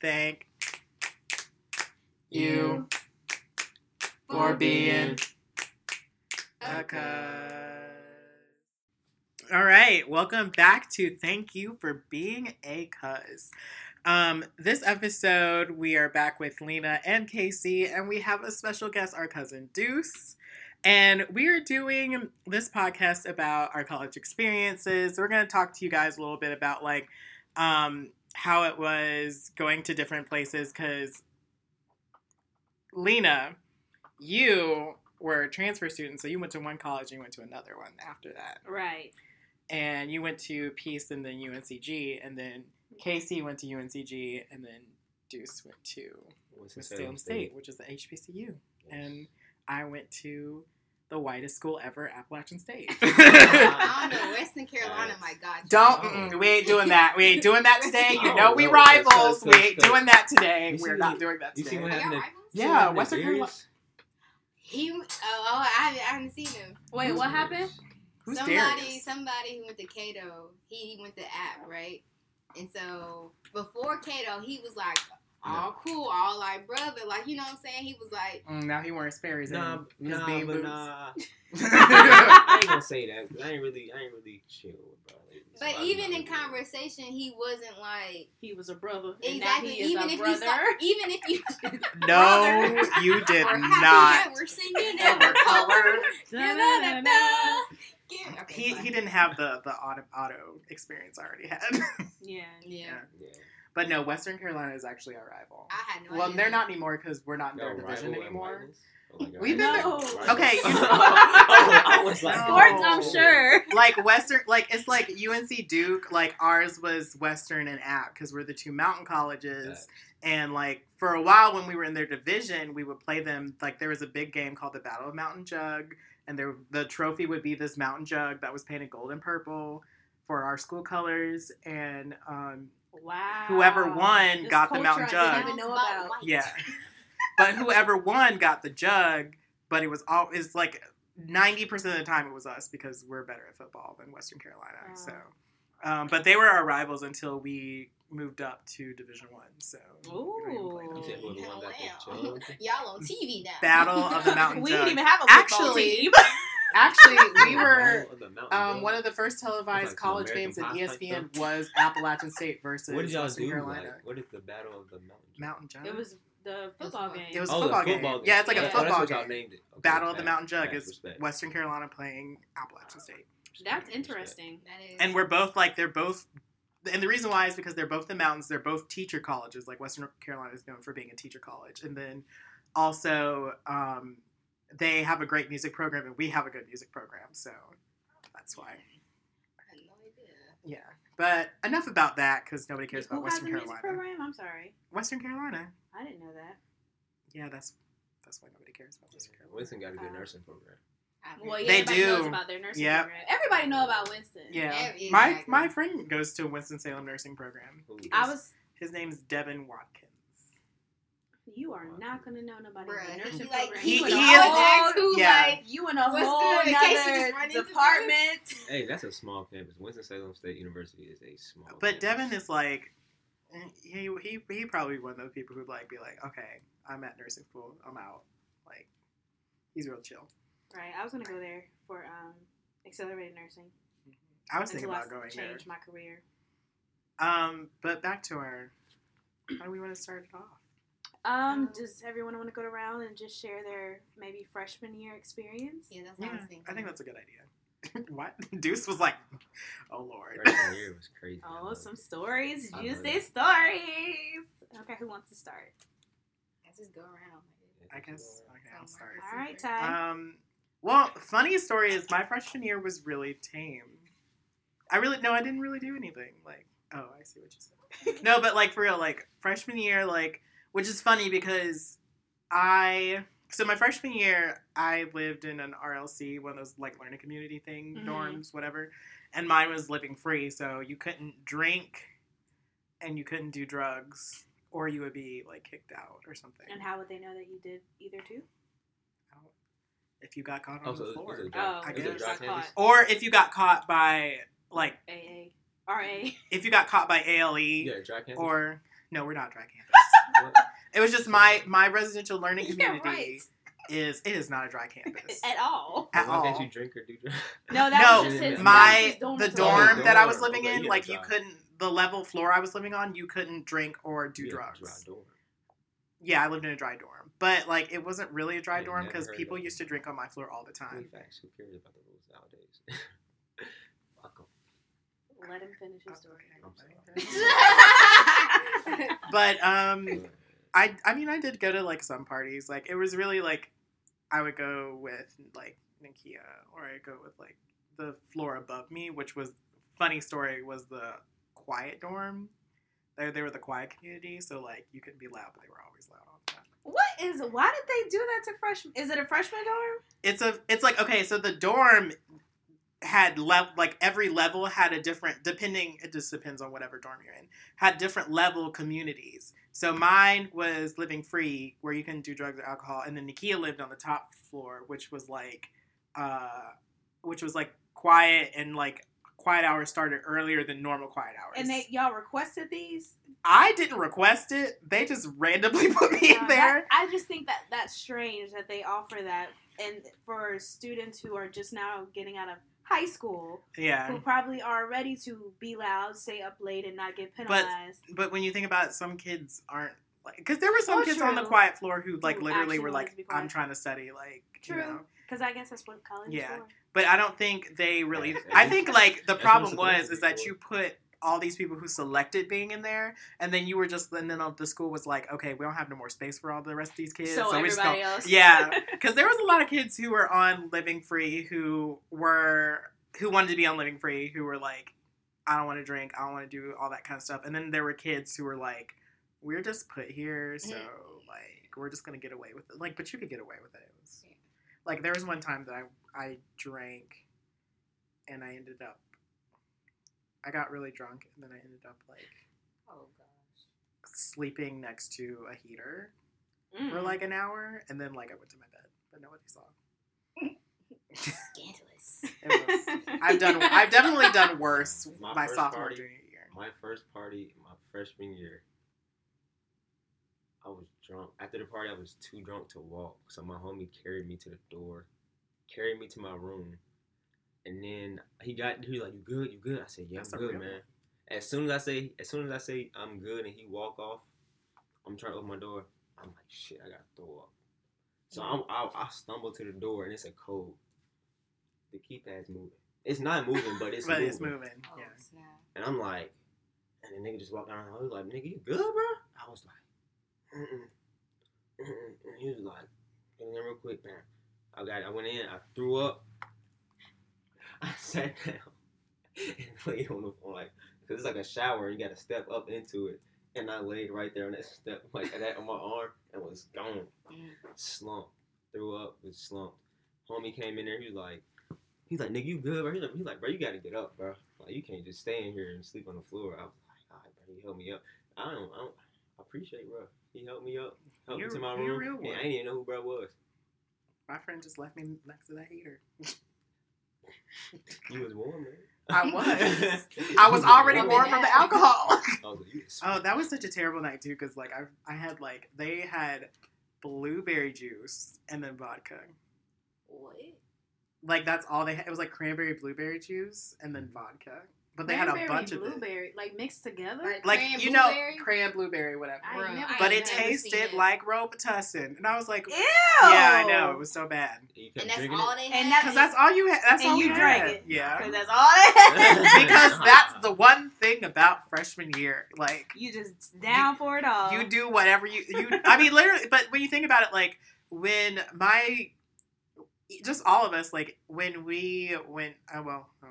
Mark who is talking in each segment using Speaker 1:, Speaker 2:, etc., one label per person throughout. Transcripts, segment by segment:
Speaker 1: thank you for being a cuz. All right, welcome back to Thank You for Being a Cuz. Um, this episode, we are back with Lena and Casey, and we have a special guest, our cousin Deuce. And we are doing this podcast about our college experiences. We're going to talk to you guys a little bit about like um, how it was going to different places because Lena, you were a transfer student, so you went to one college and you went to another one after that.
Speaker 2: Right.
Speaker 1: And you went to Peace and then UNCG, and then Casey went to UNCG, and then Deuce went to Winston-Salem State, which is the HBCU. And I went to the whitest school ever, Appalachian State.
Speaker 3: I don't know. Western Carolina, my God.
Speaker 1: Don't.
Speaker 4: Oh.
Speaker 1: we ain't doing that. We ain't doing that today. You know we
Speaker 4: no,
Speaker 1: rivals.
Speaker 4: cuz,
Speaker 1: We ain't doing that today.
Speaker 4: You
Speaker 1: We're
Speaker 4: see-
Speaker 1: not doing that today.
Speaker 4: you see
Speaker 1: today.
Speaker 4: what
Speaker 3: Are
Speaker 4: happened?
Speaker 3: rivals?
Speaker 1: Yeah, Western Carolina.
Speaker 3: He, oh, oh, I, haven't- I haven't seen him.
Speaker 2: Wait,
Speaker 4: Who's
Speaker 2: what
Speaker 4: this?
Speaker 2: happened?
Speaker 1: Who's
Speaker 3: somebody,
Speaker 1: Darius?
Speaker 3: somebody who went to Cato, he went to App, right? And so before Cato, he was like all cool, all like brother, like you know what I'm saying. He was like,
Speaker 1: Mm, now he wearing Sperry's
Speaker 4: Nah,
Speaker 1: and his
Speaker 4: nah,
Speaker 1: bean
Speaker 4: but
Speaker 1: boots.
Speaker 4: nah. I ain't gonna say that. I ain't really, I ain't really chill with bro. Like, it's a
Speaker 3: but
Speaker 4: lot of
Speaker 3: even in
Speaker 4: knowledge, bro.
Speaker 3: conversation, he wasn't like
Speaker 2: He was a brother.
Speaker 3: Exactly.
Speaker 2: Now he
Speaker 3: Even
Speaker 2: a
Speaker 3: if you
Speaker 2: brother.
Speaker 3: saw, even if you
Speaker 1: no, you did
Speaker 3: we're
Speaker 1: not.
Speaker 3: we're singing
Speaker 1: And
Speaker 3: and we're colored.
Speaker 2: Da-da-da-da.
Speaker 3: Okay,
Speaker 1: He
Speaker 3: fine.
Speaker 1: he didn't have the the auto, auto experience I already had.
Speaker 2: Yeah.
Speaker 3: Yeah,
Speaker 4: Yeah.
Speaker 1: But no, Western Carolina is actually our rival.
Speaker 3: I had no
Speaker 1: Well,
Speaker 3: idea.
Speaker 1: they're not anymore because we're not in
Speaker 4: No,
Speaker 1: their division anymore.
Speaker 4: whiteness? Oh my God.
Speaker 1: We've been
Speaker 2: No.
Speaker 4: Rivals.
Speaker 1: Okay, you-
Speaker 4: oh, I was like,
Speaker 2: Sports, I'm sure.
Speaker 1: like Western, like it's like UNC Duke. Like ours was Western and App because we're the two mountain colleges.
Speaker 4: Facts.
Speaker 1: And like for a while when we were in their division, we would play them. Like there was a big game called the Battle of Mountain Jug, and there the trophy would be this mountain jug that was painted gold and purple for our school colors. And um,
Speaker 2: Wow.
Speaker 1: Whoever won
Speaker 2: This
Speaker 1: got the
Speaker 2: culture
Speaker 1: mountain
Speaker 2: I
Speaker 1: jug.
Speaker 2: didn't even know about.
Speaker 1: yeah, but whoever won got the jug. But it was all is like ninety percent of the time it was us because we're better at football than Western Carolina.
Speaker 2: Oh.
Speaker 1: So, um, but they were our rivals until we moved up to Division One. So we don't even play them.
Speaker 4: You said whoever won got the
Speaker 3: Hell,
Speaker 4: jug.
Speaker 3: Y'all on TV now.
Speaker 1: Battle of the Mountain
Speaker 2: we
Speaker 1: Jug.
Speaker 2: didn't even have a football
Speaker 1: Actually,
Speaker 2: team.
Speaker 1: Actually, we were
Speaker 4: Battle of the Mountain
Speaker 1: um, one of the first televised
Speaker 4: like
Speaker 1: college games in
Speaker 4: American
Speaker 1: ESPN was Appalachian State versus
Speaker 4: What did y'all
Speaker 1: Western
Speaker 4: do?
Speaker 1: Carolina.
Speaker 4: Like, what is the battle of the mountain? Jug?
Speaker 1: Mountain Jug.
Speaker 2: It was the football game.
Speaker 1: It was a
Speaker 4: oh,
Speaker 1: football
Speaker 4: the
Speaker 1: game.
Speaker 4: football game.
Speaker 1: Yeah, it's like
Speaker 2: a
Speaker 4: Oh,
Speaker 1: football
Speaker 4: that's what y'all
Speaker 1: game.
Speaker 4: named it. Okay,
Speaker 1: Battle of the Mountain Jug
Speaker 4: facts,
Speaker 1: is
Speaker 4: respect.
Speaker 1: Western Carolina playing Appalachian State.
Speaker 2: That's interesting.
Speaker 3: That is.
Speaker 1: And we're both like they're both and the reason why is because they're both the mountains, they're both teacher colleges. Like Western Carolina is known for being a teacher college. And then also um, they have a great music program and we have a good music program, so that's why.
Speaker 3: I had no idea.
Speaker 1: Yeah. But enough about that because nobody cares
Speaker 2: Who
Speaker 1: about
Speaker 2: has
Speaker 1: Western
Speaker 2: a music
Speaker 1: Carolina.
Speaker 2: program? I'm sorry.
Speaker 1: Western Carolina.
Speaker 2: I didn't know that.
Speaker 1: Yeah, that's that's why nobody cares about Western Carolina.
Speaker 4: Winston got a good
Speaker 2: Uh,
Speaker 4: nursing program.
Speaker 2: Well, yeah,
Speaker 1: They
Speaker 2: everybody
Speaker 1: do.
Speaker 2: knows about their nursing
Speaker 1: Yep.
Speaker 2: program. Everybody know about Winston.
Speaker 1: Yeah.
Speaker 3: Yeah,
Speaker 1: My my friend goes to Winston Salem nursing program.
Speaker 4: Who-
Speaker 2: I was.
Speaker 1: His name's Devin Watkins.
Speaker 2: You are not gonna know nobody in the nursing
Speaker 3: he like
Speaker 2: program.
Speaker 1: he-
Speaker 2: You in
Speaker 1: he
Speaker 2: a
Speaker 1: is-
Speaker 2: whole-
Speaker 3: ask who
Speaker 1: yeah.
Speaker 3: like
Speaker 2: You in a
Speaker 3: What's
Speaker 2: whole
Speaker 3: good? In case you just
Speaker 2: nother
Speaker 3: run into
Speaker 2: department.
Speaker 4: Hey, that's a small campus. Winston Salem State University is a small.
Speaker 1: But
Speaker 4: campus.
Speaker 1: Devin is like, eh, he he he probably one of those people who'd like be like, okay, I'm at nursing school, I'm out. Like, he's real chill.
Speaker 2: Right. I was gonna go there for um accelerated nursing.
Speaker 1: I was thinking
Speaker 2: until I
Speaker 1: about going there.
Speaker 2: change my career.
Speaker 1: Um, but back to our, how do we want to start it off?
Speaker 2: Um,
Speaker 3: Um,
Speaker 2: does everyone want to go around and just share their maybe freshman year experience?
Speaker 3: Yeah, that's what
Speaker 1: Yeah,
Speaker 3: I was thinking.
Speaker 1: I think that's a good idea. what? Deuce was like, oh lord.
Speaker 4: freshman year was crazy.
Speaker 2: Oh, some stories,
Speaker 4: I
Speaker 2: juicy
Speaker 4: heard.
Speaker 2: stories. Okay, who wants to start?
Speaker 3: Let's just go around.
Speaker 1: I guess okay, I'll start.
Speaker 2: All right, Ty.
Speaker 1: Um, well, funny story is my freshman year was really tame. I really no, I didn't really do anything. Like, oh, I see what you said. no, but like for real, like freshman year, like which is funny because I so my freshman year I lived in an RLC, one of those like learning community thing
Speaker 2: Mhm.
Speaker 1: dorms, whatever, and mine was living free, so you couldn't drink and you couldn't do drugs, or you would be like kicked out or something.
Speaker 2: and how would they know that you did either two?
Speaker 1: if you got caught on
Speaker 4: Oh,
Speaker 1: the
Speaker 4: it
Speaker 1: floor.
Speaker 4: was a
Speaker 2: Oh,
Speaker 1: I
Speaker 4: it was a
Speaker 1: guess.
Speaker 4: dry
Speaker 2: got
Speaker 4: campus?
Speaker 2: caught.
Speaker 1: Or if you got caught by like
Speaker 2: AA, RA.
Speaker 1: if you got caught by ALE
Speaker 4: You got a dry
Speaker 1: or No, we're not dry campus. It was just my my residential learning
Speaker 2: Yeah,
Speaker 1: community
Speaker 2: right.
Speaker 1: is it is not a dry campus
Speaker 2: At all.
Speaker 1: at
Speaker 4: Why
Speaker 1: all.
Speaker 4: can't you drink or do drugs?
Speaker 2: No, that
Speaker 1: No,
Speaker 2: was just his.
Speaker 1: my
Speaker 2: that was
Speaker 1: the dorm
Speaker 4: dorm.
Speaker 1: that I was living in, like you couldn't the level floor I was living on, you couldn't drink or do
Speaker 4: Yeah,
Speaker 1: drugs.
Speaker 4: dry dorm.
Speaker 1: Yeah, I lived in a dry dorm, but like it wasn't really a dry
Speaker 4: Yeah,
Speaker 1: dorm because people used to drink on my floor all the time.
Speaker 4: facts. Who cares about the rules nowadays? Fuck 'em.
Speaker 2: Let him finish his story.
Speaker 4: I'm.
Speaker 1: But um, I I mean I did go to like some parties. Like it was really like I would go with like Nikia or I go with like the floor above me, which was funny story was the quiet dorm. They they were the quiet community, so like you couldn't be loud, but they were always loud all the.
Speaker 2: What is? Why did they do that to freshmen? Is it a freshman dorm?
Speaker 1: It's a it's like okay, so the dorm had level like every level had a different depending it just depends on whatever dorm you're in had different level communities. So mine was living free where you can do drugs or alcohol and then nikia lived on the top floor which was like uh which was like quiet and like quiet hours started earlier than normal quiet hours.
Speaker 2: And they y'all requested these?
Speaker 1: i didn't request it. They just randomly put me
Speaker 2: Uh,
Speaker 1: in there.
Speaker 2: that- I just think that that's strange that they offer that, and for students who are just now getting out of high school,
Speaker 1: yeah
Speaker 2: who probably are ready to be loud, stay up late, and not get
Speaker 1: But-
Speaker 2: penalized.
Speaker 1: But but when you think about it, some kids aren't like because there were some
Speaker 2: Oh,
Speaker 1: kids on the quiet floor who like
Speaker 2: Who
Speaker 1: literally were like, "I'm trying to study," like you
Speaker 2: True.
Speaker 1: know.
Speaker 2: Because I guess that's what college
Speaker 1: Yeah.
Speaker 2: is for.
Speaker 1: But I don't think they really. I think like the problem was is that you put all these people who selected being in there, and then you were just and then the school was like, "Okay, we don't have no more space for all the rest of these kids."
Speaker 2: so
Speaker 1: we just
Speaker 2: everybody else.
Speaker 1: Yeah, because there was a lot of kids who were on Living Free who were who wanted to be on Living Free who were like, I don't want to drink, I don't want to do all that kind of stuff. And then there were kids who were like, we're just put here, mm-hmm. so like we're just gonna get away with it. Like, but you could get away with it. it was. Like there was one time that I I drank, and I ended up. I got really drunk, and then I ended up like
Speaker 3: oh gosh.
Speaker 1: sleeping next to a heater
Speaker 2: Mm.
Speaker 1: for like an hour, and then like I went to my bed, but nobody saw.
Speaker 3: Scandalous.
Speaker 1: It was, I've done. I've definitely done worse
Speaker 4: My
Speaker 1: my sophomore
Speaker 4: party-
Speaker 1: junior year.
Speaker 4: My first party, my freshman year, I was drunk. After the party, I was too drunk to walk. So my homie carried me to the door, carried me to my room, and then he got he was like, "You good? You good?" I said, "Yeah,
Speaker 1: That's a
Speaker 4: I'm good,
Speaker 1: real
Speaker 4: man." As soon as I say, as soon as I say I'm good, and he walk off, I'm trying to open my door. I'm like, "Shit, I gotta throw up." So I'm, I, I stumble to the door, and it's a code. The keypad's moving. It's not moving, but it's
Speaker 1: but
Speaker 4: moving.
Speaker 1: it's moving.
Speaker 3: Oh
Speaker 1: Yeah.
Speaker 3: snap.
Speaker 4: And I'm like, and the nigga just walked down. I was like, nigga, you good, bro? I was like, mm-mm, mm-mm. And he was like, get in there real quick, man. I got, I went in, I threw up. I sat down and laid on the on like, cause it's like a shower, and you got to step up into it. And I laid right there on that step, like that on my arm, and was gone. Slumped, threw up, was slumped. Homie came in there, he was like, he's like, nigga, you good, bro? He's like, he's like, bro, you gotta get up, bro. Like, you can't just stay in here and sleep on the floor. I was like, all right, bro, he helped me up. I don't, I don't, I appreciate, bro. He helped me up, helped
Speaker 1: You're-
Speaker 4: me to my room.
Speaker 1: real
Speaker 4: and. I didn't even know who bro was.
Speaker 1: My friend just left me next to that heater.
Speaker 4: You was warm, man.
Speaker 1: I was. I was already
Speaker 3: warm
Speaker 1: warm from the alcohol.
Speaker 4: I was like, you was
Speaker 1: oh, that was such a terrible night too, because like I I had like they had blueberry juice and then vodka.
Speaker 3: What?
Speaker 1: Like that's all they had. It was like cranberry blueberry juice and then mm-hmm. vodka. But they had a bunch of it.
Speaker 2: blueberry, like mixed together.
Speaker 3: Like,
Speaker 1: Like
Speaker 3: cran
Speaker 1: you know,
Speaker 3: blueberry?
Speaker 1: cran blueberry, whatever.
Speaker 3: Bro,
Speaker 2: never-
Speaker 1: but it tasted
Speaker 3: it.
Speaker 1: like Robitussin, and I was like,
Speaker 2: Ew.
Speaker 1: yeah, I know it was so bad.
Speaker 3: And that's all
Speaker 4: it?
Speaker 3: they had.
Speaker 2: that-
Speaker 1: Because that's all you had. That's
Speaker 2: And
Speaker 1: all
Speaker 2: you drank
Speaker 1: had.
Speaker 2: it.
Speaker 1: Yeah.
Speaker 2: 'Cause that's all it
Speaker 1: because that's the one thing about freshman year. Like
Speaker 2: You just down for it all.
Speaker 1: you do whatever you you. I mean, literally. But when you think about it, like when my, just all of us, like when we went. oh, well, I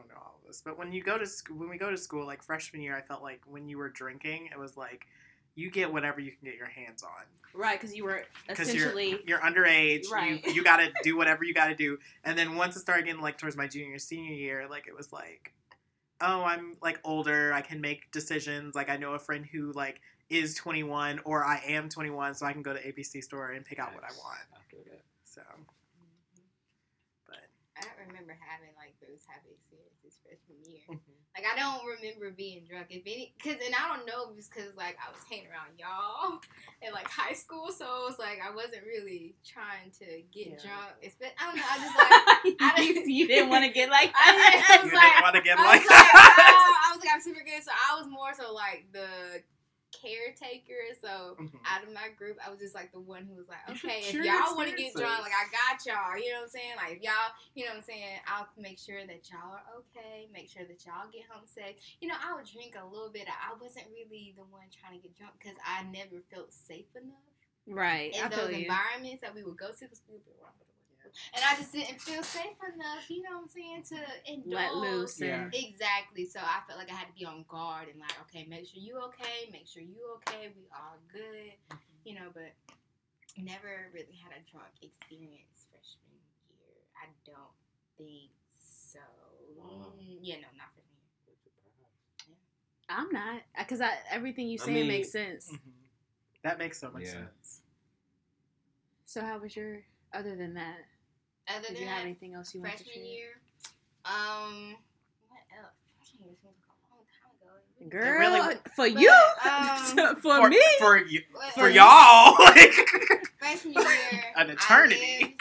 Speaker 1: don't know all of us, but when you go to school, when we go to school, like freshman year, I felt like when you were drinking, it was like you get whatever you can get your hands on.
Speaker 2: right because you were
Speaker 1: 'Cause
Speaker 2: essentially
Speaker 1: You're you're, underage.
Speaker 2: Right.
Speaker 1: You you gotta do whatever you gotta do. And then once it started getting like towards my junior senior year, like it was like, oh, I'm like older. I can make decisions. Like I know a friend who like is 21 or I am 21, so I can go to ABC store and pick out what I want.
Speaker 4: I feel that.
Speaker 1: So, mm-hmm. but
Speaker 3: I don't remember having like those type of experiences freshman year.
Speaker 1: Mhm.
Speaker 3: Like I don't remember being drunk. If any, cause and I don't know if it's cause like I was hanging around y'all in like high school, so it's like I wasn't really trying to get
Speaker 1: Yeah.
Speaker 3: drunk. It's been, I don't know. I just like I
Speaker 2: you,
Speaker 3: didn't-
Speaker 2: you didn't want to get like
Speaker 3: I didn't- I was
Speaker 1: You
Speaker 3: like-
Speaker 1: didn't want to get
Speaker 3: I
Speaker 1: like
Speaker 3: like,
Speaker 1: that.
Speaker 3: I, I was like, I'm super good. So I was more so like the caretaker. So
Speaker 1: Mhm.
Speaker 3: out of my group, I was just like the one who was like, okay, if y'all want to get drunk, like I got y'all. You know what I'm saying? Like if y'all, you know what I'm saying? I'll make sure that y'all are okay. Make sure that y'all get home safe. You know, I would drink a little bit. I wasn't really the one trying to get drunk because I never felt safe enough
Speaker 2: Right.
Speaker 3: in
Speaker 2: I feel
Speaker 3: those
Speaker 2: you.
Speaker 3: environments that we would go to because we would be around. And I just didn't feel safe enough, you know what I'm saying, to indulge.
Speaker 2: Let loose.
Speaker 1: Yeah.
Speaker 3: Exactly. So I felt like I had to be on guard and like, okay, make sure you okay, make sure you okay, we all good, you know. But never really had a drunk experience freshman year. I don't think so.
Speaker 4: Wow.
Speaker 3: Yeah, no, not freshman year.
Speaker 2: I'm not because I everything you
Speaker 4: I mean-
Speaker 2: makes sense.
Speaker 1: Mhm. That makes so much
Speaker 4: Yeah.
Speaker 1: sense.
Speaker 2: So how was your other than that?
Speaker 3: Other
Speaker 2: Did
Speaker 3: than
Speaker 2: you have
Speaker 3: that,
Speaker 2: anything else you want to
Speaker 3: freshman year, um, what else? Freshman year seems like a long time ago. Really
Speaker 2: Girl,
Speaker 1: really-
Speaker 2: for
Speaker 3: But,
Speaker 2: you,
Speaker 3: um,
Speaker 2: for,
Speaker 1: for
Speaker 2: me,
Speaker 1: for you,
Speaker 3: But-
Speaker 1: for y'all, like
Speaker 3: freshman year,
Speaker 1: an eternity.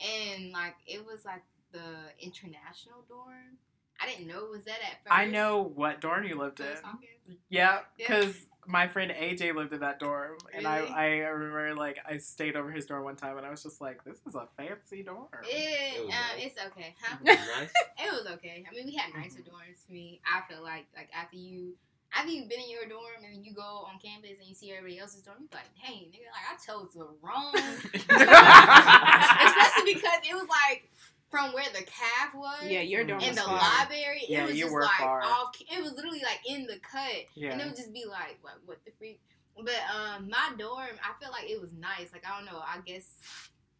Speaker 3: and like it was like the international dorm. I didn't know it was that at first.
Speaker 1: I know what dorm you lived in.
Speaker 3: Close Hawkins.
Speaker 1: Yeah,
Speaker 3: Yeah.
Speaker 1: because my friend AJ lived in that dorm, and I
Speaker 3: Really?
Speaker 1: I remember like I stayed over his dorm one time, and I was just like, this is a fancy dorm.
Speaker 3: It,
Speaker 4: It was
Speaker 3: um,
Speaker 4: nice.
Speaker 3: it's okay, huh?
Speaker 4: nice.
Speaker 3: it was okay. I mean, we had nicer
Speaker 1: Mm-hmm.
Speaker 3: dorms. To me, I feel like like after you. After you've been in your dorm and you go on campus and you see everybody else's dorm, you're like, dang, nigga, like I chose the wrong Especially because it was like from where the calf was.
Speaker 2: yeah, your dorm
Speaker 3: in the
Speaker 2: far.
Speaker 3: library,
Speaker 1: Yeah,
Speaker 3: it was
Speaker 1: you
Speaker 3: just
Speaker 1: were
Speaker 3: like
Speaker 1: far.
Speaker 3: off. It was literally like in the cut,
Speaker 1: yeah.
Speaker 3: and it would just be like, what, what the freak? But um, my dorm, I feel like it was nice. Like I don't know, I guess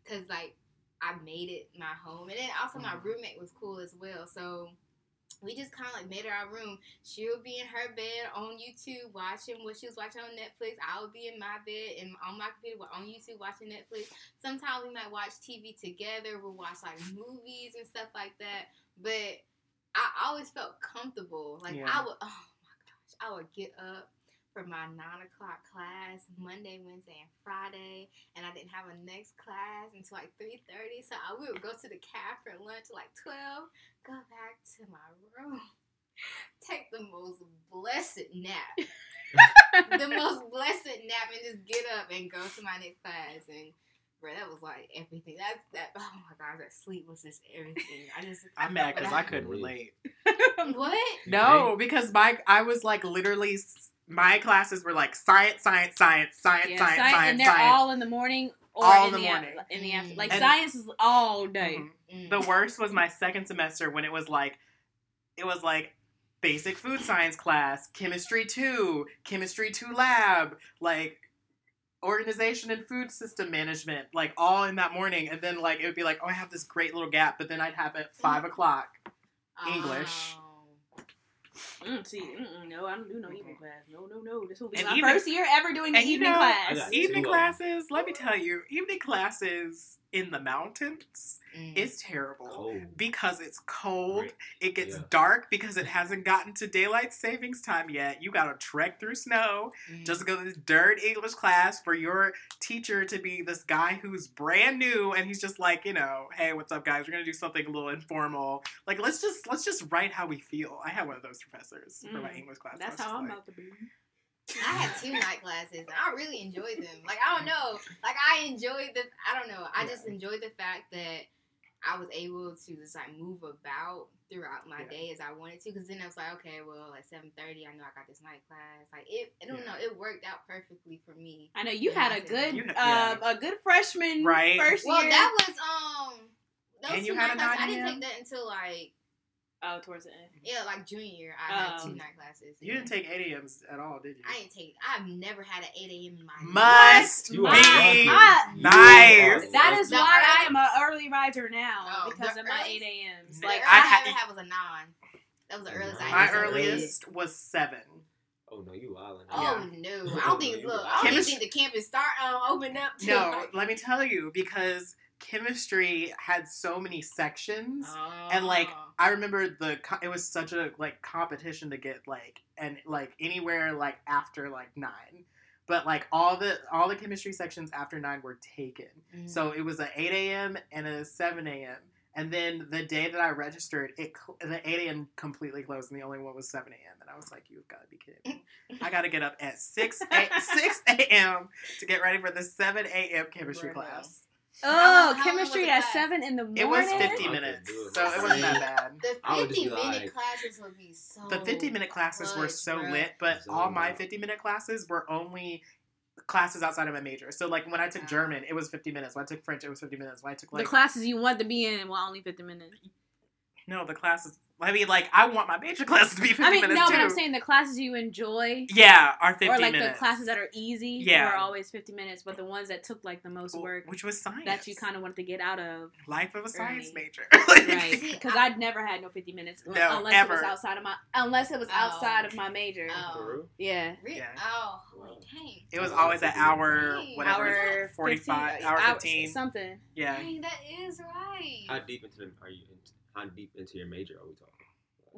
Speaker 3: because like I made it my home, and then also my
Speaker 1: Mhm.
Speaker 3: roommate was cool as well. So we just kind of like made it our room. She'll be in her bed on YouTube watching what she was watching on Netflix. I would be in my bed and on my computer on YouTube watching Netflix. Sometimes we might watch TV together. We'll watch like movies and stuff like that. But I always felt comfortable. Like
Speaker 1: Yeah.
Speaker 3: I would, oh my gosh, I would get up for my nine o'clock class Monday, Wednesday, and Friday, and I didn't have a next class until like three thirty. So I we would go to the caf for lunch like twelve, go back to my room, take the most blessed nap, the most blessed nap, and just get up and go to my next class and. Bro, that was like everything. That's that. Oh my god, that sleep was just everything. I just.
Speaker 1: I'm mad because I couldn't relate.
Speaker 3: What?
Speaker 1: No, because my I was like literally s- my classes were like science, science, science, science,
Speaker 2: Yeah,
Speaker 1: science,
Speaker 2: sci-
Speaker 1: science,
Speaker 2: and they're
Speaker 1: science.
Speaker 2: all in the morning or
Speaker 1: All
Speaker 2: in,
Speaker 1: in the
Speaker 2: the,
Speaker 1: morning.
Speaker 2: af- in the after.
Speaker 3: Mm.
Speaker 2: Like
Speaker 1: And-
Speaker 2: science is all day.
Speaker 1: Mhm.
Speaker 3: Mm.
Speaker 1: The worst was my second semester when it was like, it was like basic food science class, chemistry two, chemistry two lab, like organization and food system management, like all in that morning. And then like it would be like, oh, I have this great little gap, but then I'd have at five o'clock. English.
Speaker 3: Oh.
Speaker 2: Mm, see, no, I don't do no evening class. No, no, no. This will be
Speaker 1: And
Speaker 2: my
Speaker 1: even-
Speaker 2: first year ever doing an
Speaker 1: and you
Speaker 2: evening
Speaker 1: know-
Speaker 2: class.
Speaker 1: Evening
Speaker 4: two of 'em.
Speaker 1: classes, let me tell you, evening classes in the mountains
Speaker 3: Mm.
Speaker 1: is terrible.
Speaker 4: Cold.
Speaker 1: because it's cold.
Speaker 4: Right.
Speaker 1: It gets
Speaker 4: Yeah.
Speaker 1: dark because it hasn't gotten to daylight savings time yet. You gotta trek through snow
Speaker 3: Mm.
Speaker 1: just to go to this dirt English class for your teacher to be this guy who's brand new and he's just like, you know, hey, what's up, guys? We're gonna do something a little informal. Like, let's just let's just write how we feel. I had one of those professors for my
Speaker 2: Mm.
Speaker 1: English class.
Speaker 2: That's how I'm
Speaker 1: like,
Speaker 2: about to be.
Speaker 3: I had two night classes and I really enjoyed them. Like I don't know, like I enjoyed the. I don't know. I just enjoyed the fact that I was able to just like move about throughout my
Speaker 1: Yeah.
Speaker 3: day as I wanted to. Because then I was like, okay, well at seven thirty, I know I got this night class. Like it, I don't
Speaker 1: Yeah.
Speaker 3: know, it worked out perfectly for me.
Speaker 2: I know you had
Speaker 3: I
Speaker 2: a good,
Speaker 1: You had-
Speaker 2: uh, a good freshman
Speaker 1: Right.
Speaker 2: first
Speaker 3: Well,
Speaker 2: year.
Speaker 3: Well, that was um. Those
Speaker 1: And you
Speaker 3: two
Speaker 1: had a
Speaker 3: night classes, I didn't take that until like
Speaker 2: oh, towards the end.
Speaker 3: yeah, like junior year. I had
Speaker 2: Oh.
Speaker 3: two night classes.
Speaker 1: You didn't take 8 a.m.s at all, did you?
Speaker 3: I didn't take. I've never had an eight a.m. in my life.
Speaker 1: Must
Speaker 4: You
Speaker 1: be
Speaker 4: are
Speaker 1: nice.
Speaker 2: That is
Speaker 3: The
Speaker 2: why
Speaker 3: early-
Speaker 2: I am an early riser now
Speaker 3: Oh,
Speaker 2: because
Speaker 3: the
Speaker 2: of my eight a.m.s. Like
Speaker 1: I
Speaker 3: earliest I,
Speaker 1: ha-
Speaker 3: ever had was a nine. That was the earliest I
Speaker 1: My
Speaker 3: ever had.
Speaker 1: earliest was seven.
Speaker 4: Oh no, you wildin'.
Speaker 3: Oh
Speaker 1: Yeah.
Speaker 3: no! I don't think. Look. I don't even think the campus start uh, open up. till,
Speaker 1: No,
Speaker 3: like-
Speaker 1: let me tell you because chemistry had so many sections. And, like, I remember the it was such a like competition to get like and like anywhere like after like nine, but like all the all the chemistry sections after nine were taken.
Speaker 3: Mm.
Speaker 1: So it was a eight a.m. and a seven a.m. And then the day that I registered, it the eight a.m. completely closed, and the only one was seven a.m. And I was like, "You've got to be kidding me! I got to get up at six a- six a.m. to get ready for the seven a.m. chemistry class."
Speaker 3: How
Speaker 2: Oh,
Speaker 3: long- how
Speaker 2: chemistry at seven in the morning.
Speaker 1: It was
Speaker 4: I
Speaker 1: fifty minutes, so it wasn't that bad.
Speaker 3: The
Speaker 4: I would just
Speaker 3: 50
Speaker 4: be
Speaker 3: minute
Speaker 4: like-
Speaker 3: classes would be so.
Speaker 1: The 50 minute classes were so
Speaker 3: bruh.
Speaker 1: lit, but
Speaker 4: So
Speaker 1: all my
Speaker 4: lit.
Speaker 1: 50 minute classes were only classes outside of my major. So, like, when I took. German, it was 50 minutes. When I took French, it was 50 minutes. When I took,
Speaker 2: the classes you want to be in were only fifty minutes.
Speaker 1: no, the classes, I mean, like, I want my major classes to be 50
Speaker 2: I mean,
Speaker 1: minutes
Speaker 2: no,
Speaker 1: too.
Speaker 2: but I'm saying the classes you enjoy,
Speaker 1: yeah, are 50
Speaker 2: or like
Speaker 1: minutes.
Speaker 2: the classes that are easy,
Speaker 1: Yeah.
Speaker 2: Are always fifty minutes. But the ones that took like the most work
Speaker 1: Which was science.
Speaker 2: that you kind of wanted to get out of,
Speaker 1: Life of a science
Speaker 2: Early.
Speaker 1: major.
Speaker 2: right? Because
Speaker 3: I-
Speaker 2: I'd never had no fifty minutes
Speaker 1: No,
Speaker 2: unless it was outside of my unless it was
Speaker 3: Oh.
Speaker 2: outside of my major.
Speaker 3: Oh.
Speaker 2: Yeah.
Speaker 1: Yeah.
Speaker 3: Oh,
Speaker 4: Wow.
Speaker 3: dang.
Speaker 1: It was always an hour, whatever,
Speaker 2: Hour
Speaker 1: 45,
Speaker 2: 15,
Speaker 1: hour
Speaker 2: hour-
Speaker 1: 15.
Speaker 2: something.
Speaker 1: Yeah.
Speaker 3: Dang, that is right.
Speaker 4: How deep into the are you? In, how deep into your major are we talking?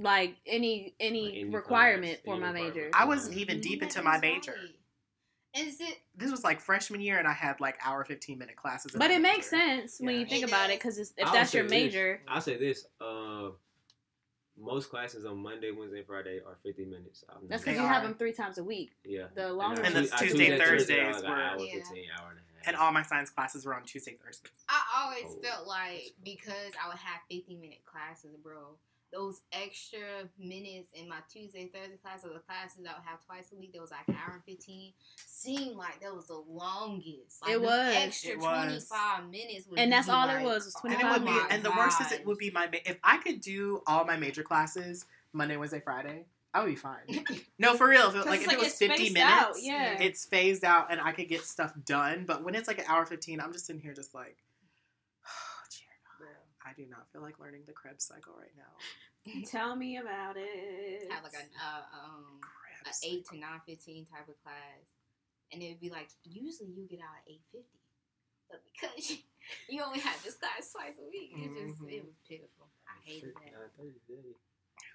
Speaker 2: Like any any,
Speaker 4: Like any
Speaker 2: requirement
Speaker 4: class,
Speaker 2: for
Speaker 4: any
Speaker 2: my
Speaker 4: requirement.
Speaker 2: major.
Speaker 1: I wasn't even deep into my major.
Speaker 3: Is it?
Speaker 1: This was like freshman year, and I had like hour 15 minute classes.
Speaker 2: But it makes
Speaker 1: major.
Speaker 2: sense when you think
Speaker 3: It
Speaker 2: about it, because if
Speaker 4: I'll
Speaker 2: that's
Speaker 4: say
Speaker 2: your
Speaker 4: this.
Speaker 2: major,
Speaker 4: I'll say this. Uh, most classes on Monday, Wednesday, Friday are 50 minutes. I've
Speaker 2: that's because you
Speaker 1: are.
Speaker 2: have them three times a week.
Speaker 4: Yeah.
Speaker 2: the longer
Speaker 1: And
Speaker 4: I
Speaker 1: the Tuesday,
Speaker 4: Tuesday, Thursday,
Speaker 1: Thursdays
Speaker 4: like an
Speaker 1: were-
Speaker 4: hour,
Speaker 3: Yeah.
Speaker 4: 15, hour and a half.
Speaker 1: And all my science classes were on Tuesday, Thursdays.
Speaker 3: I always
Speaker 4: Oh,
Speaker 3: felt like
Speaker 4: cool.
Speaker 3: because I would have 50 minute classes, bro. Those extra minutes in my Tuesday, Thursday class, or the classes I would have twice a week, that was like an hour and 15, seemed like that was the longest. Like
Speaker 2: It was.
Speaker 3: Extra
Speaker 1: It was.
Speaker 3: 25 minutes. Would
Speaker 2: And that's
Speaker 3: be
Speaker 2: all it
Speaker 3: like,
Speaker 2: was, was oh
Speaker 1: And it would be, and the worst is it would be my if I could do all my major classes Monday, Wednesday, Friday, I would be fine. no, for real. If it,
Speaker 2: 'Cause
Speaker 1: like if
Speaker 2: like
Speaker 1: it was
Speaker 2: it's
Speaker 1: fifty minutes,
Speaker 2: out, yeah.
Speaker 1: it's phased out, and I could get stuff done. But when it's like an hour fifteen, I'm just sitting here just like, dear God, I do not feel like learning the Krebs cycle right now.
Speaker 2: Tell me about it.
Speaker 3: have like a, uh, um, a 8 to
Speaker 1: cycle.
Speaker 3: 9 15 type of class. And it would be like, usually you get out at 8.50. But because you, you only have this class twice a week, it just,
Speaker 1: Mhm.
Speaker 3: it was pitiful. I hated that.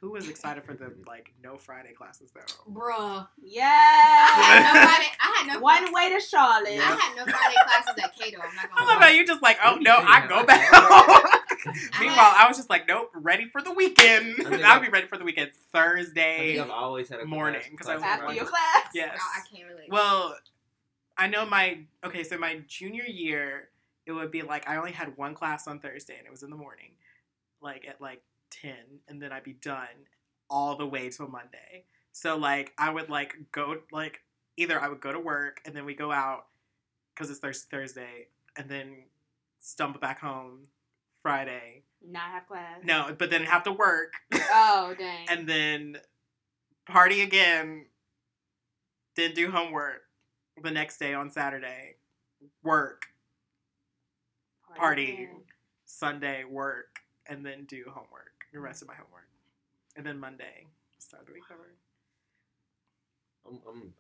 Speaker 1: Who was excited for the like no Friday classes though?
Speaker 3: Bruh.
Speaker 2: Yeah.
Speaker 3: I had no Friday. I had no
Speaker 2: One way to Charlotte.
Speaker 3: I had no Friday classes at Cato. I'm not
Speaker 1: I
Speaker 3: gonna
Speaker 1: love
Speaker 3: lie.
Speaker 1: how you just like, oh no,
Speaker 4: didn't
Speaker 1: I go back home. Meanwhile, I was just like, nope, ready for the weekend.
Speaker 4: I think
Speaker 1: I'll be ready for the weekend
Speaker 4: I think
Speaker 1: Thursday.
Speaker 4: I've always had a
Speaker 1: morning,
Speaker 4: class-
Speaker 1: 'cause I was
Speaker 2: After
Speaker 4: on
Speaker 2: your class.
Speaker 1: Yes.
Speaker 3: I, I can't relate.
Speaker 1: Well, I know my okay, so my junior year, it would be like I only had one class on Thursday and it was in the morning, like at like ten, and then I'd be done all the way till Monday. So like I would like go like either I would go to work and then we go out because it's Thursday, and then stumble back home Friday.
Speaker 2: Not have class.
Speaker 1: No, but then have to work
Speaker 2: Oh dang.
Speaker 1: and then party again. Then do homework the next day on Saturday. Work party.
Speaker 2: again.
Speaker 1: Sunday work and then do homework. The rest of my homework, and then Monday start the week over.
Speaker 4: I'm, I'm,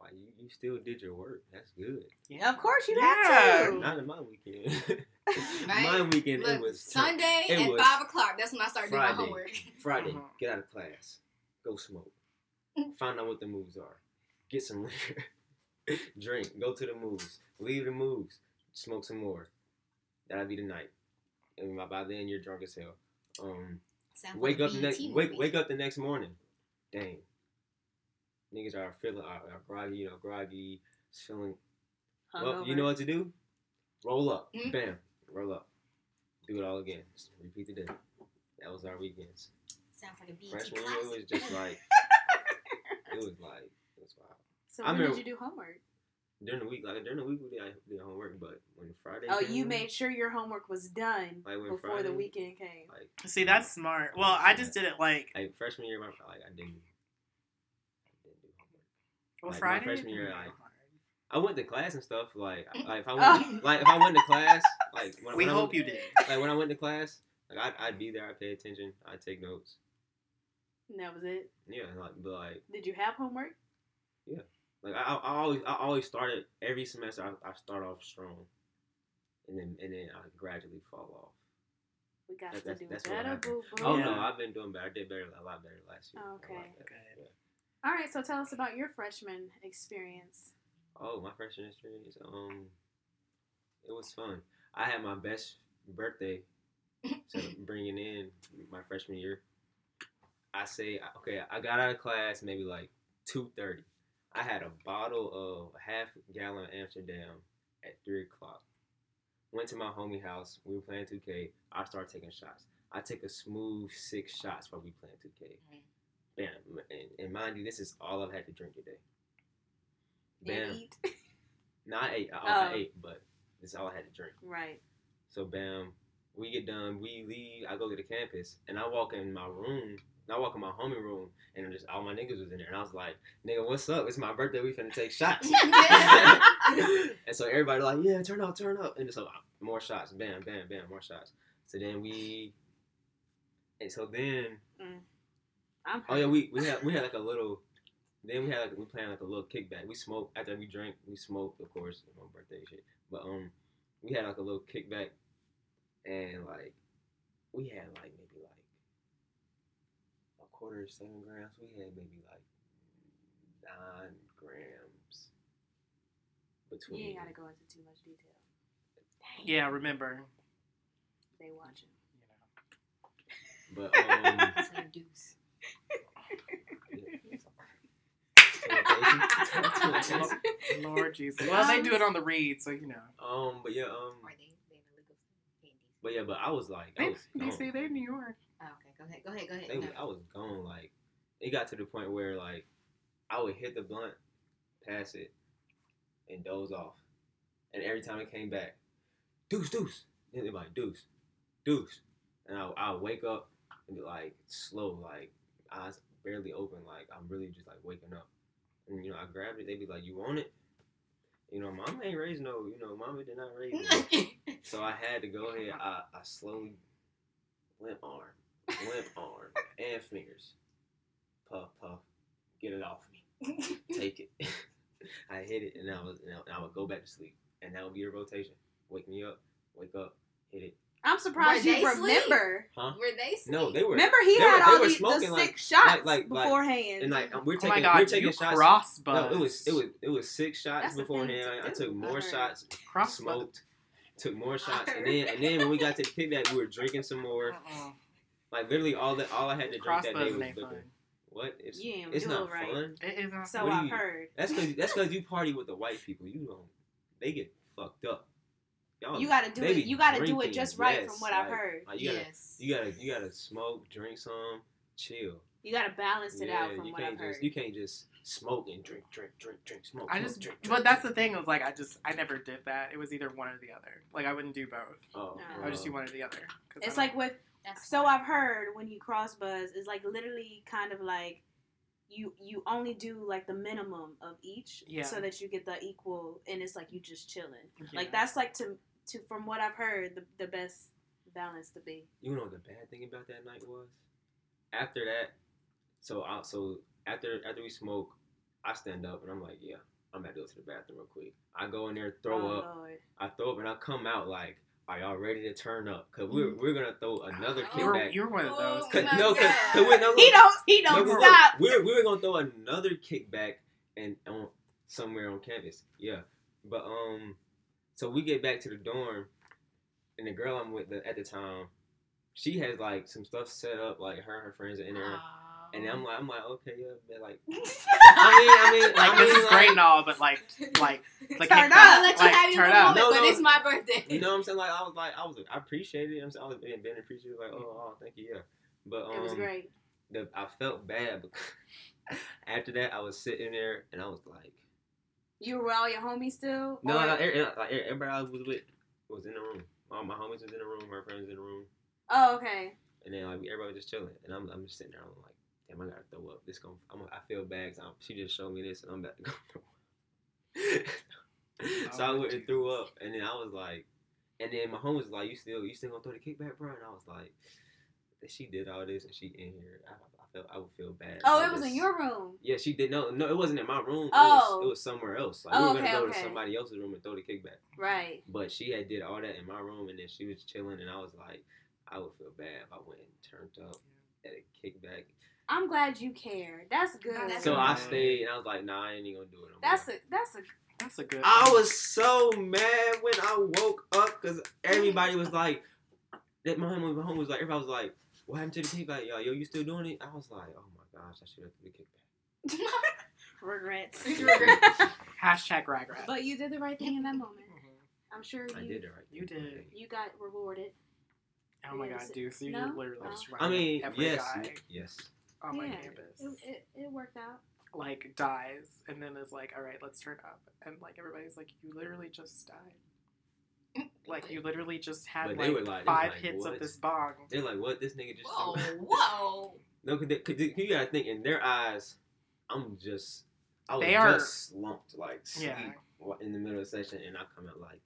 Speaker 4: why you, you still did your work? That's good.
Speaker 1: Yeah,
Speaker 2: Of course you
Speaker 1: Yeah.
Speaker 2: have to.
Speaker 4: Not in my weekend.
Speaker 3: Right?
Speaker 4: my weekend
Speaker 3: Look,
Speaker 4: it was
Speaker 3: Sunday
Speaker 4: it
Speaker 3: at
Speaker 4: was
Speaker 3: 5 o'clock. That's when I start doing my
Speaker 4: Friday.
Speaker 3: homework.
Speaker 4: Friday.
Speaker 1: Mhm.
Speaker 4: Get out of class. Go smoke. Find out what the moves are. Get some liquor. Drink. Go to the moves. Leave the moves. Smoke some more. That'll be the night. And by, by then you're drunk as hell. Um,
Speaker 3: Sounds like
Speaker 4: wake
Speaker 3: a
Speaker 4: up the next wake wake up the next morning. Dang. Niggas are feeling are, are groggy, you know, groggy, feeling well, you know what to do? Roll up.
Speaker 3: Mhm.
Speaker 4: Bam. Roll up. Do it all again. Just repeat the day. That was our weekends.
Speaker 3: Sounds like a BET
Speaker 4: Freshman year was just like it was like it was wild.
Speaker 2: So
Speaker 4: I
Speaker 2: when
Speaker 4: remember-
Speaker 2: did you do homework?
Speaker 4: During the week, like during the week we did, I did homework, but when Friday
Speaker 2: Oh,
Speaker 4: came,
Speaker 2: you made sure your homework was done
Speaker 4: Like when
Speaker 2: before the weekend came.
Speaker 4: like
Speaker 1: See, that's smart. Well, I just did it like
Speaker 4: like freshman year, my like I didn't, I didn't do homework.
Speaker 1: Well
Speaker 4: Like, my
Speaker 1: Friday.
Speaker 4: freshman year, like, I went to class and stuff. Like like if I
Speaker 2: Oh.
Speaker 4: went like if I went to class, like when,
Speaker 1: we
Speaker 4: when I
Speaker 1: hope
Speaker 4: went,
Speaker 1: you did.
Speaker 4: like when I went to class, like I'd, I'd be there, I'd pay attention, I'd take notes.
Speaker 2: And that was it.
Speaker 4: Yeah, like but like
Speaker 2: Did you have homework?
Speaker 4: Yeah, like I, I always I always started every semester. I, I start off strong. and then and then I gradually fall off.
Speaker 2: We got
Speaker 4: That-
Speaker 2: to
Speaker 4: that's-
Speaker 2: do
Speaker 4: that's
Speaker 2: better, boo boo.
Speaker 4: Oh
Speaker 1: Yeah.
Speaker 4: no, I've been doing better. I did better, a lot better last year.
Speaker 2: Oh,
Speaker 4: A
Speaker 2: okay.
Speaker 4: better,
Speaker 1: Good.
Speaker 4: yeah.
Speaker 2: All right, so tell us about your freshman experience.
Speaker 4: Oh, my freshman experience. Um, it was fun. I had my best birthday, so bringing in my freshman year. I say okay. I got out of class maybe like two thirty. I had a bottle of half gallon Amsterdam at three o'clock. Went to my homie house. We were playing 2K. I started taking shots. I take a smooth six shots while we playing 2K.
Speaker 3: Mhm.
Speaker 4: Bam. And, and mind you, this is all I've had to drink today.
Speaker 2: And eat.
Speaker 4: Not eight. I, I
Speaker 2: Oh.
Speaker 4: ate, but this is all I had to drink.
Speaker 2: right.
Speaker 4: So bam, we get done. We leave. I go to the campus, and I walk in my room. And I walk in my homie room, and just all my niggas was in there, and I was like, "Nigga, what's up? It's my birthday. We finna take shots." and so everybody like, "Yeah, turn up, turn up," and just like, more shots. Bam, bam, bam, more shots. So then we, and so then, mm.
Speaker 2: I'm
Speaker 4: oh yeah, we we had we had like a little. Then we had like we planned like a little kickback. We smoked after we drank. We smoked, of course, on birthday shit. But um, we had like a little kickback, and like we had like maybe like a quarter of seven grams. We had maybe like nine grams between.
Speaker 2: You ain't gotta go into too much detail.
Speaker 1: Yeah, remember.
Speaker 2: They watching.
Speaker 1: You know.
Speaker 4: But um,
Speaker 3: deuce.
Speaker 1: Lord Jesus. Well, they do it on the read, so you know.
Speaker 4: um, but yeah, um,
Speaker 3: Or they they in the legal candies.
Speaker 4: but yeah, but I was like, I
Speaker 1: They,
Speaker 4: was
Speaker 1: you see, they're New York.
Speaker 3: Oh, okay, go ahead, go ahead, go ahead.
Speaker 4: They,
Speaker 3: No.
Speaker 4: I was gone. Like it got to the point where like I would hit the blunt, pass it, and doze off. And every time it came back, deuce, deuce. Then they'd be like deuce, deuce, and I I would wake up and be like slow, like eyes barely open, like I'm really just like waking up. And you know I grabbed it. They'd be like, "You want it?" You know, mama ain't raised no. You know, mama did not raise me. So I had to go ahead. I, I slowly limp arm, limp arm, and fingers. Puff, puff, get it off me. Take it. I hit it, and I was, and I would go back to sleep, and that would be the rotation. Wake me up, wake up, hit it.
Speaker 2: I'm surprised
Speaker 3: Were
Speaker 2: you
Speaker 3: they sleep?
Speaker 2: remember.
Speaker 4: Huh?
Speaker 3: Were they sleep?
Speaker 4: No, they were.
Speaker 2: Remember, he
Speaker 4: they were-
Speaker 2: had all
Speaker 4: were
Speaker 2: the,
Speaker 4: smoking,
Speaker 2: the
Speaker 4: like-
Speaker 2: six shots
Speaker 4: like- like-
Speaker 2: beforehand.
Speaker 4: And like um, we're
Speaker 1: Oh
Speaker 4: taking,
Speaker 1: my
Speaker 4: we're taking
Speaker 1: you
Speaker 4: shots.
Speaker 1: cross
Speaker 4: No, it was it was it was six shots
Speaker 2: That's the
Speaker 4: beforehand. I, I took more
Speaker 2: I
Speaker 4: shots,
Speaker 1: cross
Speaker 4: smoked, took more shots, and then and then when we got to the kickback, we were drinking some more.
Speaker 1: Uh-uh.
Speaker 4: Like literally all that all I had to drink that day was
Speaker 1: ain't
Speaker 4: liquor.
Speaker 1: fun.
Speaker 4: What? It's
Speaker 2: You ain't
Speaker 4: it's not
Speaker 2: right.
Speaker 4: fun.
Speaker 1: It is not
Speaker 2: so
Speaker 4: What
Speaker 2: I've
Speaker 4: you-
Speaker 2: heard.
Speaker 4: That's cause that's cause you party with the white people. You don't. They get fucked up. Y'all,
Speaker 2: You gotta do it. You gotta do it just right,
Speaker 4: yes,
Speaker 2: from what I've heard.
Speaker 4: Like you gotta
Speaker 3: yes.
Speaker 4: you gotta you gotta smoke, drink some, chill.
Speaker 2: You gotta balance it out from
Speaker 4: you
Speaker 2: what
Speaker 4: can't
Speaker 2: I've heard.
Speaker 4: just you can't just smoke and drink, drink, drink, drink, smoke.
Speaker 1: I
Speaker 4: smoke,
Speaker 1: just,
Speaker 4: drink,
Speaker 1: but that's the
Speaker 4: drink.
Speaker 1: thing. Was like I just, I never did that. It was either one or the other. Like I wouldn't do both.
Speaker 4: Oh,
Speaker 2: No.
Speaker 1: I would just do one or the other.
Speaker 2: It's like with So. I've heard when you cross buzz, it's like literally kind of like you you only do like the minimum of each,
Speaker 1: Yeah.
Speaker 2: so that you get the equal, and it's like you just chilling.
Speaker 1: Yeah.
Speaker 2: Like that's like to to from what I've heard the the best balance to be.
Speaker 4: You know what the bad thing about that night was? After that, so I, so after after we smoke, I stand up and I'm like, yeah, I'm about to go to the bathroom real quick. I go in there, throw
Speaker 2: oh,
Speaker 4: up.
Speaker 2: Lord.
Speaker 4: I throw up and I come out like, are y'all ready to turn up? Cause we're we're gonna throw another
Speaker 3: Oh.
Speaker 1: you were,
Speaker 4: kickback.
Speaker 1: You're, one of those.
Speaker 3: Oh
Speaker 4: Cause,
Speaker 3: my
Speaker 4: no, cause,
Speaker 3: God.
Speaker 4: 'cause we no,
Speaker 2: He don't he
Speaker 4: no,
Speaker 2: don't
Speaker 4: we were-
Speaker 2: stop.
Speaker 4: We were, we were gonna throw another kickback and on somewhere on campus. Yeah, but um, so we get back to the dorm, and the girl I'm with the, at the time, she has like some stuff set up. Like her and her friends are in there, and I'm like, I'm like, okay, yeah, but like, I mean, I mean,
Speaker 1: like
Speaker 4: I
Speaker 1: this
Speaker 4: mean,
Speaker 1: is great and all, but like, like, like
Speaker 2: Turn
Speaker 1: kickback.
Speaker 2: up.
Speaker 3: I'll let you
Speaker 1: like,
Speaker 3: have your
Speaker 1: turn up.
Speaker 3: moment,
Speaker 4: No,
Speaker 3: but it's my birthday.
Speaker 4: You know what I'm saying? Like I was like I was I appreciated it. I'm saying I was being, being appreciative. Like oh, oh thank you yeah. But um,
Speaker 2: it was great.
Speaker 4: The, I felt bad because after that I was sitting there and I was like
Speaker 2: You were with all your homies still?
Speaker 4: no
Speaker 2: Or-
Speaker 4: like, every- like, everybody I was with was in the room. All my homies was in the room. My friends in the room.
Speaker 2: Oh, okay.
Speaker 4: And then like everybody was just chilling and I'm, I'm just sitting there. I'm like damn I gotta throw up. This going I'm, I feel bad. 'cause I'm, she just showed me this and I'm about to go throw up. so I went and threw up and then I was like and then my home was like, "You still, you still gonna throw the kickback, bro?" And I was like, "She did all this, and she in here. I, I felt I would feel bad.
Speaker 2: Oh,
Speaker 4: I
Speaker 2: it was in your room.
Speaker 4: Yeah, she did. No, no, it wasn't in my room. It
Speaker 2: Oh.
Speaker 4: was, it was somewhere else. Like
Speaker 2: Oh,
Speaker 4: we were gonna
Speaker 2: okay,
Speaker 4: go
Speaker 2: okay.
Speaker 4: to somebody else's room and throw the kickback.
Speaker 2: Right.
Speaker 4: But she had did all that in my room, and then she was chilling, and I was like, I would feel bad if I went and turned up at a kickback.
Speaker 2: I'm glad you care. That's good.
Speaker 3: No, that's
Speaker 4: So I stayed, and I was like, Nah, I ain't even gonna do it. No
Speaker 2: That's
Speaker 4: more.
Speaker 2: a that's a
Speaker 1: That's a good.
Speaker 4: I was so mad when I woke up because everybody was like, that my home, my home was like, everybody was like, what happened to the kickback? Yo, yo, you still doing it? I was like, oh my gosh, I should have did the kickback.
Speaker 2: regrets.
Speaker 1: Hashtag regret.
Speaker 2: but you did the right thing in that moment.
Speaker 1: Mhm.
Speaker 2: I'm sure
Speaker 4: I
Speaker 2: you
Speaker 4: did it right.
Speaker 1: You did.
Speaker 2: you got rewarded.
Speaker 1: Oh my god,
Speaker 2: Yes.
Speaker 1: Deuce, you
Speaker 2: No?
Speaker 1: literally
Speaker 2: Oh.
Speaker 1: just
Speaker 4: I mean,
Speaker 1: every
Speaker 4: yes,
Speaker 1: guy
Speaker 4: yes.
Speaker 1: on my
Speaker 2: Yeah.
Speaker 1: campus.
Speaker 2: It, it, it worked out.
Speaker 1: like dies and then is like, all right, let's turn up. And like everybody's like, you literally just died. Like you literally just had
Speaker 4: But
Speaker 1: like
Speaker 4: like-
Speaker 1: five
Speaker 4: like,
Speaker 1: hits
Speaker 4: what?
Speaker 1: of this bong.
Speaker 4: They're like, what? This nigga just.
Speaker 3: Whoa,
Speaker 4: told-"
Speaker 3: whoa.
Speaker 4: No, cause, they, cause they- you gotta think in their eyes, I'm just, I was
Speaker 1: They are-
Speaker 4: just slumped like sleep
Speaker 1: Yeah.
Speaker 4: in the middle of the session, and I come out like,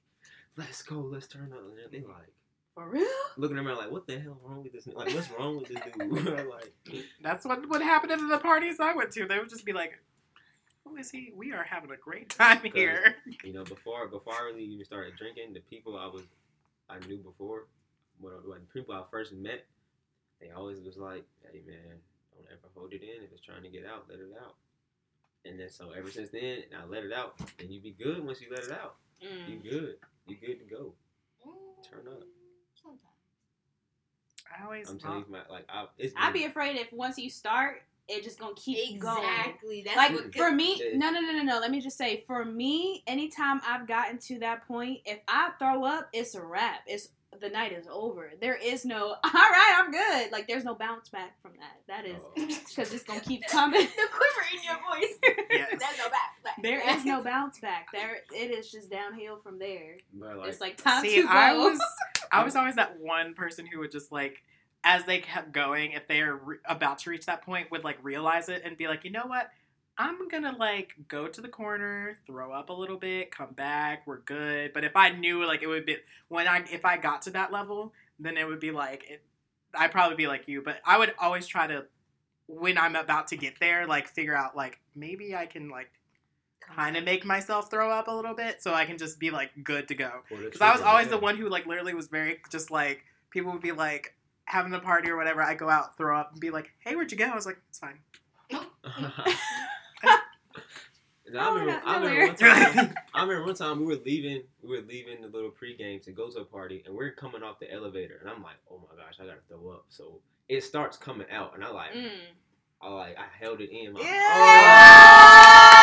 Speaker 4: let's go, let's turn up, and they like
Speaker 2: For real?
Speaker 4: looking around like, what the hell wrong with this? nigga? Like, what's wrong with this dude? like,
Speaker 1: That's what what happened at the parties I went to. They would just be like, who is he? We are having a great time here.
Speaker 4: you know, before before I really even started drinking, the people I was I knew before, when, when the people I first met, they always was like, "Hey man, don't ever hold it in. If it's trying to get out, let it out." And then so ever since then, I let it out, and you be good once you let it out. You
Speaker 2: Mm.
Speaker 4: good. You good to go. Turn up.
Speaker 3: Sometimes.
Speaker 1: I always
Speaker 4: I'm telling you, my, like I, it's
Speaker 2: I'd be afraid if once you start, it just gonna keep going.
Speaker 3: Exactly. That's
Speaker 2: like
Speaker 3: what
Speaker 2: for me,
Speaker 4: Yeah.
Speaker 2: no, no, no, no, no. Let me just say, for me, anytime I've gotten to that point, if I throw up, it's a wrap. It's the night is over. There is no, all right, I'm good. Like there's no bounce back from that. That is
Speaker 4: Oh.
Speaker 2: because it's gonna keep coming.
Speaker 3: the quiver in your voice.
Speaker 1: Yes.
Speaker 3: That's no back. back.
Speaker 2: there is no bounce back. There, it is just downhill from there.
Speaker 4: Like,
Speaker 2: it's like time
Speaker 1: See,
Speaker 2: to go.
Speaker 1: I was I was always that one person who would just like as they kept going, if they are re- about to reach that point, would like realize it and be like, you know what? I'm gonna like go to the corner, throw up a little bit, come back, we're good. But if I knew like it would be when I if I got to that level, then it would be like it, I'd probably be like you. But I would always try to when I'm about to get there, like figure out like maybe I can like kind of make myself throw up a little bit so I can just be like good to go. Because I was always the one who like literally was very just like people would be like having a party or whatever. I go out, throw up, and be like, "Hey, where'd you go?" I was like, "It's fine."
Speaker 4: I
Speaker 2: Oh,
Speaker 4: remember,
Speaker 2: not
Speaker 4: I remember one time. I remember one time we were leaving. We were leaving the little pregame to go to a party, and we're coming off the elevator, and I'm like, "Oh my gosh, I gotta throw up." So it starts coming out, and I like,
Speaker 2: Mm.
Speaker 4: I like, I held it in. Like,
Speaker 2: Yeah.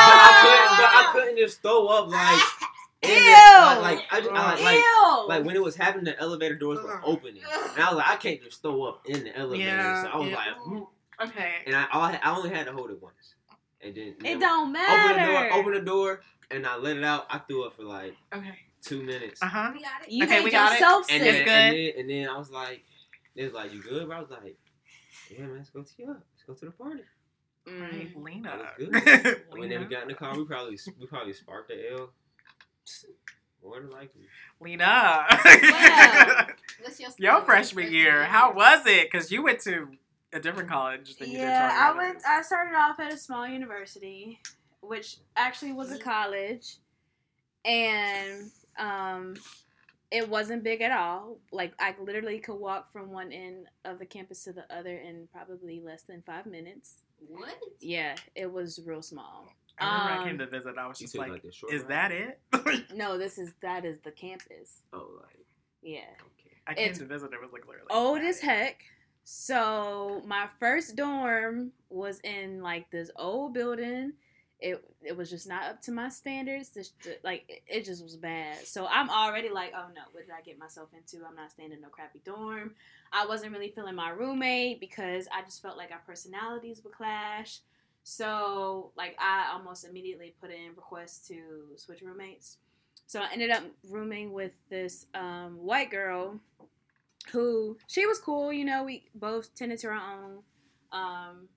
Speaker 4: But I couldn't. But I couldn't just throw up like. In the-
Speaker 2: Ew.
Speaker 4: like, like, I, I, like,
Speaker 2: Ew.
Speaker 4: like when it was happening, the elevator doors were opening, and I was like, I can't just throw up in the elevator.
Speaker 1: Yeah,
Speaker 4: so I was
Speaker 1: yeah.
Speaker 4: like, mm.
Speaker 1: Okay.
Speaker 4: and I, all I, I only had to hold it once, and then
Speaker 2: it
Speaker 4: then
Speaker 2: don't matter.
Speaker 4: open the door, open the door, and I let it out. I threw up for like
Speaker 1: Okay.
Speaker 4: two minutes,
Speaker 1: Uh huh.
Speaker 3: We got it.
Speaker 2: You
Speaker 1: Okay,
Speaker 2: made
Speaker 1: we got it.
Speaker 2: yourself
Speaker 4: and
Speaker 2: sick.
Speaker 4: then,
Speaker 1: good.
Speaker 4: and then and then I was like, they was like, you good? Bro? I was like, yeah, man, let's go to let's go to the party.
Speaker 1: Right,
Speaker 2: Mm.
Speaker 1: Lena.
Speaker 4: That was good. And when then we got in the car, we probably we probably sparked the L. More than likely.
Speaker 1: Lena.
Speaker 2: Wow.
Speaker 3: What's your
Speaker 1: Your freshman year, how was it? Because you went to a different college than you did.
Speaker 2: Yeah, I went. I started off at a small university, which actually was a college, and um, it wasn't big at all. Like I literally could walk from one end of the campus to the other in probably less than five minutes.
Speaker 3: What?
Speaker 2: Yeah, it was real small.
Speaker 1: I remember I
Speaker 2: um,
Speaker 1: came to visit. I was just like,
Speaker 4: like, the
Speaker 1: "Is
Speaker 4: route?
Speaker 1: that it?"
Speaker 2: No, this is that is the campus.
Speaker 4: Oh, like
Speaker 2: Yeah.
Speaker 4: okay.
Speaker 1: I came
Speaker 2: It's
Speaker 1: to visit. It was like literally
Speaker 2: old as
Speaker 1: it.
Speaker 2: heck. So my first dorm was in like this old building. It it was just not up to my standards. Just like it, it just was bad. So I'm already like, oh no, what did I get myself into? I'm not staying in no crappy dorm. I wasn't really feeling my roommate because I just felt like our personalities would clash. So like I almost immediately put in requests to switch roommates. So I ended up rooming with this um, white girl who she was cool. You know, we both tended to our own. Um,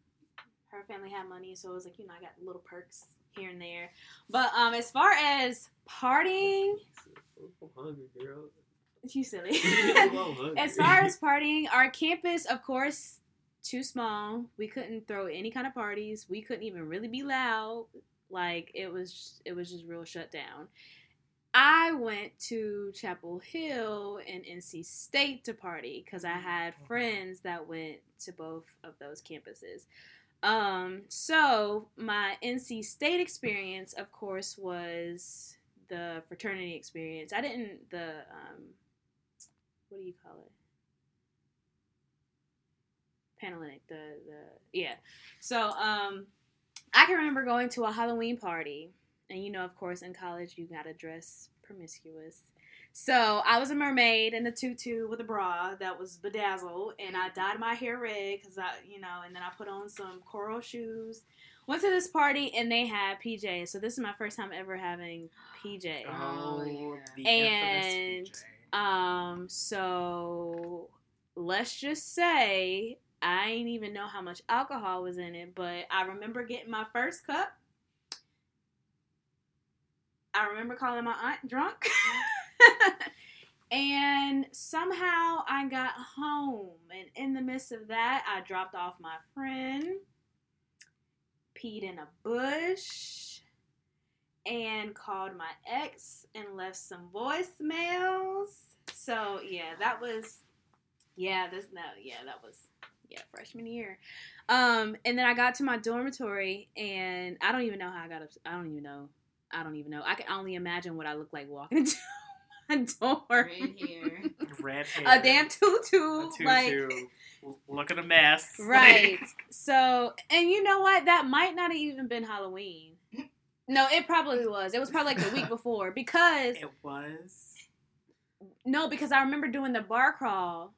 Speaker 2: her family had money, so it was like you know I got little perks here and there. But um, as far as partying,
Speaker 4: I'm hungry, girl.
Speaker 2: you silly. As far as partying, our campus, of course, too small. We couldn't throw any kind of parties. We couldn't even really be loud. Like it was it was just real shut down. I went to Chapel Hill and NC State to party because I had friends that went to both of those campuses. Um, so my NC State experience, of course, was the fraternity experience. I didn't the um, what do you call it? Panhellenic, the the yeah. So um, I can remember going to a Halloween party, and you know, of course, in college you gotta dress promiscuous. So I was a mermaid in a tutu with a bra that was bedazzled, and I dyed my hair red because I, you know, and then I put on some coral shoes. Went to this party and they had PJs. So this is my first time ever having PJ.
Speaker 1: Oh,
Speaker 3: yeah.
Speaker 1: the
Speaker 2: And-
Speaker 1: PJ.
Speaker 2: Um, so let's just say I ain't even know how much alcohol was in it, but I remember getting my first cup. I remember calling my aunt drunk. and somehow I got home, and in the midst of that, I dropped off my friend, peed in a bush, and called my ex and left some voicemails. So yeah, that was yeah, this no, yeah, that was yeah, freshman year. Um, and then I got to my dormitory and I don't even know how I got up I don't even know. I don't even know. I can only imagine what I look like walking into my dorm.
Speaker 3: Red hair.
Speaker 1: red hair,
Speaker 2: A damn tutu.
Speaker 1: a tutu,
Speaker 2: Like
Speaker 1: look at a mess.
Speaker 2: Right. So, and you know what? That might not have even been Halloween. No, it probably was. It was probably like the week before because
Speaker 1: it was.
Speaker 2: no, because I remember doing the bar crawl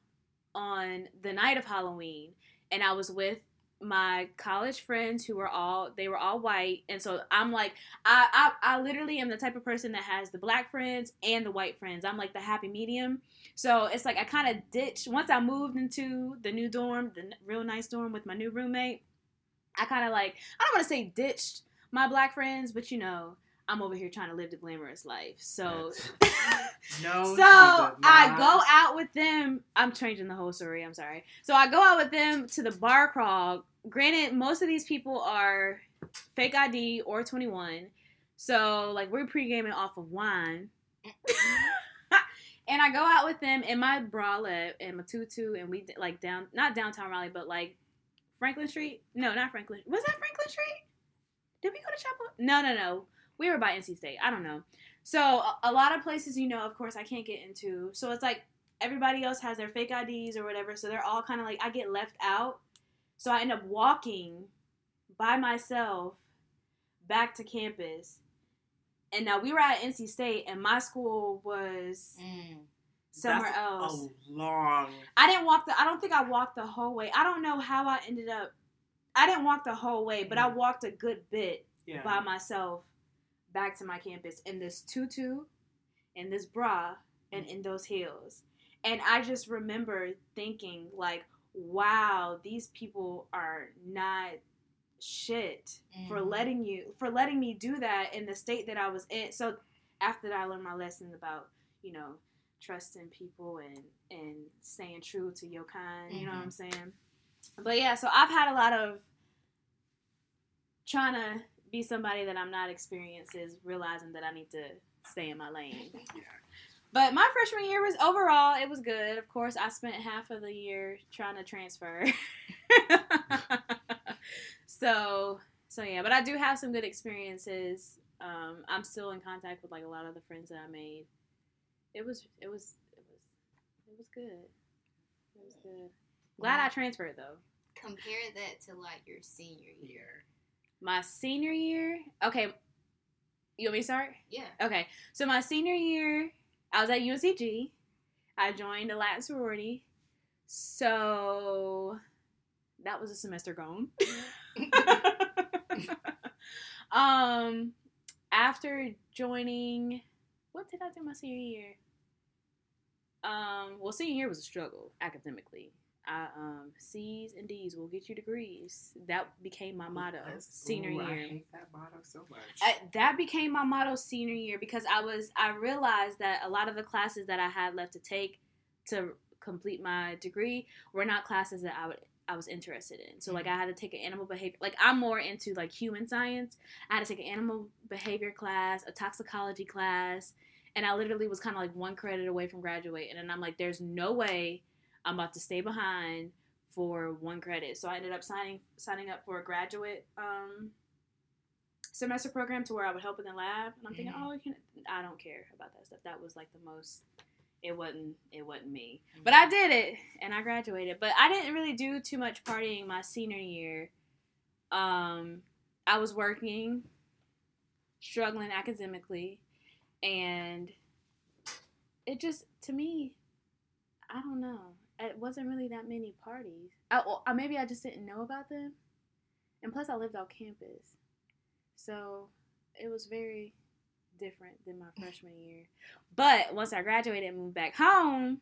Speaker 2: on the night of Halloween, and I was with my college friends who were all they were all white, and so I'm like, I I, I literally am the type of person that has the black friends and the white friends. I'm like the happy medium. So it's like I kind of ditched once I moved into the new dorm, the real nice dorm with my new roommate. I kind of like I don't want to say ditched my black friends, but you know I'm over here trying to live the glamorous life. So.
Speaker 1: No.
Speaker 2: So I go out with them. I'm changing the whole story. I'm sorry. So I go out with them to the bar crawl. Granted, most of these people are fake ID or 21. So like we're pre gaming off of wine. and I go out with them in my bralette and my tutu, and we like down not downtown Raleigh, but like Franklin Street. No, not Franklin. Was that Franklin Street? Did we go to Chapel? No, no, no. We were by NC State. I don't know. So a, a lot of places, you know, of course, I can't get into. So it's like everybody else has their fake IDs or whatever. So they're all kind of like I get left out. So I end up walking by myself back to campus. And now we were at NC State, and my school was
Speaker 3: Mm.
Speaker 2: somewhere
Speaker 1: That's
Speaker 2: else.
Speaker 1: A long.
Speaker 2: I didn't walk the. I don't think I walked the whole way. I don't know how I ended up. I didn't walk the whole way, but I
Speaker 1: Mm.
Speaker 2: walked a good bit
Speaker 1: Yeah.
Speaker 2: by myself back to my campus in this tutu, in this bra, and in those heels. And I just remember thinking, like, wow, these people are not shit for
Speaker 3: Mhm.
Speaker 2: letting you for letting me do that in the state that I was in. So after that I learned my lesson about, you know, trusting people and and staying true to your kind, you know what I'm saying? But yeah, so I've had a lot of trying to be somebody that I'm not experiences, realizing that I need to stay in my lane.
Speaker 1: Yeah.
Speaker 2: But my freshman year was overall, it was good. Of course, I spent half of the year trying to transfer. so, so yeah, but I do have some good experiences. Um, I'm still in contact with like a lot of the friends that I made. It was, it was, it was, it was good. It was good. Glad I transferred though.
Speaker 3: Compare that to like your senior year.
Speaker 2: My senior year, okay. You want me to start?
Speaker 3: Yeah.
Speaker 2: Okay, so my senior year, I was at UNCG. I joined a Latin sorority. So that was a semester gone. um, after joining, what did I do my senior year? Um, well, senior year was a struggle academically. I, um, C's and D's will get you degrees. That became my motto
Speaker 1: That's-
Speaker 2: senior year.
Speaker 1: I hate that motto so much.
Speaker 2: I, that became my motto senior year because I was I realized that a lot of the classes that I had left to take to complete my degree were not classes that I would I was interested in. So like I had to take an animal behavior like I'm more into like human science. I had to take an animal behavior class, a toxicology class, and I literally was kind of like one credit away from graduating and I'm like there's no way I'm about to stay behind for one credit. So I ended up signing signing up for a graduate um semester program to where I would help in the lab. And I'm thinking,
Speaker 3: Mhm.
Speaker 2: oh, can, I don't care about that stuff. That was like the most. It wasn't. It wasn't me. But I did it, and I graduated. But I didn't really do too much partying my senior year. Um, I was working, struggling academically, and it just to me, I don't know. It wasn't really that many parties. I, or maybe I just didn't know about them, and plus I lived off campus, so it was very different than my freshman year. But once I graduated and moved back home,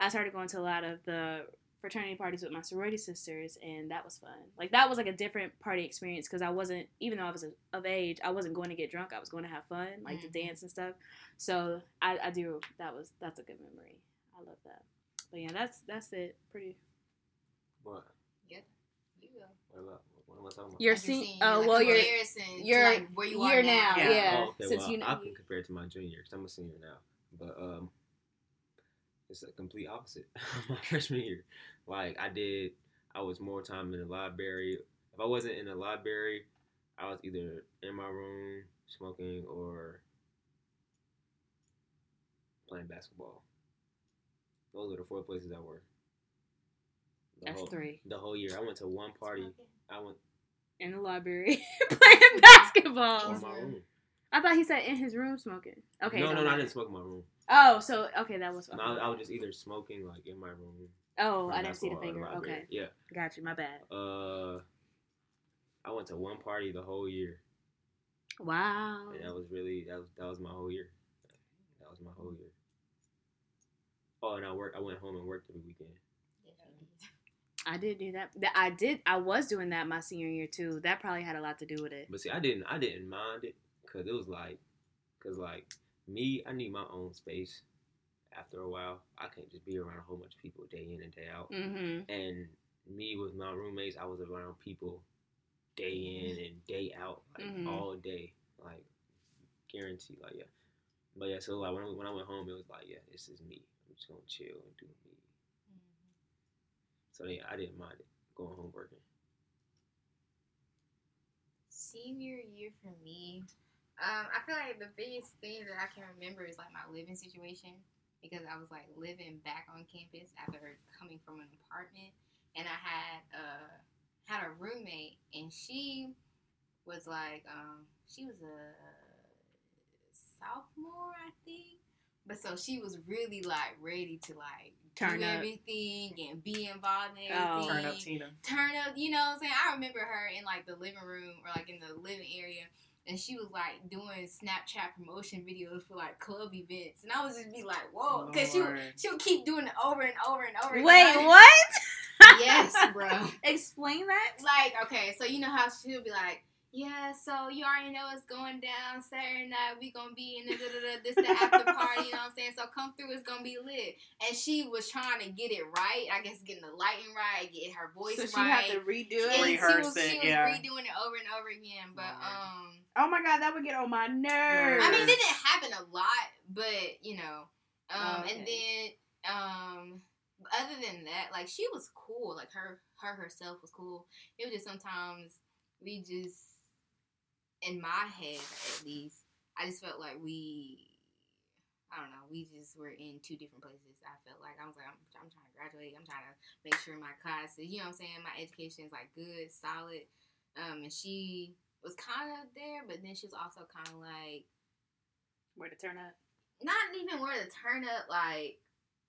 Speaker 2: I started going to a lot of the fraternity parties with my sorority sisters, and that was fun. Like that was like a different party experience because I wasn't, even though I was of age, I wasn't going to get drunk. I was going to have fun, like to
Speaker 3: Mhm.
Speaker 2: dance and stuff. So I, I do. That was that's a good memory. I love that. But yeah, that's that's it. Pretty.
Speaker 4: What? Yeah.
Speaker 3: You go.
Speaker 4: What about? What am I talking about?
Speaker 2: Your
Speaker 3: Like seeing,
Speaker 2: oh, well, your-
Speaker 3: comparison to,
Speaker 2: your
Speaker 3: like, where you
Speaker 2: year
Speaker 3: are now.
Speaker 2: now, yeah.
Speaker 4: Oh, okay,
Speaker 2: since
Speaker 4: well,
Speaker 2: you know-
Speaker 4: I can compare it to my junior because I'm a senior now, but um, it's a complete opposite. my freshman year, like I did, I was more time in the library. If I wasn't in the library, I was either in my room smoking or playing basketball. Those are the four places I were. The
Speaker 2: That's
Speaker 4: whole,
Speaker 2: three
Speaker 4: The whole year, I went to one party. I went
Speaker 2: in the library playing basketball.
Speaker 4: in my room.
Speaker 2: I thought he said in his room smoking. Okay.
Speaker 4: no, no, no, I didn't smoke in my room.
Speaker 2: Oh, so okay, that was.
Speaker 4: No, I, I was just either smoking like in my room.
Speaker 2: oh, I didn't see the finger.
Speaker 4: library.
Speaker 2: Okay,
Speaker 4: Yeah.
Speaker 2: got you. My bad.
Speaker 4: Uh, I went to one party the whole year,
Speaker 2: Wow.
Speaker 4: and that was really that was that was my whole year. That was my whole year. Oh, and I worked. I went home and worked every weekend.
Speaker 2: I did do that. That- I did. I was doing that my senior year too. That probably had a lot to do with it.
Speaker 4: But see, I didn't. I didn't mind it because it was like, because like me, I need my own space. After a while, I can't just be around a whole bunch of people day in and day out.
Speaker 2: Mm-hmm.
Speaker 4: And me with my roommates, I was around people day in and day out, like
Speaker 2: Mhm.
Speaker 4: all day, like guaranteed, like yeah. But yeah, so like when I, when I went home, it was like yeah, this is me. I'm just gonna chill and do me. So yeah, I didn't mind it going home working.
Speaker 3: Senior year for me, um, I feel like the biggest thing that I can remember is like my living situation because I was like living back on campus after coming from an apartment, and I had uh had a roommate, and she was like um she was a sophomore, I think. But so she was really like ready to like
Speaker 2: Turn
Speaker 3: do
Speaker 2: up.
Speaker 3: everything and be involved in
Speaker 2: Oh.
Speaker 3: everything
Speaker 1: Turn up Tina.
Speaker 3: turn up, you know what I'm saying? I remember her in like the living room or like in the living area and she was like doing Snapchat promotion videos for like club events and I was just be like, whoa, because she, would- she would keep doing it over and over and over
Speaker 2: Wait,
Speaker 3: again.
Speaker 2: what?
Speaker 3: Yes, bro.
Speaker 2: Explain that.
Speaker 3: Like, okay, so you know how she'll be like, yeah, so you already know it's going down Saturday night. We gonna be in the da, da, da, this the after party. You know what I'm saying? So come through. It's gonna be lit. And she was trying to get it right. I guess getting the lighting right, getting her voice
Speaker 2: So she
Speaker 3: right.
Speaker 2: had to redo
Speaker 3: And
Speaker 2: it.
Speaker 1: Rehearse
Speaker 3: she was,
Speaker 1: it,
Speaker 3: she was
Speaker 1: yeah.
Speaker 3: redoing it over and over again. But
Speaker 1: Lord.
Speaker 3: um,
Speaker 2: Oh my god, that would get on my nerves.
Speaker 3: I mean, it didn't happen a lot, but you know, um,
Speaker 2: Okay.
Speaker 3: and then um, other than that, like she was cool. Like her, her herself was cool. It was just sometimes we just, in my head at least, I just felt like we. I don't know. We just were in two different places. I felt like I was like, I'm, I'm trying to graduate. I'm trying to make sure my classes, you know what I'm saying? My education is like good, solid. Um, and she was kind of there, but then she was also kind of like,
Speaker 2: Where to turn up?
Speaker 3: not even where to turn up, like,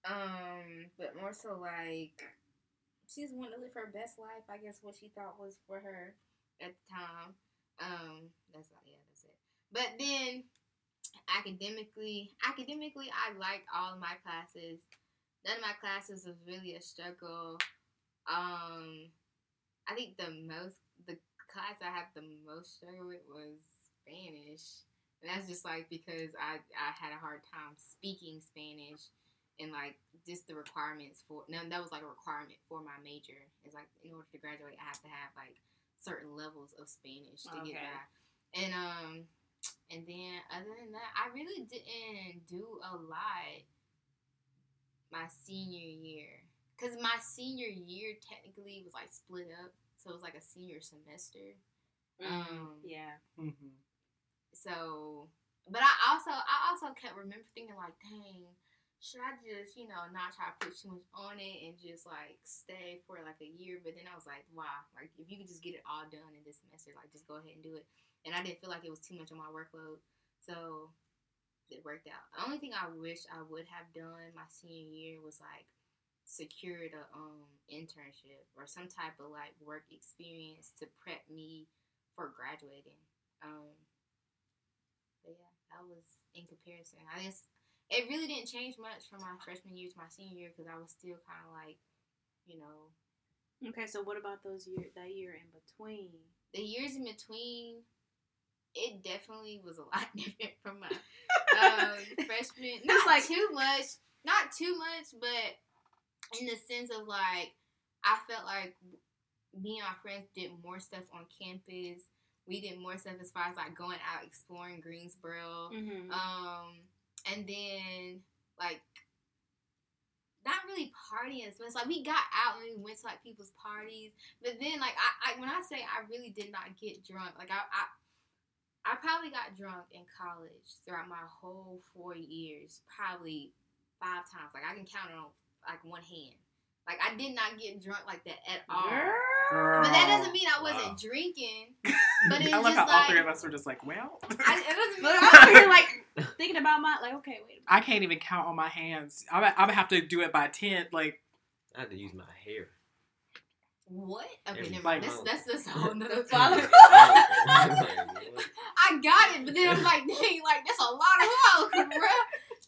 Speaker 3: um, but more so like, she's wanting to live her best life. I guess what she thought was for her at the time. Um, that's not, yeah, that's it. But then academically, academically, I liked all of my classes. None of my classes was really a struggle. Um, I think the most, the class I had the most struggle with was Spanish. And that's just like because I, I had a hard time speaking Spanish and like just the requirements for no, that was like a requirement for my major. It's like in order to graduate, I have to have like certain levels of Spanish to get
Speaker 2: Okay.
Speaker 3: by. And um, and then other than that, I really didn't do a lot my senior year. Cause my senior year technically was like split up, so it was like a senior semester. Um,
Speaker 2: yeah.
Speaker 1: Mhm.
Speaker 3: So, but I also I also kept remember thinking like, dang, should I just you know not try to put too much on it and just like stay for like a year? But then I was like, wow, like if you could just get it all done in this semester, like just go ahead and do it. And I didn't feel like it was too much on my workload, so it worked out. The only thing I wish I would have done my senior year was like secured a um internship or some type of like work experience to prep me for graduating. Um, but yeah, that was in comparison. I guess it really didn't change much from my freshman year to my senior year because I was still kind of like, you know,
Speaker 2: Okay, so what about those year that year in between?
Speaker 3: the years in between. It definitely was a lot different from my um, freshman. Not
Speaker 2: like-
Speaker 3: too much, not too much, but in the sense of like, I felt like me and my friends did more stuff on campus. We did more stuff as far as like going out exploring Greensboro.
Speaker 2: Mm-hmm.
Speaker 3: Um, and then like not really partying as much. Like we got out and we went to like people's parties, but then like I, I when I say I really did not get drunk, like I, I I probably got drunk in college throughout my whole four years, probably five times. Like I can count it on like one hand. Like I did not get drunk like that at all.
Speaker 1: Girl.
Speaker 3: But that doesn't mean I wasn't
Speaker 4: Wow.
Speaker 3: drinking. But it's
Speaker 1: I love
Speaker 3: just
Speaker 1: how all three of us were just like, well,
Speaker 3: I, it doesn't mean I
Speaker 2: here like thinking about my like. Okay, wait.
Speaker 1: I can't even count on my hands. I would, I would have to do it by ten. Like,
Speaker 4: I have to use my hair.
Speaker 3: What? Okay,
Speaker 4: Every
Speaker 3: never mind. That's
Speaker 4: month.
Speaker 3: that's that's a whole nother
Speaker 2: Follow-
Speaker 3: I got it, but then I'm like, dang, like that's a lot of milk, bro.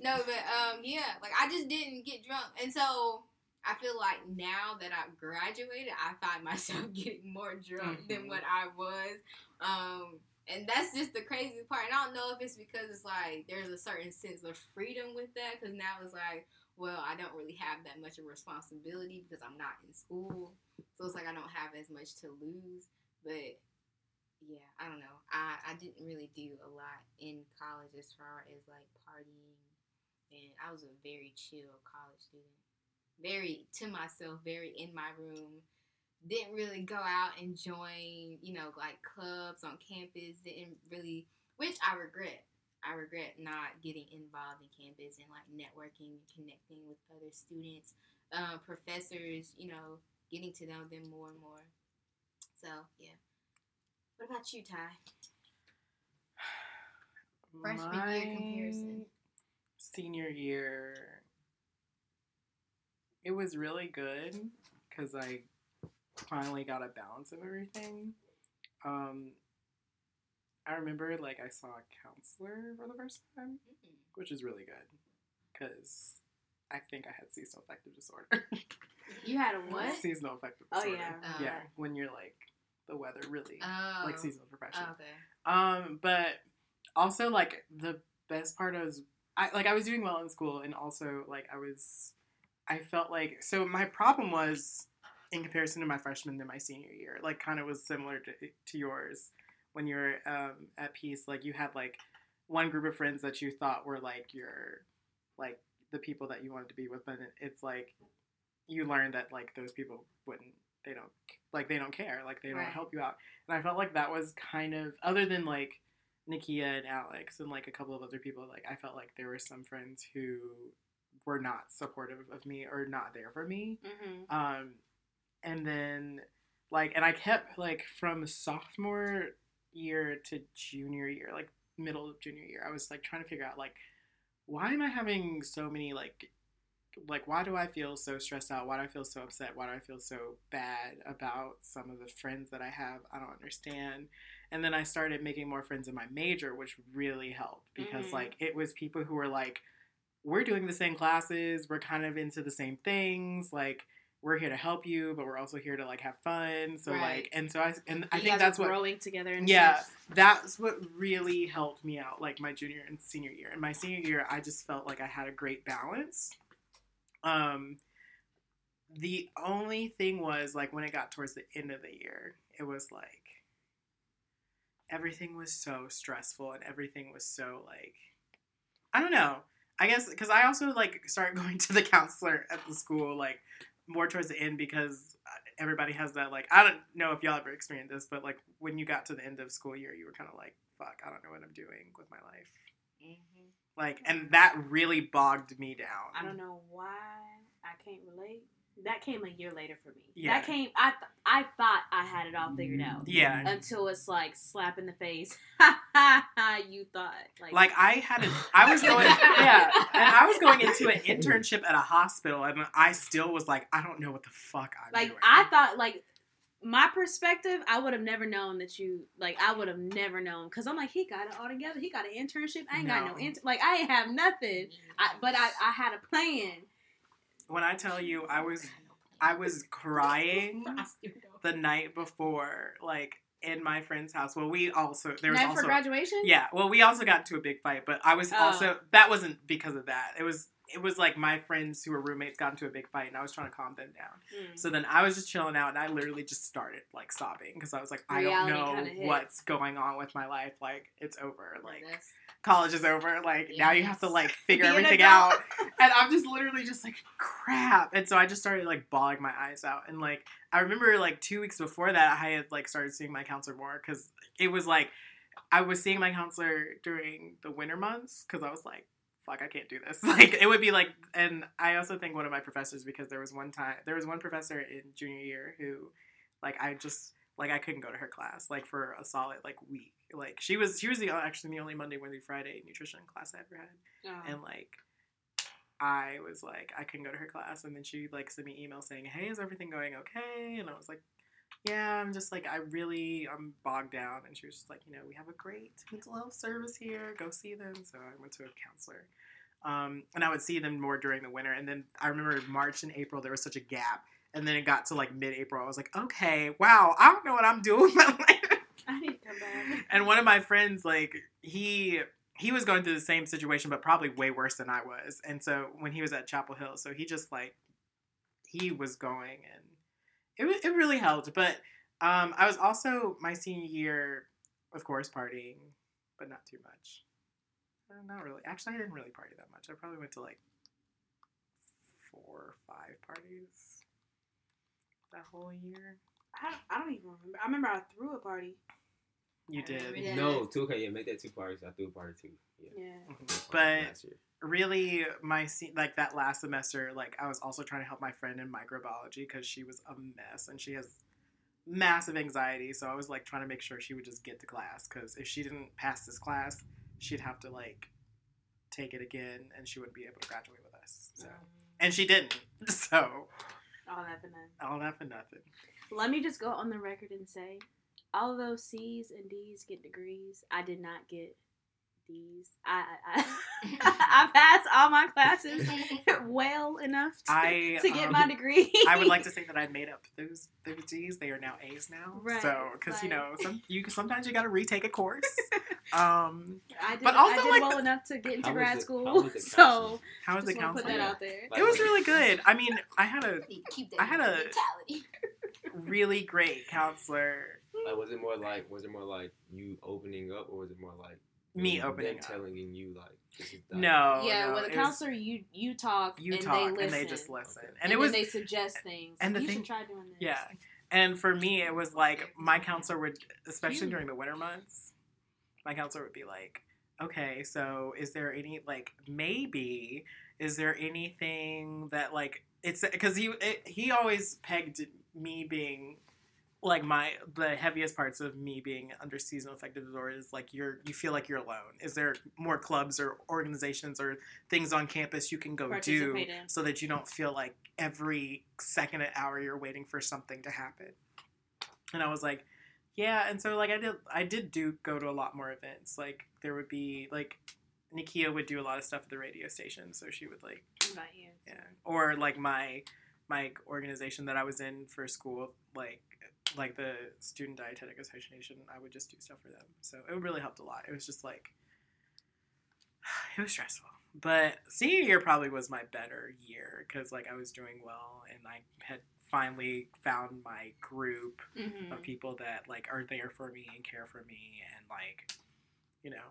Speaker 3: No, but um, yeah, like I just didn't get drunk, and so I feel like now that I graduated, I find myself getting more drunk than
Speaker 1: Mhm.
Speaker 3: what I was. Um, and that's just the crazy part. And I don't know if it's because it's like there's a certain sense of freedom with that, because now it's like, well, I don't really have that much of responsibility because I'm not in school, so it's like I don't have as much to lose, but yeah, I don't know. I, I didn't really do a lot in college as far as like partying, and I was a very chill college student. Very to myself, very in my room. Didn't really go out and join, you know, like clubs on campus. Didn't really, which I regret. I regret not getting involved in campus and like networking, and connecting with other students, um, professors, you know, getting to know them more and more. So yeah. What about you, Ty? Freshman year comparison.
Speaker 1: Senior year, it was really good because I finally got a balance of everything. Um, I remember like I saw a counselor for the first time, which is really good because I think I had seasonal affective disorder.
Speaker 2: You had a what?
Speaker 1: seasonal affective disorder.
Speaker 2: Oh, yeah.
Speaker 3: Oh.
Speaker 1: yeah, when you're like the weather really
Speaker 3: Oh.
Speaker 1: like seasonal depression.
Speaker 3: Oh, okay.
Speaker 1: Um, but also like the best part was I like I was doing well in school and also like I was I felt like so my problem was in comparison to my freshman and my senior year, like kind of was similar to, to yours when you were um, at peace. Like you had like one group of friends that you thought were like your like the people that you wanted to be with, but it's like you learn that like those people wouldn't they don't like they don't care like they don't
Speaker 3: Right.
Speaker 1: help you out and i felt like that was kind of other than like nikia and alex and like a couple of other people like i felt like there were some friends who were not supportive of me or not there for me
Speaker 2: Mm-hmm.
Speaker 1: um and then like and i kept like from sophomore year to junior year like middle of junior year i was like trying to figure out like why am i having so many like like why do i feel so stressed out? Why do i feel so upset? Why do i feel so bad about some of the friends that i have? I don't understand. And then i started making more friends in my major which really helped because
Speaker 2: Mhm.
Speaker 1: like it was people who were like we're doing the same classes. We're kind of into the same things. Like we're here to help you but we're also here to like have fun so
Speaker 3: Right.
Speaker 1: like and so i and i
Speaker 2: You
Speaker 1: think that's what
Speaker 2: growing together. And
Speaker 1: Yeah.
Speaker 2: stuff.
Speaker 1: that's what really helped me out like my junior and senior year in my senior year i just felt like i had a great balance Um, the only thing was like when it got towards the end of the year, it was like everything was so stressful and everything was so like I don't know. I guess because I also like started going to the counselor at the school like more towards the end because uh, everybody has that like I don't know if y'all ever experienced this, but like when you got to the end of school year, you were kind of like, "Fuck, I don't know what I'm doing with my life."
Speaker 3: Mhm.
Speaker 1: Like, and that really bogged me down.
Speaker 2: I don't know why I can't relate. That came a year later for me.
Speaker 1: Yeah.
Speaker 2: That came. I th- I thought I had it all figured out
Speaker 1: Yeah,
Speaker 2: until it's like slap in the face. you thought like
Speaker 1: like I had, it. I was going, yeah, and I was going into an internship at a hospital, and I still was like, I don't know what the fuck I'm
Speaker 2: like
Speaker 1: doing.
Speaker 2: I thought like my perspective, I would have never known that you like I would have never known because I'm like he got it all together. He got an internship. I ain't got no
Speaker 1: No.
Speaker 2: inter- like I ain't have nothing. I, but I I had a plan.
Speaker 1: When I tell you, I was, I was crying the night before, like in my friend's house. Well, we also there was
Speaker 2: Night
Speaker 1: also
Speaker 2: for graduation.
Speaker 1: yeah. Well, we also got into a big fight, but I was
Speaker 2: Oh.
Speaker 1: also that wasn't because of that. It was it was like my friends who were roommates got into a big fight, and I was trying to calm them down.
Speaker 2: Mm.
Speaker 1: So then I was just chilling out, and I literally just started like sobbing because I was like, I
Speaker 2: Reality
Speaker 1: don't know what's going on with my life. Like it's over. Like college is over. Like now you have to like figure everything out. And I'm just literally just like crap. And so I just started like bawling my eyes out. And like I remember like two weeks before that, I had like started seeing my counselor more because it was like I was seeing my counselor during the winter months because I was like. Fuck, I can't do this. Like, it would be like, and I also think one of my professors because there was one time, there was one professor in junior year who, like, I just like I couldn't go to her class like for a solid like week. Like she was she was the actually the only Monday, Wednesday, Friday nutrition class I ever had,
Speaker 2: Oh.
Speaker 1: and like I was like I couldn't go to her class, and then she like sent me email saying, "Hey, is everything going okay?" And I was like. Yeah, I'm just like I really I'm bogged down, and she was just like, you know, we have a great mental health service here. Go see them. So I went to a counselor, um, and I would see them more during the winter. And then I remember March and April there was such a gap, and then it got to like mid-April. I was like, okay, wow, I don't know what I'm doing with my life.
Speaker 2: Back.
Speaker 1: And one of my friends, like he he was going through the same situation, but probably way worse than I was. And so when he was at Chapel Hill, so he just like he was going, and it it really helped. But um, I was also my senior year, of course, partying, but not too much. Uh, not really. Actually, I didn't really party that much. I probably went to like four or five parties that whole year.
Speaker 2: I don't, I don't even remember. I remember I threw a party.
Speaker 1: You did.
Speaker 3: remember that.
Speaker 4: No, two. Okay, yeah, make that two parties. I threw a party too. Yeah.
Speaker 2: Yeah.
Speaker 1: Mhm. But really my se- like that last semester like i was also trying to help my friend in microbiology because she was a mess and she has massive anxiety so i was like trying to make sure she would just get to class because if she didn't pass this class she'd have to like take it again and she wouldn't be able to graduate with us so and she didn't so
Speaker 2: All that for nothing.
Speaker 1: all that for nothing
Speaker 2: Let me just go on the record and say, although C's and D's get degrees, I did not get D's. I I, I, I passed all my classes well enough to,
Speaker 1: I,
Speaker 2: to get
Speaker 1: um,
Speaker 2: my degree.
Speaker 1: I would like to say that I made up those those D's. They are now A's now.
Speaker 2: Right,
Speaker 1: So, because you know, some you sometimes you got to retake a course. Um,
Speaker 2: I did,
Speaker 1: But
Speaker 2: I
Speaker 1: also,
Speaker 2: did
Speaker 1: like,
Speaker 2: well
Speaker 1: the-
Speaker 2: enough to get into grad
Speaker 4: the-
Speaker 2: school.
Speaker 4: how
Speaker 2: so
Speaker 1: how was the
Speaker 2: just wanna put
Speaker 1: counseling?
Speaker 2: that out there.
Speaker 1: It was really good. I mean, I had a
Speaker 3: keep
Speaker 1: I had a- really great counselor.
Speaker 4: Like, was it more like, was it more like you opening up, or was it more like
Speaker 1: Me
Speaker 4: them
Speaker 1: opening up.
Speaker 4: telling you like, this is that?
Speaker 1: No,
Speaker 2: yeah,
Speaker 1: no,
Speaker 2: with a counselor, you you talk,
Speaker 1: you
Speaker 2: and
Speaker 1: talk
Speaker 2: they
Speaker 1: and they just listen, and,
Speaker 2: and,
Speaker 1: it was
Speaker 2: then they suggest things.
Speaker 1: and the
Speaker 2: you
Speaker 1: thing-
Speaker 2: should try doing this.
Speaker 1: yeah. And for me, it was like my counselor would, especially during the winter months, my counselor would be like, "Okay, so is there any like maybe is there anything that like it's because he it, he always pegged me being like my the heaviest parts of me being under seasonal affective disorder is like you're you feel like you're alone. Is there more clubs or organizations or things on campus you can go do
Speaker 2: in.
Speaker 1: so that you don't feel like every second hour you're waiting for something to happen? And I was like, yeah. And so like I did I did do go to a lot more events. Like there would be like Nikia would do a lot of stuff at the radio station, so she would like
Speaker 2: About you.
Speaker 1: yeah. Or like my my organization that I was in for school, like like the Student Dietetic Association, I would just do stuff for them. So it really helped a lot. It was just like it was stressful. but senior year probably was my better year because like I was doing well and I had finally found my group
Speaker 2: Mhm.
Speaker 1: of people that like are there for me and care for me and like you know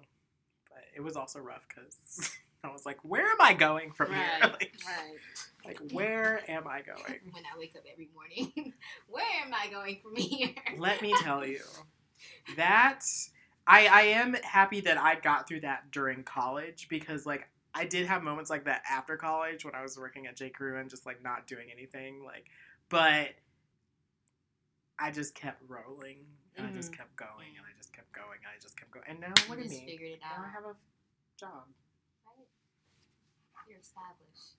Speaker 1: but it was also rough because i was like where am i going from here like,
Speaker 2: right.
Speaker 1: like where am i going
Speaker 3: when I wake up every morning. Where am I going from here?
Speaker 1: let me tell you that i i am happy that i got through that during college because like i did have moments like that after college when i was working at j crew and just like not doing anything like but i just kept rolling and i just
Speaker 2: mm-hmm.
Speaker 1: kept going and i just kept going and i just kept going and now
Speaker 3: You
Speaker 1: look at me
Speaker 3: figured it
Speaker 1: now i have a job
Speaker 3: Right? You're established.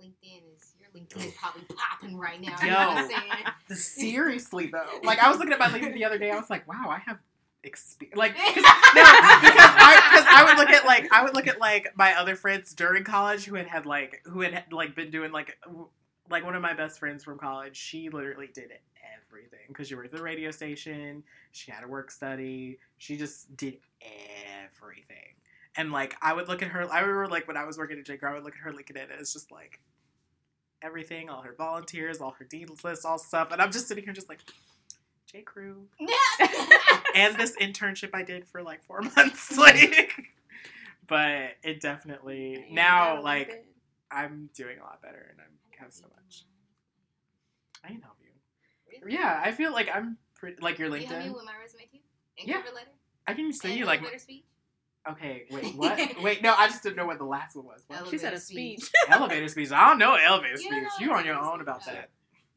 Speaker 3: LinkedIn is your LinkedIn is probably popping right now. You know what I'm
Speaker 1: Yo.
Speaker 3: saying?
Speaker 1: Seriously though, like I was looking at my LinkedIn the other day, I was like, wow, I have experience. Like, cause, no, because I I would look at like I would look at like my other friends during college who had had like who had like been doing like like one of my best friends from college. She literally did everything because she worked at the radio station. She had a work study. She just did everything. And like I would look at her. I remember like when I was working at J. Crew, I would look at her LinkedIn, and it's just like everything, all her volunteers, all her deed lists, all stuff. And I'm just sitting here just like, J. Crew. And this internship I did for like four months. Like but it definitely now like
Speaker 2: leave it.
Speaker 1: I'm doing a lot better and I have so much. I can help you.
Speaker 3: Really?
Speaker 1: Yeah, I feel like I'm pretty like your
Speaker 3: Can you help me
Speaker 1: LinkedIn.
Speaker 3: with my resume too? And
Speaker 1: Yeah.
Speaker 3: cover letter?
Speaker 1: I can send
Speaker 3: and
Speaker 1: you like
Speaker 3: elevator speech?
Speaker 1: Okay, wait, what? wait, no, I just didn't know what the last one was. What?
Speaker 2: She said a speech.
Speaker 1: elevator speech. I don't know elevator
Speaker 3: You
Speaker 1: speech.
Speaker 3: don't know
Speaker 1: You on your
Speaker 3: elevator
Speaker 1: own about
Speaker 3: speech?
Speaker 1: that.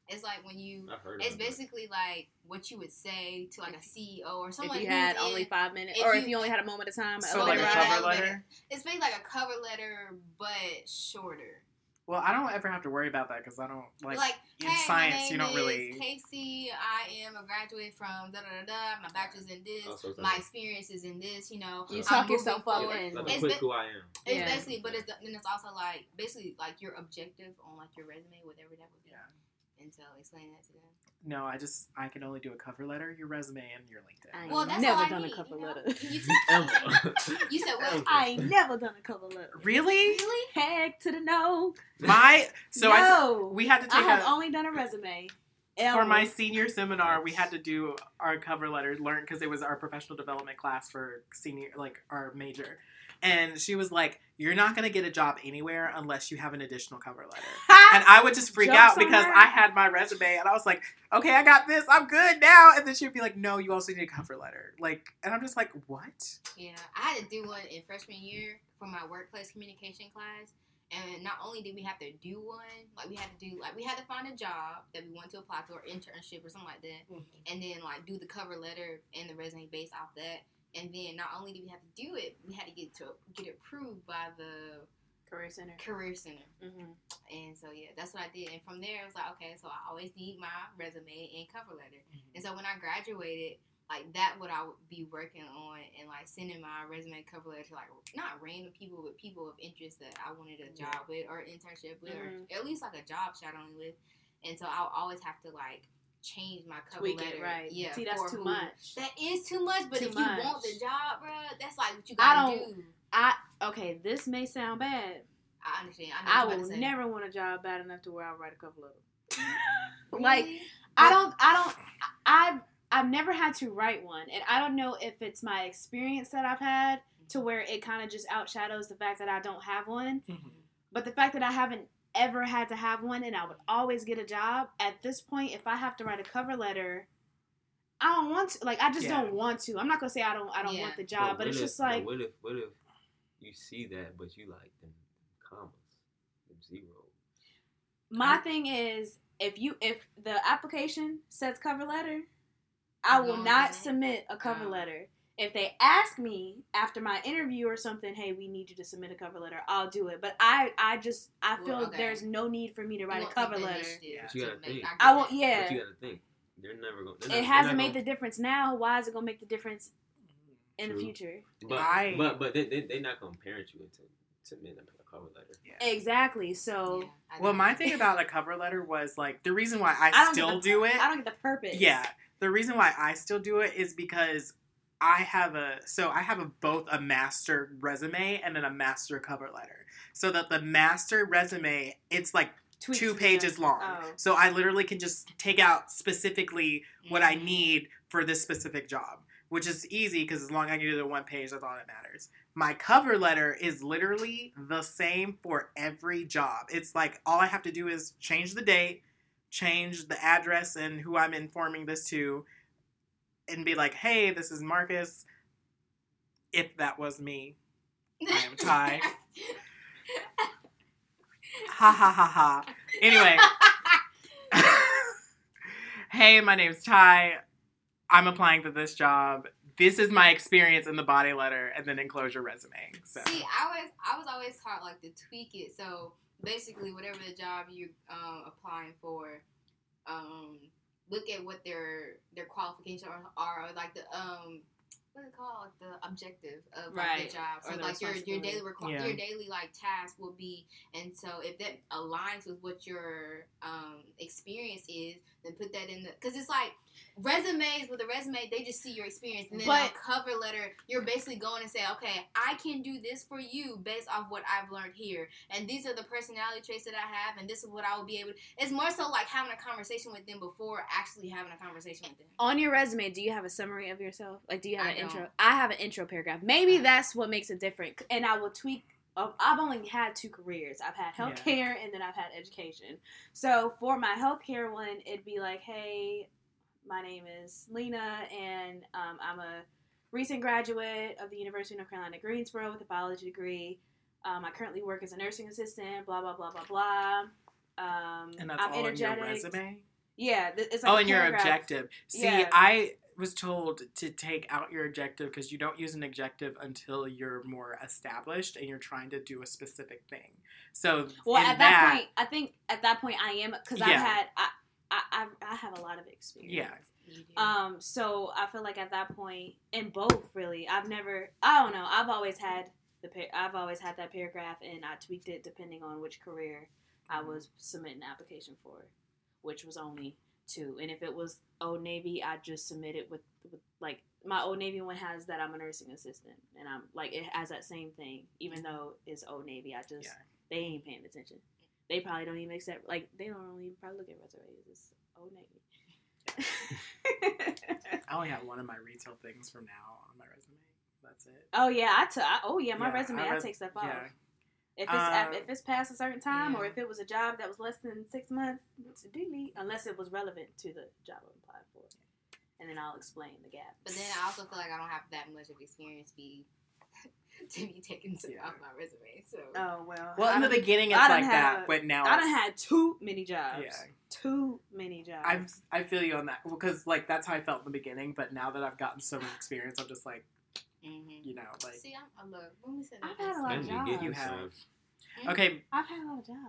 Speaker 3: It's like when you
Speaker 4: I've heard of
Speaker 3: it's
Speaker 4: it.
Speaker 3: basically like what you would say to like a CEO or someone
Speaker 2: if you
Speaker 3: who's
Speaker 2: had
Speaker 3: in-
Speaker 2: only five minutes,
Speaker 3: if
Speaker 2: or if
Speaker 3: you-
Speaker 2: you only had a moment of time,
Speaker 1: So like a cover
Speaker 3: elevator.
Speaker 1: letter.
Speaker 3: It's basically like a cover letter but shorter.
Speaker 1: Well, I don't ever have to worry about that because I don't like,
Speaker 3: Like,
Speaker 1: in
Speaker 3: hey,
Speaker 1: science.
Speaker 3: my name
Speaker 1: You don't
Speaker 3: is
Speaker 1: really.
Speaker 3: Casey. I am a graduate from da da da da. My bachelor's in this.
Speaker 4: Oh, so
Speaker 3: my
Speaker 4: like-
Speaker 3: experience is in this. You know,
Speaker 2: You talk yourself up
Speaker 4: Let
Speaker 3: It's
Speaker 4: me quick who I am.
Speaker 3: It's
Speaker 2: Yeah.
Speaker 3: basically, but it's then it's also like basically like your objective on like your resume, whatever that would be.
Speaker 1: Yeah.
Speaker 3: And so explain that to them.
Speaker 1: No, I just I can only do a cover letter, your resume, and your LinkedIn.
Speaker 2: I
Speaker 3: Well, that's
Speaker 2: never
Speaker 3: all I
Speaker 2: done a cover
Speaker 3: you know?
Speaker 2: letter.
Speaker 3: You,
Speaker 4: Ever.
Speaker 3: you said what?
Speaker 4: Ever.
Speaker 2: I ain't never done a cover letter.
Speaker 1: Really?
Speaker 3: Really?
Speaker 2: Heck to the no.
Speaker 1: My so I
Speaker 2: no.
Speaker 1: we had to
Speaker 2: I have
Speaker 1: a
Speaker 2: only done a resume.
Speaker 1: for my senior seminar. We had to do our cover letter, learn because it was our professional development class for senior, like our major. And she was like, "You're not gonna get a job anywhere unless you have an additional cover letter." And I would just freak
Speaker 2: Joke's
Speaker 1: out
Speaker 2: on
Speaker 1: because
Speaker 2: her.
Speaker 1: I had my resume and I was like, "Okay, I got this. I'm good now." And then she'd be like, "No, you also need a cover letter." Like, and I'm just like, "What?"
Speaker 3: Yeah, I had to do one in freshman year for my workplace communication class. And not only did we have to do one, like we had to do, like we had to find a job that we wanted to apply to or internship or something like that, mm-hmm. and then like do the cover letter and the resume based off that. And then not only did we have to do it, we had to get to get it approved by the
Speaker 2: Career Center.
Speaker 3: career center.
Speaker 2: hmm
Speaker 3: And so yeah, that's what I did. And from there, it was like, okay, so I always need my resume and cover letter. And so when I graduated, like that, what I would be working on and like sending my resume and cover letter to like not random people, but people of interest that I wanted a job with or internship with,
Speaker 2: Mhm.
Speaker 3: or at least like a job shadowing with. And so I'll always have to like change my cover
Speaker 2: Tweak
Speaker 3: letter.
Speaker 2: it right.
Speaker 3: Yeah,
Speaker 2: See, that's too
Speaker 3: who-
Speaker 2: much.
Speaker 3: That is too much. But
Speaker 2: Too
Speaker 3: if
Speaker 2: much.
Speaker 3: you want the job, bro, that's like what you gotta
Speaker 2: don't-
Speaker 3: do.
Speaker 2: I okay. This may sound bad.
Speaker 3: I understand. I,
Speaker 2: I will
Speaker 3: about to say.
Speaker 2: never want a job bad enough to where I write a cover letter. Like
Speaker 3: Really?
Speaker 2: I don't. I don't. I've I've never had to write one, and I don't know if it's my experience that I've had to mm-hmm. where it kind of just outshadows the fact that I don't have one. Mm-hmm. But the fact that I haven't ever had to have one, and I would always get a job at this point, if I have to write a cover letter. I don't want to. Like, I just
Speaker 1: Yeah.
Speaker 2: don't want to. I'm not gonna say I don't. I don't
Speaker 3: Yeah.
Speaker 2: want the job, but,
Speaker 4: what
Speaker 2: it's
Speaker 4: if-
Speaker 2: just like
Speaker 4: what if what if you see that, but you like them commas, them zeros.
Speaker 2: My thing is, if you if the application says cover letter, I will not
Speaker 3: submit?
Speaker 2: submit a cover
Speaker 3: Oh.
Speaker 2: letter. If they ask me after my interview or something, hey, we need you to submit a cover letter, I'll do it. But I I just I
Speaker 3: Well,
Speaker 2: feel
Speaker 3: okay.
Speaker 2: there's no need for me to write a cover letter.
Speaker 1: Yeah.
Speaker 4: But you gotta think.
Speaker 3: get
Speaker 2: I won't. Yeah,
Speaker 4: But you gotta think. They're never going.
Speaker 2: to it hasn't made the difference now. Why is it gonna make the difference in the future?
Speaker 4: But
Speaker 1: I-
Speaker 4: but but they they they're not gonna parent you into submitting a cover letter.
Speaker 1: Yeah.
Speaker 2: Exactly. So
Speaker 3: Yeah,
Speaker 1: Well, my thing about a cover letter was like the reason why I,
Speaker 2: I
Speaker 1: still
Speaker 2: the,
Speaker 1: do it.
Speaker 2: I don't get the purpose.
Speaker 1: Yeah, the reason why I still do it is because I have a so I have a, both a master resume and then a master cover letter. So that the master resume, it's like
Speaker 2: Tweaks
Speaker 1: two pages long.
Speaker 2: Oh.
Speaker 1: So I literally can just take out specifically what I
Speaker 3: Mhm.
Speaker 1: need for this specific job, which is easy because as long as I can do the one page, that's all that matters. My cover letter is literally the same for every job. It's like all I have to do is change the date, change the address and who I'm informing this to, and be like, hey, this is Marcus. If that was me, I am Ty. ha ha ha ha. Anyway. hey, my name's Ty. I'm applying to this job. This is my experience in the body letter, and then enclose your resume. So
Speaker 3: See, I was I was always taught like to tweak it. So basically, whatever the job you um, applying for, um, look at what their their qualifications are, are or like the um. What is it called? The objective of like,
Speaker 2: Right.
Speaker 3: the job. So like your your daily requ-
Speaker 1: Yeah.
Speaker 3: your daily like task will be, and so if that aligns with what your um experience is, then put that in the because it's like resumes with a resume they just see your experience and then
Speaker 2: But-
Speaker 3: cover letter you're basically going and say okay i can do this for you based off what i've learned here and these are the personality traits that i have and this is what i will be able to it's more so like having a conversation with them before actually having a conversation with them
Speaker 2: On your resume, do you have a summary of yourself? Like, do you have
Speaker 3: I
Speaker 2: an
Speaker 3: don't.
Speaker 2: intro? I have an intro paragraph. Maybe that's what makes it different. And I will tweak. I've only had two careers. I've had
Speaker 1: Yeah.
Speaker 2: healthcare and then I've had education. So for my healthcare one, it'd be like, hey, my name is Lena, and um, I'm a recent graduate of the University of North Carolina Greensboro with a biology degree. Um, I currently work as a nursing assistant. Blah blah blah blah blah. Um,
Speaker 1: and that's
Speaker 2: I'm
Speaker 1: all in your
Speaker 2: energetic.
Speaker 1: resume.
Speaker 2: Yeah, th- it's like
Speaker 1: oh, and your objective. See,
Speaker 2: Yeah.
Speaker 1: I was told to take out your objective because you don't use an objective until you're more established and you're trying to do a specific thing. So
Speaker 2: Well, at that, point, I think at that point I am because I've had I, I I I have a lot of experience.
Speaker 1: yeah,
Speaker 2: Um. So I feel like at that point, in both really, I've never. I don't know. I've always had the. I've always had that paragraph, and I tweaked it depending on which career I
Speaker 1: Mm-hmm.
Speaker 2: was submitting an application for, which was only two. And if it was Old Navy, I just submitted with, with like my Old Navy one has that I'm a nursing assistant, and I'm like it has that same thing, even though it's Old Navy. I just
Speaker 1: Yeah.
Speaker 2: they ain't paying attention. They probably don't even accept like they don't even probably look at resumes. It's Old Navy.
Speaker 1: I only have one of my retail things from now on my resume. That's it.
Speaker 2: oh yeah, I took. Oh yeah, my
Speaker 1: Yeah,
Speaker 2: resume.
Speaker 1: I
Speaker 2: I, take stuff off.
Speaker 1: Yeah,
Speaker 2: If it's
Speaker 1: Uh,
Speaker 2: if it's past a certain time, or if it was a job that was less than six months, it's delete unless it was relevant to the job I applied for, and then I'll explain the gap.
Speaker 3: but then i also feel like i don't have that much of experience to be to be taken to-
Speaker 1: Yeah.
Speaker 3: off my resume so
Speaker 2: Oh well.
Speaker 1: Well,
Speaker 2: I
Speaker 1: in the beginning, it's
Speaker 2: I done
Speaker 1: like
Speaker 2: had
Speaker 1: that,
Speaker 2: a-
Speaker 1: but now
Speaker 2: I done
Speaker 1: it's-
Speaker 2: had too many jobs.
Speaker 1: Yeah.
Speaker 2: Too many jobs.
Speaker 1: I've I feel you on that because like that's how I felt in the beginning, but now that I've gotten so much experience, I'm just like
Speaker 3: hmm
Speaker 1: you know like
Speaker 3: see i'm i love when we said
Speaker 2: I've had a lot of
Speaker 4: Maybe get
Speaker 2: jobs.
Speaker 1: You
Speaker 4: you
Speaker 1: have.
Speaker 4: some.
Speaker 1: okay.
Speaker 2: I've had a lot of jobs.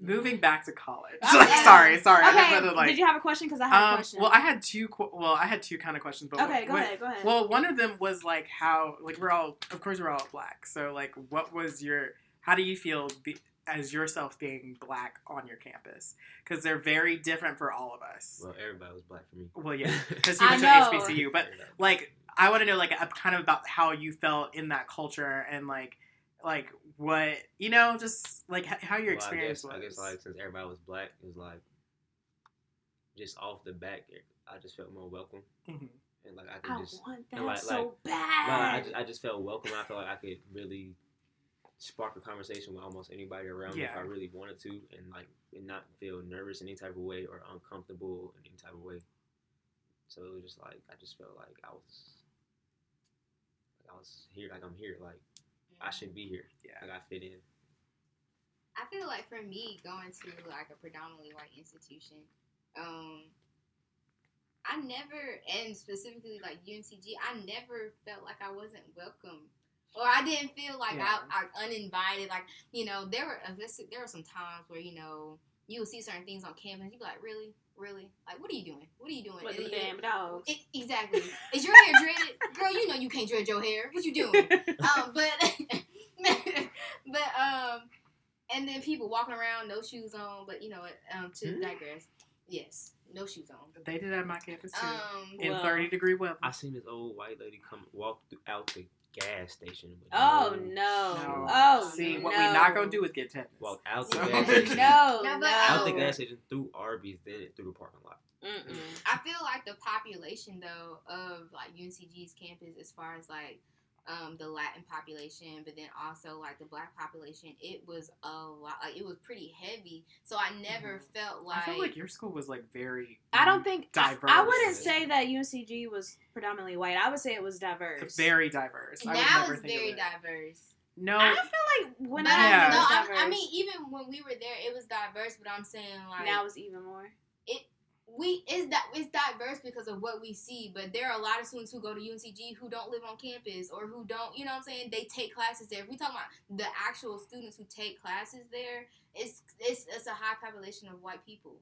Speaker 1: Moving back to college. Like, sorry, sorry.
Speaker 2: Okay.
Speaker 1: didn't want to, like,
Speaker 2: Did you have a question? Because I had a
Speaker 1: um,
Speaker 2: question.
Speaker 1: well, I had two. qu- Well, I had two kind of questions, but
Speaker 2: okay, go
Speaker 1: what-
Speaker 2: ahead. Go ahead.
Speaker 1: Well, one of them was like how like we're all of course we're all black. So like what was your how do you feel be, as yourself being black on your campus? Cuz they're very different for all of us.
Speaker 4: Well, everybody was black for me.
Speaker 1: Well, yeah, cuz you
Speaker 2: I
Speaker 1: went to
Speaker 2: know.
Speaker 1: HBCU, but like I want to know like a, kind of about how you felt in that culture and like like what, you know, just like h- how your
Speaker 4: Well,
Speaker 1: experience
Speaker 4: I guess,
Speaker 1: was.
Speaker 4: I guess like since everybody was black, it was like just off the back, I just felt more welcome
Speaker 1: Mhm.
Speaker 4: and like I
Speaker 2: I
Speaker 4: just.
Speaker 2: want that
Speaker 4: like-
Speaker 2: so
Speaker 4: like-
Speaker 2: bad.
Speaker 4: Well, I just, I just felt welcome. I felt like I could really spark a conversation with almost anybody around me if I really wanted to, and like and not feel nervous in any type of way or uncomfortable in any type of way. So it was just like I just felt like I was, like I was here, like I'm here, like I should be here,
Speaker 1: Yeah.
Speaker 4: like I fit in.
Speaker 3: I feel like for me, going to like a predominantly white institution, um, I never, and specifically like UNCG, I never felt like I wasn't welcome, or I didn't feel like
Speaker 1: Yeah.
Speaker 3: I, I uninvited. Like you know, there were there were some times where you know you would see certain things on campus, you'd be like, really, really, like what are you doing? What are you doing?
Speaker 2: With
Speaker 3: And
Speaker 2: the damn dogs.
Speaker 3: it, exactly. Is your hair dreaded, girl? You know you can't dread your hair. What you doing? um, but but um, and then people walking around no shoes on. But you know, what, um, to
Speaker 1: Hmm?
Speaker 3: digress. Yes, no shoes on.
Speaker 1: They did that at my campus too.
Speaker 3: Um,
Speaker 1: in
Speaker 2: Well,
Speaker 1: 30 degree weather.
Speaker 4: I seen this old white lady come walk through, out the gas station. with
Speaker 2: Oh
Speaker 4: no-
Speaker 2: no!
Speaker 1: No.
Speaker 2: Oh
Speaker 1: See,
Speaker 2: no.
Speaker 1: what we not gonna do is get tetanus.
Speaker 4: Walk out the gas station.
Speaker 2: No,
Speaker 3: No,
Speaker 2: no.
Speaker 3: but,
Speaker 4: Out the
Speaker 3: Oh.
Speaker 4: gas station through Arby's, then it through the parking lot.
Speaker 2: Mm-mm.
Speaker 3: I feel like the population though of like UNCG's campus, as far as like um, the Latin population, but then also like the Black population, it was a lot. Like it was pretty heavy. So I never felt like.
Speaker 1: I feel like your school was like very.
Speaker 2: I don't think
Speaker 1: diverse.
Speaker 2: I wouldn't say that UNCG was predominantly white. I would say it was diverse.
Speaker 1: very diverse. I would never
Speaker 3: it's
Speaker 1: think
Speaker 3: very
Speaker 1: of it.
Speaker 3: diverse.
Speaker 1: No,
Speaker 2: I feel like when
Speaker 3: But
Speaker 2: I
Speaker 1: Yeah.
Speaker 2: was
Speaker 3: no, I. I mean even when we were there, it was diverse. But I'm saying like
Speaker 2: now it's even more.
Speaker 3: We is that it's diverse because of what we see, but there are a lot of students who go to UNCG who don't live on campus or who don't, you know what I'm saying? They take classes there. If we talk about the actual students who take classes there, it's it's it's a high population of white people.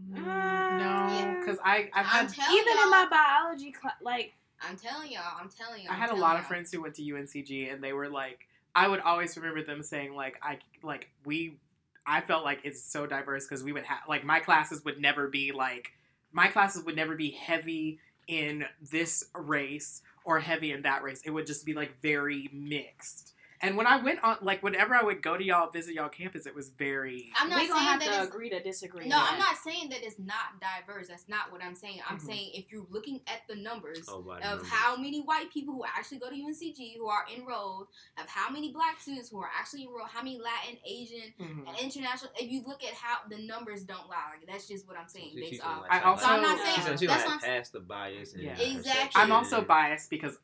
Speaker 1: Mm, no,
Speaker 2: Yeah.
Speaker 1: because I I've
Speaker 3: I'm
Speaker 1: had
Speaker 3: telling
Speaker 2: Even
Speaker 3: y'all,
Speaker 2: in my biology class, like
Speaker 3: I'm telling y'all, I'm telling y'all.
Speaker 1: I had a lot of
Speaker 3: y'all.
Speaker 1: friends who went to UNCG and they were like, I would always remember them saying like, I like we, I felt like it's so diverse because we would have like my classes would never be like my classes would never be heavy in this race or heavy in that race. It would just be like very mixed. And when I went on, like, whenever I would go to y'all, visit y'all campus, it was very.
Speaker 3: I'm not
Speaker 2: we gonna
Speaker 3: saying
Speaker 2: have
Speaker 3: that
Speaker 2: to
Speaker 3: it's
Speaker 2: agree to disagree.
Speaker 3: No,
Speaker 2: on
Speaker 3: I'm not saying that it's not diverse. That's not what I'm saying. I'm
Speaker 1: Mhm.
Speaker 3: saying if you're looking at the numbers
Speaker 4: Oh,
Speaker 3: of
Speaker 4: numbers.
Speaker 3: how many white people who actually go to UNCG who are enrolled, of how many black students who are actually enrolled, how many Latin, Asian,
Speaker 1: Mhm.
Speaker 3: and international. If you look at how the numbers don't lie, like that's just what I'm saying
Speaker 4: She- she
Speaker 3: based off.
Speaker 4: like,
Speaker 1: I also-
Speaker 3: So I'm not
Speaker 4: like-
Speaker 3: saying-
Speaker 4: she said
Speaker 3: that's
Speaker 4: like past the bias
Speaker 1: Yeah.
Speaker 3: Exactly.
Speaker 1: I'm also biased because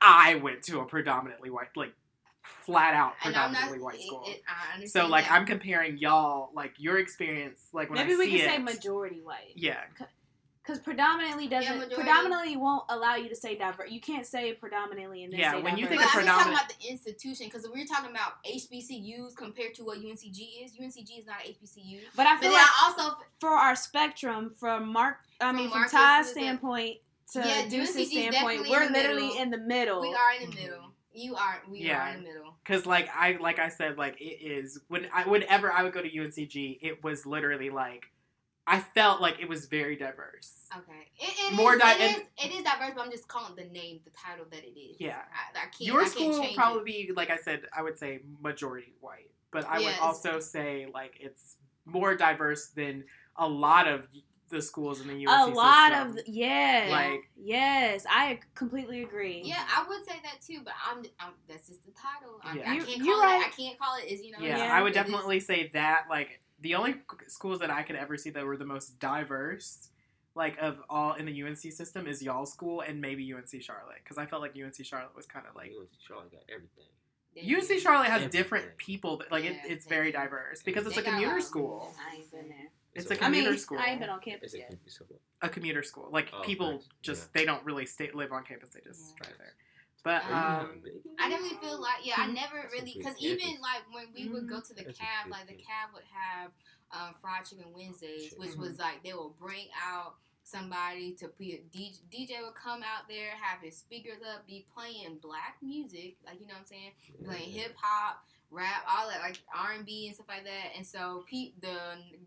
Speaker 1: I went to a predominantly white, like, flat out
Speaker 3: And I'm not.
Speaker 1: predominantly white school.
Speaker 3: it- I
Speaker 1: So like
Speaker 3: that.
Speaker 1: I'm comparing y'all, like your experience, like when
Speaker 2: Maybe
Speaker 1: I
Speaker 2: we
Speaker 1: see
Speaker 2: can
Speaker 1: it,
Speaker 2: say majority white.
Speaker 1: yeah,
Speaker 2: Because predominantly doesn't
Speaker 3: majority.
Speaker 2: predominantly won't allow you to say diverse. You can't say predominantly and then
Speaker 1: Yeah,
Speaker 2: say
Speaker 1: when you
Speaker 2: diverse.
Speaker 1: think
Speaker 3: But
Speaker 1: of
Speaker 3: I'm just talking about the institution because we're talking about HBCUs compared to what UNCG is, UNCG is not an HBCU.
Speaker 2: but I
Speaker 3: But
Speaker 2: feel
Speaker 3: then
Speaker 2: like
Speaker 3: I also
Speaker 2: for our spectrum, from Mark, I
Speaker 3: From
Speaker 2: mean, from
Speaker 3: Marcus
Speaker 2: Ty's standpoint to
Speaker 3: Yeah,
Speaker 2: Deuce's standpoint, we're
Speaker 3: in
Speaker 2: literally
Speaker 3: middle.
Speaker 2: in the middle.
Speaker 3: we are in the middle. You are. We
Speaker 1: Yeah.
Speaker 3: are in the middle.
Speaker 1: because like I like I said, like it is when I whenever I would go to UNCG, it was literally like I felt like it was very diverse.
Speaker 3: Okay. It, it
Speaker 1: More
Speaker 3: is,
Speaker 1: di-
Speaker 3: it, is, it is diverse, but I'm just calling the name, the title that it is.
Speaker 1: Yeah.
Speaker 3: I, I can't.
Speaker 1: Your
Speaker 3: I can't
Speaker 1: school will probably be like I said, I would say majority white, but I
Speaker 3: Yeah,
Speaker 1: would also say like it's more diverse than a lot of the schools in the
Speaker 2: U.S.
Speaker 1: a
Speaker 2: lot
Speaker 1: system.
Speaker 2: of the, yes,
Speaker 1: Like-
Speaker 2: yes, I completely agree.
Speaker 3: Yeah, I would say that too, but I'm. I'm that's just the title. I,
Speaker 1: Yeah.
Speaker 3: I
Speaker 2: You-
Speaker 3: can't
Speaker 2: you're
Speaker 3: call
Speaker 2: right.
Speaker 3: it. I can't call it. Is you know.
Speaker 1: Yeah,
Speaker 2: Yeah.
Speaker 1: I would definitely say that. Like the only schools that I could ever see that were the most diverse, like of all in the UNC system, is y'all school and maybe UNC Charlotte, because I felt like UNC Charlotte was kind of like
Speaker 4: UNC Charlotte got everything.
Speaker 3: They
Speaker 1: UNC. Charlotte has
Speaker 4: Everything.
Speaker 1: different people. That, like it, it's very diverse because it's
Speaker 3: They
Speaker 1: a
Speaker 3: got a
Speaker 1: commuter
Speaker 3: lot of
Speaker 1: school.
Speaker 2: I ain't been there.
Speaker 1: It's a
Speaker 2: I mean,
Speaker 1: commuter school.
Speaker 2: I ain't been on
Speaker 4: It's
Speaker 2: campus
Speaker 4: a
Speaker 2: yet.
Speaker 4: campus school.
Speaker 1: A commuter school. Like
Speaker 4: Oh,
Speaker 1: people
Speaker 4: nice.
Speaker 1: just
Speaker 4: Yeah.
Speaker 1: they don't really stay live on campus. They just
Speaker 3: Yeah.
Speaker 1: drive there. But
Speaker 3: Um,
Speaker 1: um,
Speaker 3: I definitely feel like yeah, I never
Speaker 4: That's
Speaker 3: really
Speaker 4: good
Speaker 3: because even like when we would go to the
Speaker 4: That's
Speaker 3: cab,
Speaker 4: good
Speaker 3: like the
Speaker 4: campus.
Speaker 3: cab would have um, fried chicken Wednesdays, which was like they will bring out somebody to be a DJ. DJ would come out there, have his speakers up, be playing black music, like you know what I'm saying, playing hip hop, rap, all that like R and B and stuff like that. And so Pete, the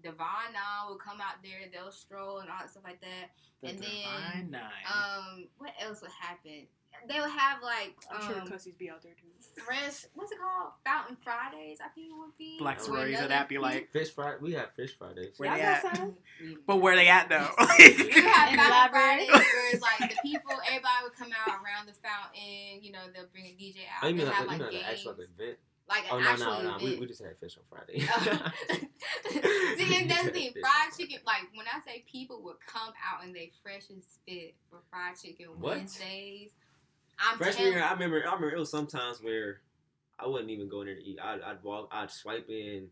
Speaker 3: Devon now will come out there, they'll stroll and all that stuff like that.
Speaker 1: the
Speaker 3: and then,
Speaker 1: Nine.
Speaker 3: Um, what else would happen? They would have like
Speaker 2: I'm sure
Speaker 3: um,
Speaker 2: Cussies be out there too.
Speaker 3: fresh. What's it called? Fountain Fridays. I think it would be.
Speaker 1: Black
Speaker 3: Or
Speaker 1: sororities
Speaker 3: another-
Speaker 1: that be like,
Speaker 4: Fish Friday. We have Fish Fridays.
Speaker 1: Where they at? but where they at though?
Speaker 3: You have
Speaker 2: In
Speaker 3: Fountain? Fridays where it's like the people, everybody would come out around the fountain. You know, they'll bring a DJ out.
Speaker 4: I mean
Speaker 3: They'll
Speaker 4: like,
Speaker 3: have
Speaker 4: you
Speaker 3: like
Speaker 4: mean like
Speaker 3: games,
Speaker 4: an actual event?
Speaker 3: Like
Speaker 4: Oh
Speaker 3: an
Speaker 4: no
Speaker 3: actual
Speaker 4: no no. We, we just had fish on Friday.
Speaker 3: See, and that's the. Fried chicken, like when I say people would come out and they fresh as fit for fried chicken
Speaker 4: What?
Speaker 3: Wednesdays. I'm
Speaker 4: Freshman year, I remember. I remember it was sometimes where I wouldn't even go in there to eat. I'd, I'd walk. I'd swipe in,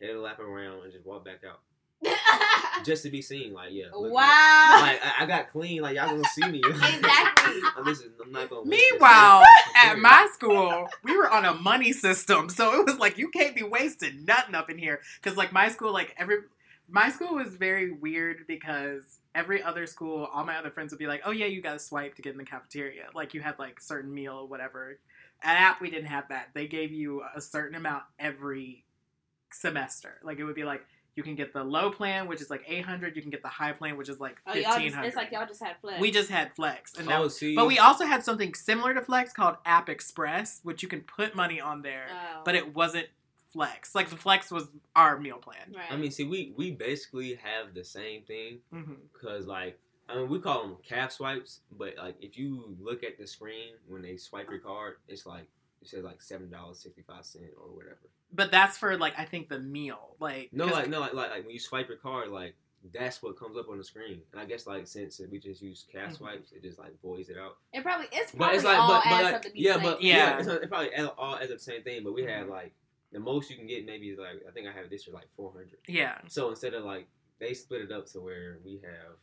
Speaker 4: head a lap around, and just walk back out just to be seen. Like yeah. look,
Speaker 2: Wow.
Speaker 4: Like, like, I, I got clean. Like y'all gonna see me.
Speaker 3: Exactly.
Speaker 4: I'm, just, I'm not gonna.
Speaker 1: Meanwhile, at my school, we were on a money system, so it was like you can't be wasting nothing up in here. Because like my school, like every my school was very weird because every other school, all my other friends would be like, "Oh yeah, you got to swipe to get in the cafeteria." Like you had like certain meal or whatever. At App, we didn't have that. They gave you a certain amount every semester. Like it would be like You can get the low plan, which is like eight hundred. You can get the high plan, which is like
Speaker 2: Oh, y'all
Speaker 1: fifteen
Speaker 2: just,
Speaker 1: hundred.
Speaker 2: it's like y'all just had flex.
Speaker 1: we just had Flex, and that
Speaker 4: Oh, see,
Speaker 1: but we also had something similar to Flex called App Express, which you can put money on there,
Speaker 2: Oh.
Speaker 1: but it wasn't Flex. Like the Flex was our meal plan.
Speaker 2: Right.
Speaker 4: I mean, see, we we basically have the same thing
Speaker 1: mm-hmm.
Speaker 4: because like. I mean, we call them caf swipes, but like if you look at the screen when they swipe your card, it's like it says like seven dollars sixty five cent or whatever.
Speaker 1: But that's for like I think the meal, like
Speaker 4: no, like no, like, like like when you swipe your card, like that's what comes up on the screen. And I guess like since we just use caf
Speaker 1: Mhm.
Speaker 4: swipes, it just like voids it out.
Speaker 2: it probably it's
Speaker 4: But
Speaker 2: probably
Speaker 4: it's like,
Speaker 2: all
Speaker 4: but, but
Speaker 2: adds
Speaker 4: like,
Speaker 2: up to be
Speaker 4: yeah,
Speaker 2: the
Speaker 4: but
Speaker 2: same.
Speaker 1: Yeah.
Speaker 4: yeah, it's, it probably all- all adds up the same thing. But we have
Speaker 1: Mhm.
Speaker 4: like the most you can get maybe is like I think I have this for like four hundred.
Speaker 1: yeah.
Speaker 4: So instead of like they split it up to where we have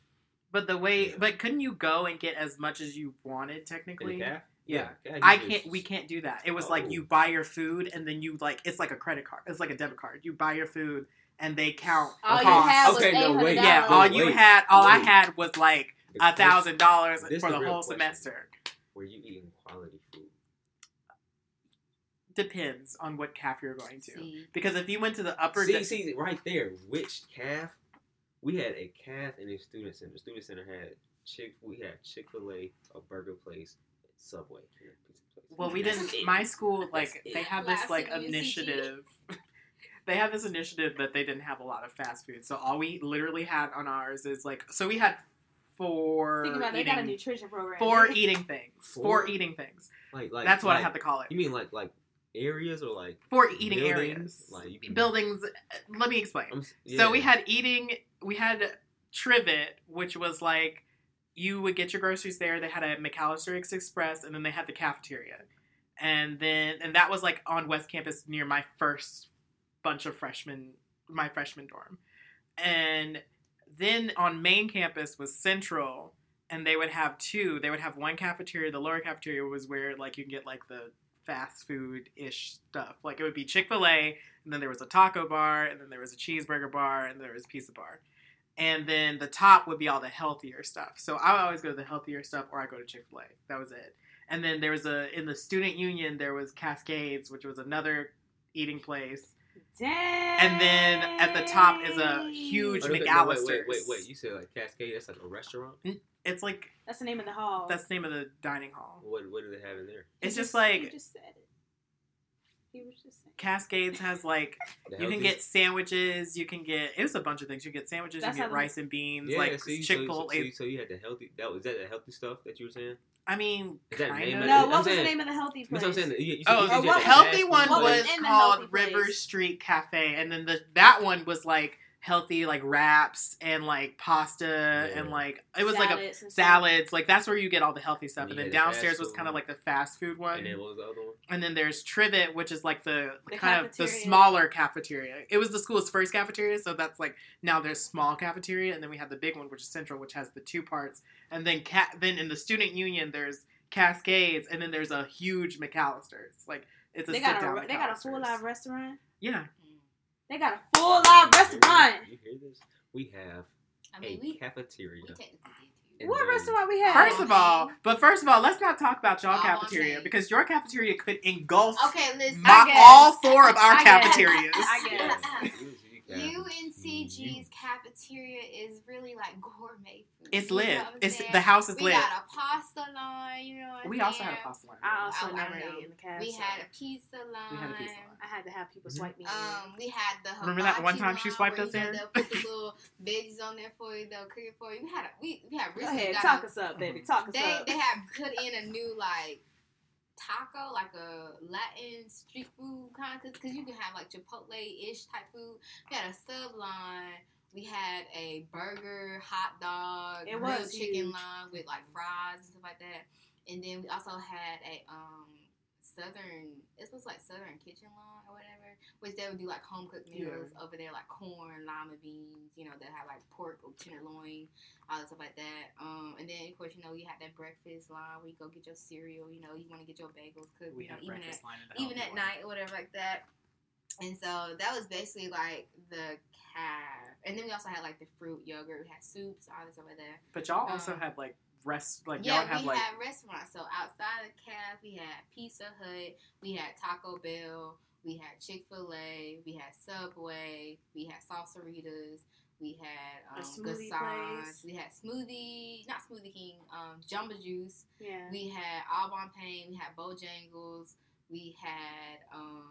Speaker 1: But the way,
Speaker 4: Yeah.
Speaker 1: but couldn't you go and get as much as you wanted
Speaker 4: in
Speaker 1: technically?
Speaker 4: the caf.
Speaker 1: Yeah. I can't. We can't do that. It was like
Speaker 4: Oh.
Speaker 1: you buy your food and then you like it's like a credit card. It's like a debit card. You buy your food and they count.
Speaker 2: All
Speaker 1: the
Speaker 2: you had was
Speaker 4: Okay, no, wait.
Speaker 1: yeah.
Speaker 4: No,
Speaker 1: All you had, all I had was like a thousand dollars for
Speaker 4: the
Speaker 1: the whole
Speaker 4: question.
Speaker 1: semester.
Speaker 4: Were you eating quality food?
Speaker 1: Depends on what caf you're going to.
Speaker 3: See,
Speaker 1: Because if you went to the upper,
Speaker 4: See,
Speaker 1: de-
Speaker 4: see, right there. Which caf? We had a caf in a student center. The student center had chick. We had Chick Fil A, a burger place, Subway, and a pizza place.
Speaker 1: Well, we didn't. My school, like, they have this like
Speaker 3: thing you
Speaker 1: initiative. they have this initiative that they didn't have a lot of fast food, so all we literally had on ours is like. So we had four
Speaker 2: Think about it, they got a nutrition program.
Speaker 1: four eating things. Four,
Speaker 4: Four?
Speaker 1: eating things.
Speaker 4: like, like
Speaker 1: That's what
Speaker 4: like,
Speaker 1: I have to call it.
Speaker 4: You mean like like areas or like
Speaker 1: Four eating
Speaker 4: buildings?
Speaker 1: areas.
Speaker 4: Like you can,
Speaker 1: Buildings. Let me explain.
Speaker 4: I'm, s-
Speaker 1: So we
Speaker 4: yeah.
Speaker 1: had eating. We had Trivette, which was like you would get your groceries there. They had a McAlister Express, and then they had the cafeteria, and then and that was like on West Campus near my first bunch of freshmen, my freshman dorm, and then on main campus was Central, and they would have two. They would have one cafeteria. The lower cafeteria was where like you can get like the fast food ish stuff. Like it would be Chick fil A, and then there was a taco bar, and then there was a cheeseburger bar, and there was pizza bar. And then the top would be all the healthier stuff. So I would always go to the healthier stuff, or I go to Chick fil A. That was it. And then there was a in the student union there was Cascades, which was another eating place.
Speaker 2: Dang.
Speaker 1: And then at the top is a huge
Speaker 4: Oh, no, no, no, wait, wait, wait, wait. You said like Cascade. That's like a restaurant.
Speaker 1: Mm, it's like
Speaker 2: That's the name of the hall.
Speaker 1: that's the name of the dining hall.
Speaker 4: What what do they have in there?
Speaker 2: He
Speaker 1: It's just
Speaker 2: You
Speaker 1: like
Speaker 2: just said it. He was just saying.
Speaker 1: Cascades has like you can get sandwiches. You can get it was a bunch of things. You can get sandwiches.
Speaker 2: That's
Speaker 1: you
Speaker 2: how
Speaker 1: get rice and beans.
Speaker 4: yeah.
Speaker 1: like
Speaker 4: see,
Speaker 1: Chick
Speaker 4: so,
Speaker 1: Fil
Speaker 4: so,
Speaker 1: A.
Speaker 4: so you had the healthy. That was that the healthy stuff that you were saying.
Speaker 1: I mean,
Speaker 4: Is that the name
Speaker 1: of.
Speaker 4: of
Speaker 2: No,
Speaker 4: I'm
Speaker 2: what was the name of the healthy place?
Speaker 4: What I'm saying. You, you,
Speaker 1: Oh,
Speaker 4: you
Speaker 2: what
Speaker 4: the
Speaker 1: healthy one
Speaker 2: was
Speaker 1: was
Speaker 2: in the
Speaker 1: called River? Street Cafe, and then the that one was like healthy, like wraps and like pasta and like it was like a
Speaker 2: Salads and stuff.
Speaker 1: salads. Like that's where you get all the healthy stuff.
Speaker 4: And
Speaker 1: And then
Speaker 4: had the fast
Speaker 1: downstairs was kind of like the fast food one.
Speaker 4: And then was the other one?
Speaker 1: And then there's Trivette, which is like the,
Speaker 2: The
Speaker 1: kind of the smaller cafeteria. It was the school's first cafeteria, so that's like now there's small cafeteria, and then we have the big one, which is Central, which has the two parts. And then ca- then in the student union, there's Cascades, and then there's a huge McAlister's. Like it's a
Speaker 2: They
Speaker 1: sit
Speaker 2: got
Speaker 1: down.
Speaker 2: a they got a full live restaurant.
Speaker 1: Yeah,
Speaker 2: They got a full live restaurant.
Speaker 4: You hear this? We have
Speaker 3: I
Speaker 4: a
Speaker 3: mean, we,
Speaker 4: cafeteria.
Speaker 3: we technically did
Speaker 4: in
Speaker 3: too.
Speaker 2: What
Speaker 4: those-
Speaker 2: restaurant we have?
Speaker 1: First of all, but first of all, let's not talk about y'all
Speaker 3: oh, All
Speaker 1: cafeteria
Speaker 3: saying.
Speaker 1: because your cafeteria could engulf
Speaker 3: Okay, listen.
Speaker 1: my, all four of our
Speaker 2: I guess.
Speaker 1: cafeterias.
Speaker 2: I guess.
Speaker 4: You-
Speaker 3: UNCG's cafeteria is really like gourmet food.
Speaker 1: It's
Speaker 3: you know
Speaker 1: lit. It's
Speaker 3: saying?
Speaker 1: the house is
Speaker 3: we
Speaker 1: lit.
Speaker 3: got a pasta line, you know. What I'm
Speaker 1: We also had a pasta line.
Speaker 2: I also
Speaker 3: I- I
Speaker 2: never
Speaker 3: know.
Speaker 2: ate in the caf.
Speaker 3: We had a pizza line.
Speaker 1: We had a pizza line.
Speaker 2: I had to have people swipe me. in.
Speaker 3: Um, we had the
Speaker 1: Remember that one time she swiped us in?
Speaker 3: They'll put the little veggies on there for you. They'll cook it for you. We had a, we we had
Speaker 2: Go
Speaker 3: recently
Speaker 2: ahead, talk
Speaker 3: a,
Speaker 2: us up, baby.
Speaker 1: Mhm.
Speaker 2: Talk us
Speaker 3: they
Speaker 2: up.
Speaker 3: they have put in a new like taco, like a Latin street food kind of, because you can have like Chipotle ish type food. We had a sub line. We had a burger, hot dog,
Speaker 2: It
Speaker 3: grilled
Speaker 2: was
Speaker 3: chicken
Speaker 2: huge.
Speaker 3: line with like fries and stuff like that. And then we also had a um southern. It was like southern kitchen line or whatever, which they would do like home cooked meals over there, like corn, lima beans. You know, they have like pork or tenderloin all that stuff like that. Um, and then of course, you know, you have that breakfast line where you go get your cereal. You know, you want to get your bagels cooked.
Speaker 1: We
Speaker 3: you know, even at
Speaker 1: line in the
Speaker 3: even at night or whatever like that. And so that was basically like the caf. And then we also had like the fruit yogurt. We had soups, all this stuff like that.
Speaker 1: But y'all also
Speaker 3: Um,
Speaker 1: had like rest, like
Speaker 3: yeah,
Speaker 1: y'all have
Speaker 3: we
Speaker 1: like
Speaker 3: had restaurants. So outside of caf, we had Pizza Hut, we had Taco Bell, We had Chick Fil A. We had Subway. We had Salsarita's. We had
Speaker 2: A
Speaker 3: um,
Speaker 2: smoothie place.
Speaker 3: We had Smoothie, not Smoothie King, um, Jamba Juice.
Speaker 2: Yeah.
Speaker 3: We had Au Bon Pain. We had Bojangles. We had um,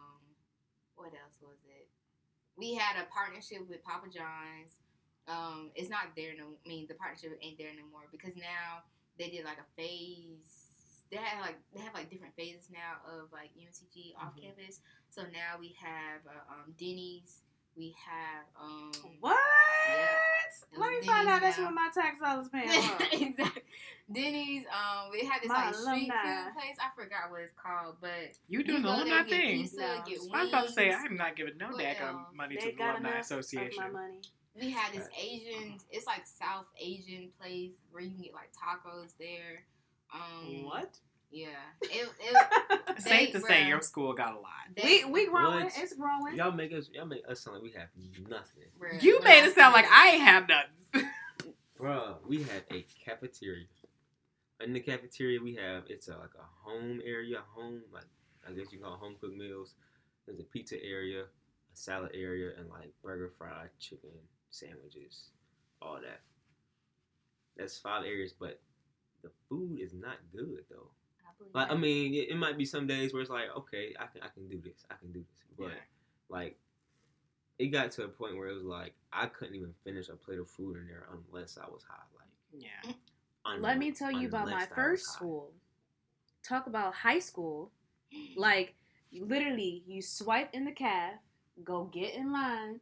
Speaker 3: what else was it? We had a partnership with Papa John's. Um, it's not there no. I mean, the partnership ain't there no more because now they did like a phase. They have like they have like different phases now of like UNCG off
Speaker 1: Mhm.
Speaker 3: campus. So now we have uh, um, Denny's. We have um,
Speaker 2: what?
Speaker 3: it
Speaker 2: Let me
Speaker 3: was
Speaker 2: find out
Speaker 3: Denny's
Speaker 2: that's
Speaker 3: now.
Speaker 2: what my tax dollars paying
Speaker 3: exactly. Denny's. Um, we had this
Speaker 2: My
Speaker 3: like street food place. I forgot what it's called, but
Speaker 1: You doing the
Speaker 3: go there,
Speaker 1: alumni
Speaker 3: get
Speaker 1: thing?
Speaker 3: pizza,
Speaker 2: No.
Speaker 1: I was about to say. I'm not giving no
Speaker 3: What
Speaker 1: daggum money
Speaker 2: They
Speaker 1: to the alumni association.
Speaker 2: of my money.
Speaker 3: We had this Asian. It's like South Asian place where you can get like tacos there. Um,
Speaker 1: What?
Speaker 3: Yeah. It. it
Speaker 1: Safe to say your school got a lot.
Speaker 3: they,
Speaker 2: we we growing.
Speaker 4: What?
Speaker 2: It's growing.
Speaker 4: Y'all make us y'all make us sound like we have nothing.
Speaker 3: bruh,
Speaker 1: You
Speaker 3: when
Speaker 1: made it sound like I ain't have nothing.
Speaker 4: Bruh, we had a cafeteria. In the cafeteria, we have it's a, like a home area, home like I guess you call it home cooked meals. There's a pizza area, a salad area, and like burger, fried chicken, sandwiches, all that. That's five areas, but the food is not good though.
Speaker 3: I believe
Speaker 4: Like I mean, it, it might be some days where it's like, okay, I can I can do this, I can do this, but
Speaker 1: Yeah.
Speaker 4: like it got to a point where it was like I couldn't even finish a plate of food in there unless I was high. Like
Speaker 1: Yeah. Mm.
Speaker 4: un-
Speaker 2: Let me tell you about my first
Speaker 4: high.
Speaker 2: school. Talk about high school. Like literally, you swipe in the caf, go get in line,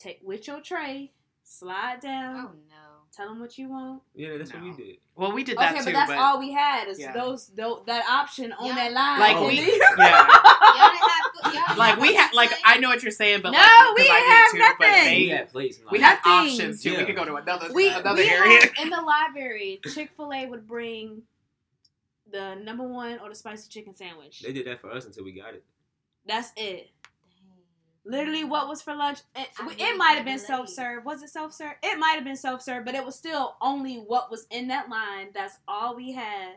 Speaker 2: take with your tray, slide down,
Speaker 3: Oh no.
Speaker 2: tell them what you want.
Speaker 4: Yeah, that's what we did.
Speaker 1: Well, we did that
Speaker 2: okay,
Speaker 1: too,
Speaker 2: but that's all we had is
Speaker 1: Yeah.
Speaker 2: those, those that option on
Speaker 3: Yeah.
Speaker 2: that line.
Speaker 1: Like
Speaker 4: Oh.
Speaker 1: we, yeah.
Speaker 3: Y'all didn't have. Y'all
Speaker 1: Like we had, like
Speaker 3: Chick-fil-A?
Speaker 1: I know what you're saying, but
Speaker 2: No,
Speaker 1: like, 'cause
Speaker 2: we didn't have
Speaker 1: too, but
Speaker 2: nothing.
Speaker 1: they-
Speaker 4: we had plates. Like,
Speaker 1: we had options too. We could go to another
Speaker 2: we,
Speaker 1: another
Speaker 2: we
Speaker 1: area.
Speaker 2: had in the library. Chick Fil A would bring the number one or the spicy chicken sandwich.
Speaker 4: they did that for us until we got it.
Speaker 2: That's it.
Speaker 3: Dang.
Speaker 2: Literally, what was for lunch? It, it might have been self serve. Was it self serve? It might have been self serve, but it was still only what was in that line. That's all we had,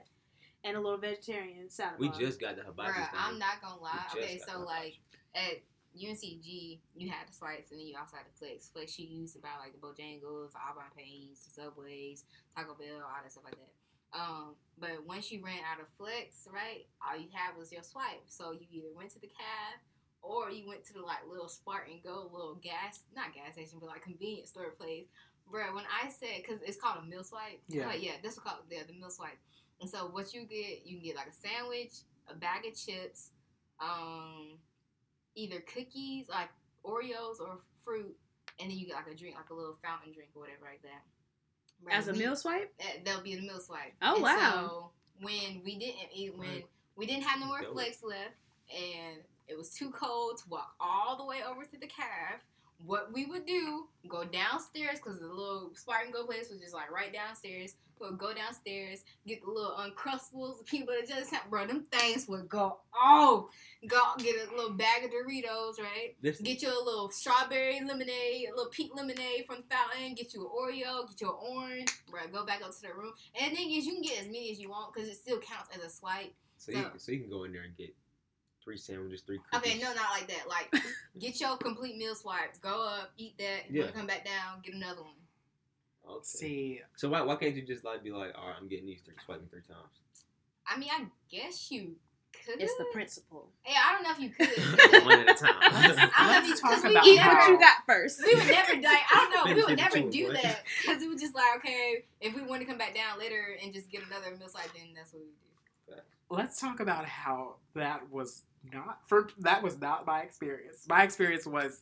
Speaker 2: and a little vegetarian salad.
Speaker 4: We
Speaker 2: bar.
Speaker 4: just got the hibachi
Speaker 3: Bruh,
Speaker 4: thing.
Speaker 3: I'm not gonna lie.
Speaker 4: just
Speaker 3: Okay, so like at UNCG, you had the swipes and then you also had the flex. Flex you used about like the Bojangles, the Au Bon Pains, the Subways, Taco Bell, all that stuff like that. Um, but once you ran out of flex, right, all you had was your swipe. So you either went to the cab or you went to the like little Spartan Go, little gas, not gas station, but like convenience store place. Bruh, when I said, because it's called a meal swipe.
Speaker 1: Yeah.
Speaker 3: Like, yeah, that's what called yeah, the meal swipe. And so what you get, you can get like a sandwich, a bag of chips, um, either cookies like Oreos or fruit, and then you get like a drink, like a little fountain drink or whatever like that. Right,
Speaker 2: as a
Speaker 3: we-
Speaker 2: meal swipe.
Speaker 3: that- That'll be the meal swipe.
Speaker 2: Oh,
Speaker 3: And
Speaker 2: wow.
Speaker 3: So when we didn't eat, when
Speaker 4: Right.
Speaker 3: we didn't have no more
Speaker 4: Dope.
Speaker 3: flex left, and it was too cold to walk all the way over to the caf. What we would do, go downstairs because the little Spartan Go place was just like right downstairs. We would go downstairs, get the little Uncrustables, the peanut butter jelly sandwich. Bro, them things would go oh, go get a little bag of Doritos, right?
Speaker 4: Listen,
Speaker 3: Get you a little strawberry lemonade, a little pink lemonade from the fountain. Get you an Oreo, get you an orange. Bro, go back up to the room. And the thing is, you can get as many as you want because it still counts as a swipe.
Speaker 4: so, you,
Speaker 3: so-
Speaker 4: so you can go in there and get three sandwiches, three cookies.
Speaker 3: Okay, no, not like that. Like, get your complete meal swipe. Go up, eat that.
Speaker 4: Yeah.
Speaker 3: come back down, get another one.
Speaker 4: Okay.
Speaker 1: See,
Speaker 4: So why why can't you just like be like, all right, I'm getting these three, swiping three times.
Speaker 3: I mean, I guess you could.
Speaker 2: It's the principle.
Speaker 3: Yeah, I don't know if you could.
Speaker 4: One at a time.
Speaker 3: I don't know if
Speaker 1: Let's
Speaker 3: you-
Speaker 1: talk
Speaker 3: 'cause we
Speaker 1: about
Speaker 2: Eat what you got first.
Speaker 3: we would never like I don't know we would never do that because it was just like okay if we want to come back down later and just get another meal swipe then that's what we do.
Speaker 1: let's talk about how that was not for that was not my experience. My experience was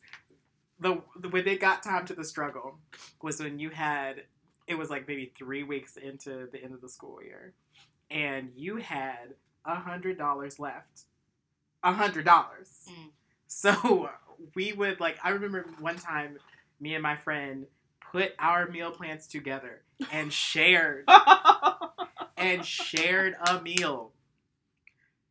Speaker 1: the when it got time to the struggle was when you had it was like maybe three weeks into the end of the school year, and you had a hundred dollars left. A hundred dollars.
Speaker 3: Mm.
Speaker 1: So we would like I remember one time me and my friend put our meal plans together and shared and shared a meal.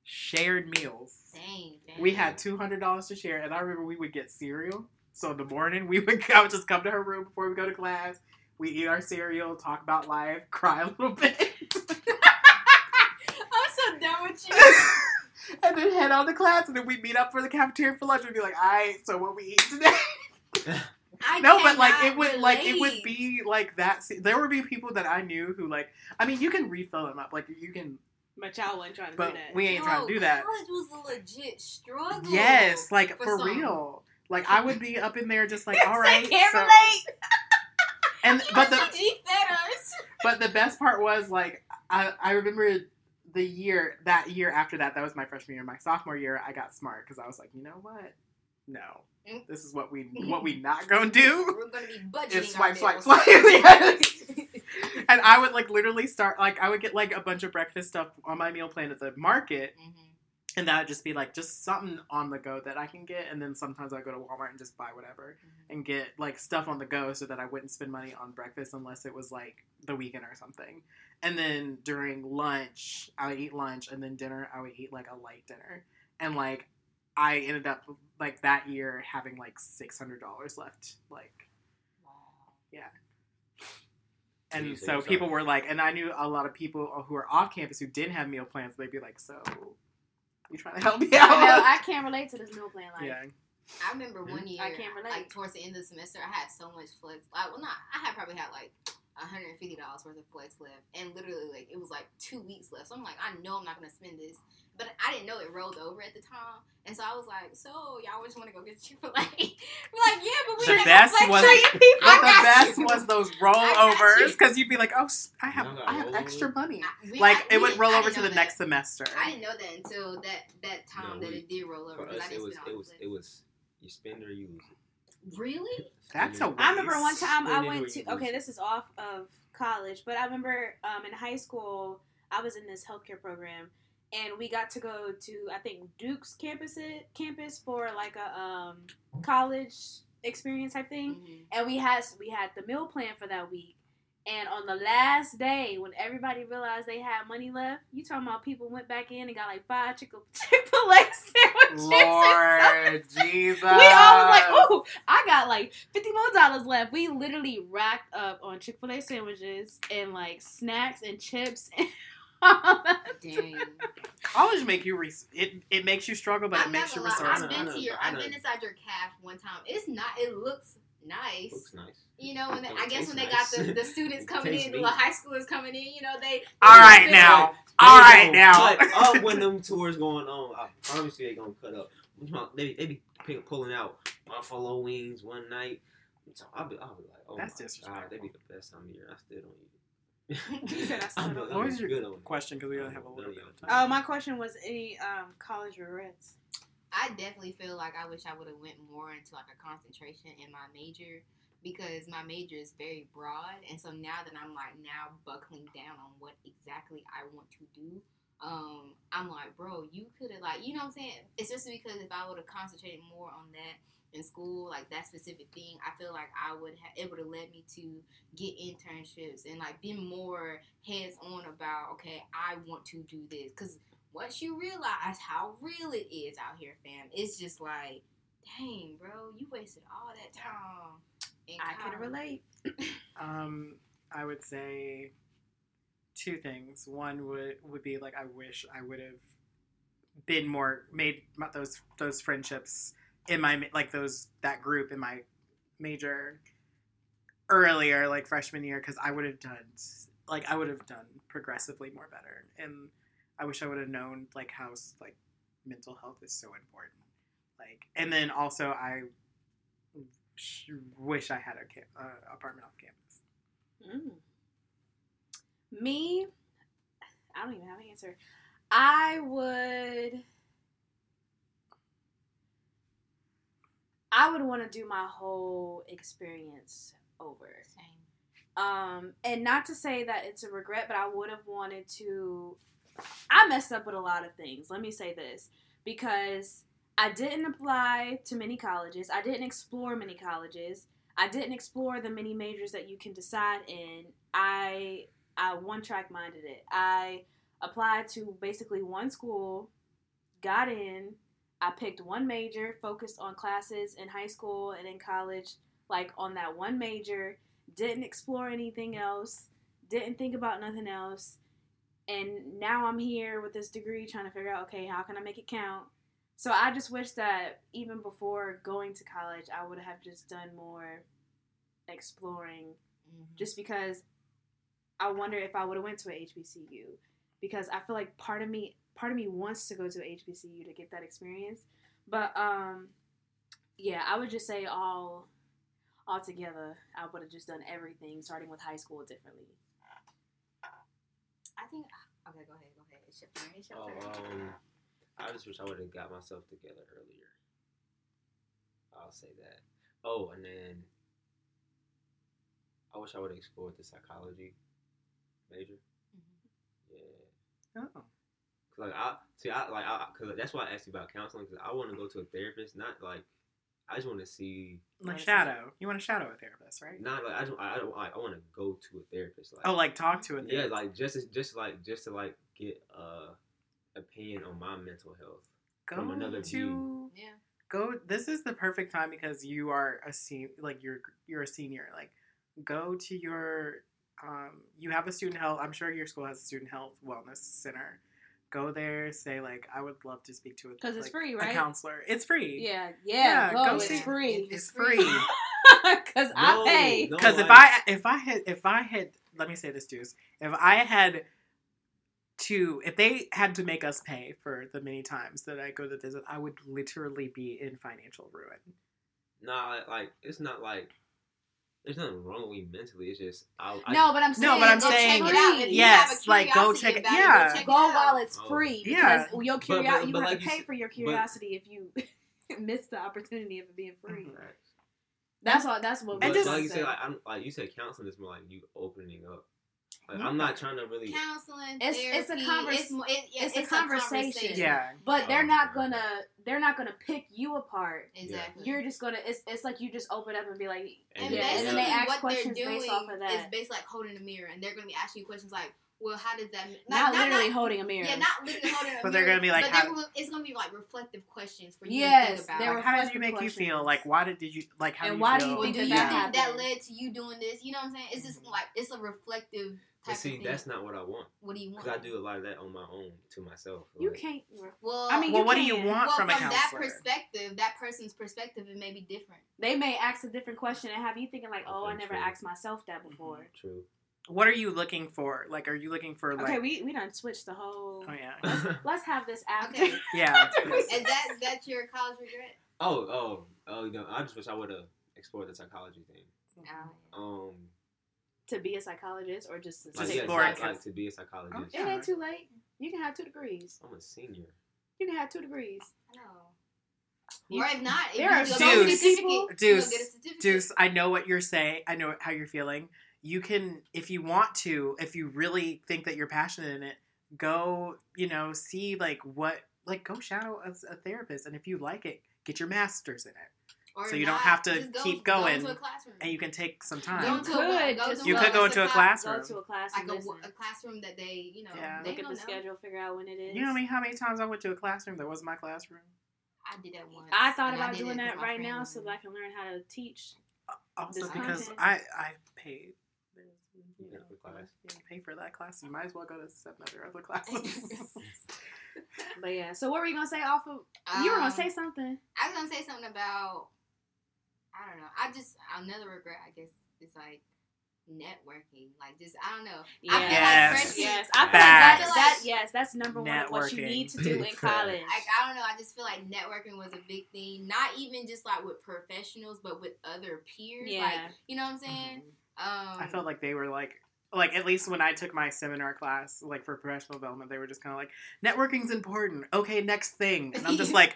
Speaker 1: Shared meals.
Speaker 3: Dang, dang.
Speaker 1: We had two hundred dollars to share, and I remember we would get cereal. So in the morning, we would I would just come to her room before we go to class. We eat our cereal, talk about life, cry a little bit,
Speaker 3: I'm so done with you.
Speaker 1: and then head on to class, and then we meet up for the cafeteria for lunch. We'd be like, "All right, so what we eat today?"
Speaker 3: I
Speaker 1: no, but like it would like it would be like that. There would be people that I knew who like. I mean, you can refill them up, like you can,
Speaker 2: But y'all wasn't trying to
Speaker 1: but
Speaker 2: do that.
Speaker 1: we ain't trying to do that.
Speaker 3: College was a legit struggle.
Speaker 1: Yes, like for,
Speaker 3: some.
Speaker 1: real. Like I would be up in there just like, all
Speaker 3: I can't
Speaker 1: so-
Speaker 3: relate.
Speaker 1: And but the
Speaker 3: G fed
Speaker 1: but the best part was like I I remember the year that year after that that was my freshman year. My sophomore year, I got smart because I was like, you know what? No,
Speaker 3: Mm.
Speaker 1: this is what we what we not gonna do.
Speaker 3: We're gonna be budgeting.
Speaker 1: Is swipe,
Speaker 3: our
Speaker 1: swipe,
Speaker 3: bills.
Speaker 1: swipe. Yes. And I would like literally start like I would get like a bunch of breakfast stuff on my meal plan at the market,
Speaker 3: Mhm.
Speaker 1: and that would just be like just something on the go that I can get. And then sometimes I go to Walmart and just buy whatever and get like stuff on the go so that I wouldn't spend money on breakfast unless it was like the weekend or something. And then during lunch, I would eat lunch, and then dinner, I would eat like a light dinner. And like I ended up like that year having like six hundred dollars left, like. And so
Speaker 4: yourself.
Speaker 1: people were like, and I knew a lot of people who were off campus who didn't have meal plans. They'd be like, "So, you trying to help me out?"
Speaker 2: I know I can't relate to this meal plan. Like,
Speaker 1: yeah,
Speaker 3: I remember one year,
Speaker 2: I can't relate.
Speaker 3: like towards the end of the semester, I had so much flex. Like, well, not I had probably had like hundred and fifty dollars worth of flex left, and literally like it was like two weeks left. So I'm like, I know I'm not gonna spend this, but I didn't know it rolled over at the time, and so I was like, so y'all just want to go get Chick Fil A? We're like, yeah, but we
Speaker 1: The
Speaker 3: ain't
Speaker 1: best
Speaker 3: gonna
Speaker 1: was-
Speaker 3: people.
Speaker 1: but the best
Speaker 3: you.
Speaker 1: was those
Speaker 3: got
Speaker 1: rollovers because you'd be like, "Oh, s- I have
Speaker 4: Y'all got
Speaker 1: I have
Speaker 4: rollovers?
Speaker 1: extra money."
Speaker 3: I- we-
Speaker 1: Like
Speaker 3: I-
Speaker 1: it would roll over to the
Speaker 3: that.
Speaker 1: next semester.
Speaker 3: I didn't know that until that that time
Speaker 4: No,
Speaker 3: that
Speaker 4: we-
Speaker 3: it did roll over
Speaker 4: For us,
Speaker 3: I
Speaker 4: it
Speaker 3: didn't
Speaker 4: was
Speaker 3: spend all
Speaker 4: it was
Speaker 3: flex.
Speaker 4: it was you spend or you lose it.
Speaker 3: Really?
Speaker 1: That's
Speaker 4: Spend
Speaker 1: a
Speaker 4: it-
Speaker 2: I remember one time I went to. Okay, this is off of college, but I remember um, in high school I was in this healthcare program, and we got to go to I think Duke's campus campus for like a um, college experience type thing,
Speaker 3: Mhm.
Speaker 2: and we had we had the meal plan for that week. And on the last day, when everybody realized they had money left, you talking about people went back in and got like five Chick Fil A sandwiches. and
Speaker 1: Lord Jesus.
Speaker 2: we all was like, "Ooh, I got like fifty more dollars left." We literally racked up on Chick Fil A sandwiches and like snacks and chips.
Speaker 3: Dang.
Speaker 1: College make you re- it it makes you struggle, but it
Speaker 3: I'm
Speaker 1: makes you
Speaker 3: gonna
Speaker 1: resourceful.
Speaker 3: I've been to your,
Speaker 4: I
Speaker 3: I've been inside your caf one time. It's not. It looks nice.
Speaker 4: Looks nice.
Speaker 3: You know, when they, I guess when they
Speaker 4: nice.
Speaker 3: got the, the students coming
Speaker 4: tastes
Speaker 3: in, the
Speaker 4: meat.
Speaker 3: little high schoolers coming in, you know, they.
Speaker 1: All
Speaker 3: they
Speaker 1: right
Speaker 3: fit-
Speaker 1: now. All
Speaker 4: They gonna
Speaker 1: now.
Speaker 4: Cut up when them tours going on. I promise you they gonna cut up. They, they be pick, pulling out buffalo wings one night. So I'll be, I'll be like, oh
Speaker 1: That's
Speaker 4: my
Speaker 1: disrespectful.
Speaker 4: God, they be the best time of year. I still don't eat
Speaker 2: You said I still don't
Speaker 4: I'll
Speaker 1: What was your
Speaker 4: good
Speaker 1: question? Because we only have a
Speaker 4: I'll
Speaker 1: little bit of time.
Speaker 2: Oh, my question was any um, college regrets.
Speaker 3: I definitely feel like I wish I would have went more into like a concentration in my major because my major is very broad, and so now that I'm like now buckling down on what exactly I want to do, um, I'm like, bro, you could have like, you know what I'm saying? Especially because if I would have concentrated more on that in school, like that specific thing, I feel like I would have it would have led me to get internships and like be more heads on about okay, I want to do this because once you realize how real it is out here, fam, it's just like, dang, bro, you wasted all that time. In
Speaker 2: I can
Speaker 3: college.
Speaker 2: relate.
Speaker 1: Um, I would say two things. One would would be like I wish I would have been more made my- those those friendships in my like those that group in my major earlier, like freshman year, because I would have done like I would have done progressively more better, and I wish I would have known like how like mental health is so important. Like, and then also I wish I had a ca- uh, apartment off campus.
Speaker 2: Mm. Me, I don't even have an answer. I would. I would want to do my whole experience over.
Speaker 3: Same.
Speaker 2: Um, and not to say that it's a regret, but I would have wanted to. I messed up with a lot of things. Let me say this because I didn't apply to many colleges. I didn't explore many colleges. I didn't explore the many majors that you can decide in. I I one track minded it. I applied to basically one school, got in. I picked one major, focused on classes in high school and in college, like on that one major didn't explore anything else, didn't think about nothing else, and now I'm here with this degree trying to figure out okay, how can I make it count? So I just wish that even before going to college, I would have just done more exploring
Speaker 3: Mhm.
Speaker 2: just because I wonder if I would have went to a HBCU because I feel like part of me part of me wants to go to a HBCU to get that experience. But um yeah, I would just say all all together, I would have just done everything starting with high school differently.
Speaker 3: I think. Okay, go ahead. Go ahead. It's your turn. It's your
Speaker 4: Oh,
Speaker 3: turn.
Speaker 4: um, I just wish I would have got myself together earlier. I'll say that. Oh, and then I wish I would have explored the psychology major.
Speaker 3: Mhm.
Speaker 4: Yeah,
Speaker 1: Oh.
Speaker 4: cause like I see, I like I cause that's why I asked you about counseling. Cause I want to go to a therapist, not like I just want to see,
Speaker 1: Like
Speaker 2: Yes.
Speaker 1: shadow. You want to shadow a therapist, right?
Speaker 4: not like I just I, I don't like I want to go to a therapist. Like
Speaker 1: Oh, like talk to a
Speaker 4: yeah, like just just like just to like get uh opinion on my mental health.
Speaker 1: go
Speaker 4: from another
Speaker 1: to
Speaker 4: view.
Speaker 3: Yeah.
Speaker 1: go. This is the perfect time because you are a sen- like you're you're a senior. Like go to your um. You have a student health. I'm sure your school has a student health wellness center. Go there. Say like I would love to speak to a
Speaker 2: 'Cause it's
Speaker 1: like,
Speaker 2: free,
Speaker 1: A
Speaker 2: right?
Speaker 1: counselor. It's free.
Speaker 2: Yeah,
Speaker 1: Yeah,
Speaker 2: yeah, go,
Speaker 1: go
Speaker 2: it's
Speaker 1: see-
Speaker 2: free.
Speaker 3: It's
Speaker 1: It's
Speaker 3: free.
Speaker 1: free.
Speaker 2: Cause I pay.
Speaker 4: no,
Speaker 1: Because if I if I had if I had let me say this, Deuce, if I had to if they had to make us pay for the many times that I go to visit, I would literally be in financial ruin.
Speaker 4: Nah, like it's not like there's nothing wrong with me mentally. It's just I, I
Speaker 2: No, but I'm saying
Speaker 1: No, but I'm
Speaker 2: it's
Speaker 1: saying-
Speaker 3: check it out. If you
Speaker 1: Yes,
Speaker 3: have a
Speaker 1: like, go check it-
Speaker 3: about
Speaker 1: yeah.
Speaker 3: go, check
Speaker 2: go
Speaker 3: it out.
Speaker 2: while it's
Speaker 4: Oh.
Speaker 2: free
Speaker 1: Yeah.
Speaker 2: because your
Speaker 4: But-
Speaker 2: curiosity
Speaker 4: but-
Speaker 2: you
Speaker 4: but
Speaker 2: have
Speaker 4: like
Speaker 2: to pay
Speaker 4: s-
Speaker 2: for your curiosity if you miss the opportunity of it being free.
Speaker 4: Facts.
Speaker 2: That's all. That's what.
Speaker 1: And
Speaker 2: we're
Speaker 1: just-
Speaker 4: like you
Speaker 2: say.
Speaker 4: said, like I'm like you said, counseling is more like you opening up. Like I'm not trying to really.
Speaker 3: Counseling,
Speaker 2: It's- it's a
Speaker 3: therapy,
Speaker 2: convers-
Speaker 3: it's, it, yeah,
Speaker 2: it's a conversation.
Speaker 1: Yeah.
Speaker 2: but they're
Speaker 4: Oh,
Speaker 2: not gonna. They're not gonna pick you apart.
Speaker 3: Exactly.
Speaker 2: You're just gonna. It's. It's like you just open up and be like.
Speaker 3: and
Speaker 2: yeah, and
Speaker 3: basically
Speaker 2: then they ask
Speaker 3: what
Speaker 2: questions
Speaker 3: they're doing
Speaker 2: based off of that.
Speaker 3: is basically like holding a mirror, and they're going to be asking you questions like, "Well, how does that?"
Speaker 2: not, literally
Speaker 3: not,
Speaker 2: holding a mirror.
Speaker 3: Yeah, not literally holding a
Speaker 1: But
Speaker 3: mirror.
Speaker 1: But they're gonna be like,
Speaker 3: but
Speaker 1: how-
Speaker 3: gonna- it's going to be like reflective questions for you
Speaker 2: Yes,
Speaker 3: to think about.
Speaker 1: Like, how did you
Speaker 2: reflective
Speaker 1: make you feel? Like, why did, did you like? How
Speaker 2: And
Speaker 1: do you
Speaker 2: why do
Speaker 1: feel?
Speaker 2: you
Speaker 3: Well,
Speaker 2: think
Speaker 3: do
Speaker 2: that
Speaker 3: you
Speaker 2: that
Speaker 3: think that
Speaker 2: happened?
Speaker 3: led to you doing this? You know what I'm saying? It's just mm-hmm. like it's a reflective
Speaker 4: But see,
Speaker 3: of thing.
Speaker 4: that's not what I want
Speaker 3: what do you want?
Speaker 4: because I do a lot of that on my own to myself.
Speaker 2: You can't.
Speaker 3: Well,
Speaker 2: I mean,
Speaker 1: well,
Speaker 2: you
Speaker 1: what do you want
Speaker 3: well,
Speaker 1: from a
Speaker 3: that perspective, that person's perspective, it may be different.
Speaker 2: They may ask a different question and have you thinking like, "Oh, I never
Speaker 4: true.
Speaker 2: asked myself that before."
Speaker 4: True.
Speaker 1: what are you looking for? Like, are you looking for like?
Speaker 2: Okay, we we done switched the whole.
Speaker 1: oh yeah,
Speaker 2: Let's have this after.
Speaker 3: Okay.
Speaker 1: yeah.
Speaker 2: Is
Speaker 3: Is that is that your college regret?
Speaker 4: oh, oh, oh, you know, I just wish I would have explored the psychology thing. Um,
Speaker 2: to be a psychologist or just to
Speaker 1: Just
Speaker 4: like, yes, like, like to be a psychologist.
Speaker 2: It ain't too late. You can have two degrees.
Speaker 4: I'm a senior.
Speaker 2: You can have two degrees.
Speaker 3: No.
Speaker 2: You-
Speaker 3: or if not, if
Speaker 2: there
Speaker 3: you
Speaker 2: are
Speaker 1: so many
Speaker 2: people-
Speaker 1: Deuce,
Speaker 3: get a certificate.
Speaker 1: Deuce, I know what you're saying. I know how you're feeling. You can, if you want to, if you really think that you're passionate in it, go, you know, see like what, like go shadow a, a therapist, and if you like it, get your master's in it,
Speaker 3: Or
Speaker 1: so
Speaker 3: if
Speaker 1: you don't have to
Speaker 3: go-
Speaker 1: keep going,
Speaker 3: into a classroom.
Speaker 1: and you can take some time.
Speaker 3: to
Speaker 2: You
Speaker 3: a,
Speaker 2: could
Speaker 3: go to
Speaker 1: You
Speaker 3: a-
Speaker 1: could go into a classroom.
Speaker 2: Go to a class
Speaker 3: like a, a classroom that they, you know,
Speaker 1: Yeah.
Speaker 3: they
Speaker 2: Look at the
Speaker 3: know.
Speaker 2: schedule, figure out when it is.
Speaker 1: You know me how many times I went to a classroom that wasn't my classroom?
Speaker 3: I did that once.
Speaker 2: I thought about
Speaker 3: did
Speaker 2: doing that right
Speaker 3: friend
Speaker 2: now so that. I can learn how to teach.
Speaker 1: Also
Speaker 2: This
Speaker 1: because
Speaker 2: content.
Speaker 1: I I paid. You know,
Speaker 4: for class.
Speaker 1: you pay for that class. You might as well go to seven other other classes.
Speaker 2: But yeah, so what were you gonna say off of? you were gonna
Speaker 3: Um,
Speaker 2: say something.
Speaker 3: I was gonna say something about. I don't know. I just another regret. I guess is like networking. Like just I don't know. I feel like
Speaker 1: Yes.
Speaker 3: freshman-
Speaker 2: yes. I feel like that, that. Yes, that's number one. What you need to do in college.
Speaker 3: Like I don't know. I just feel like networking was a big thing. Not even just like with professionals, but with other peers.
Speaker 2: Yeah.
Speaker 3: Like you know what I'm saying? Um,
Speaker 1: I felt like they were like like at least when I took my seminar class, like for professional development, they were just kind of like networking's important. Okay, next thing, and I'm just like,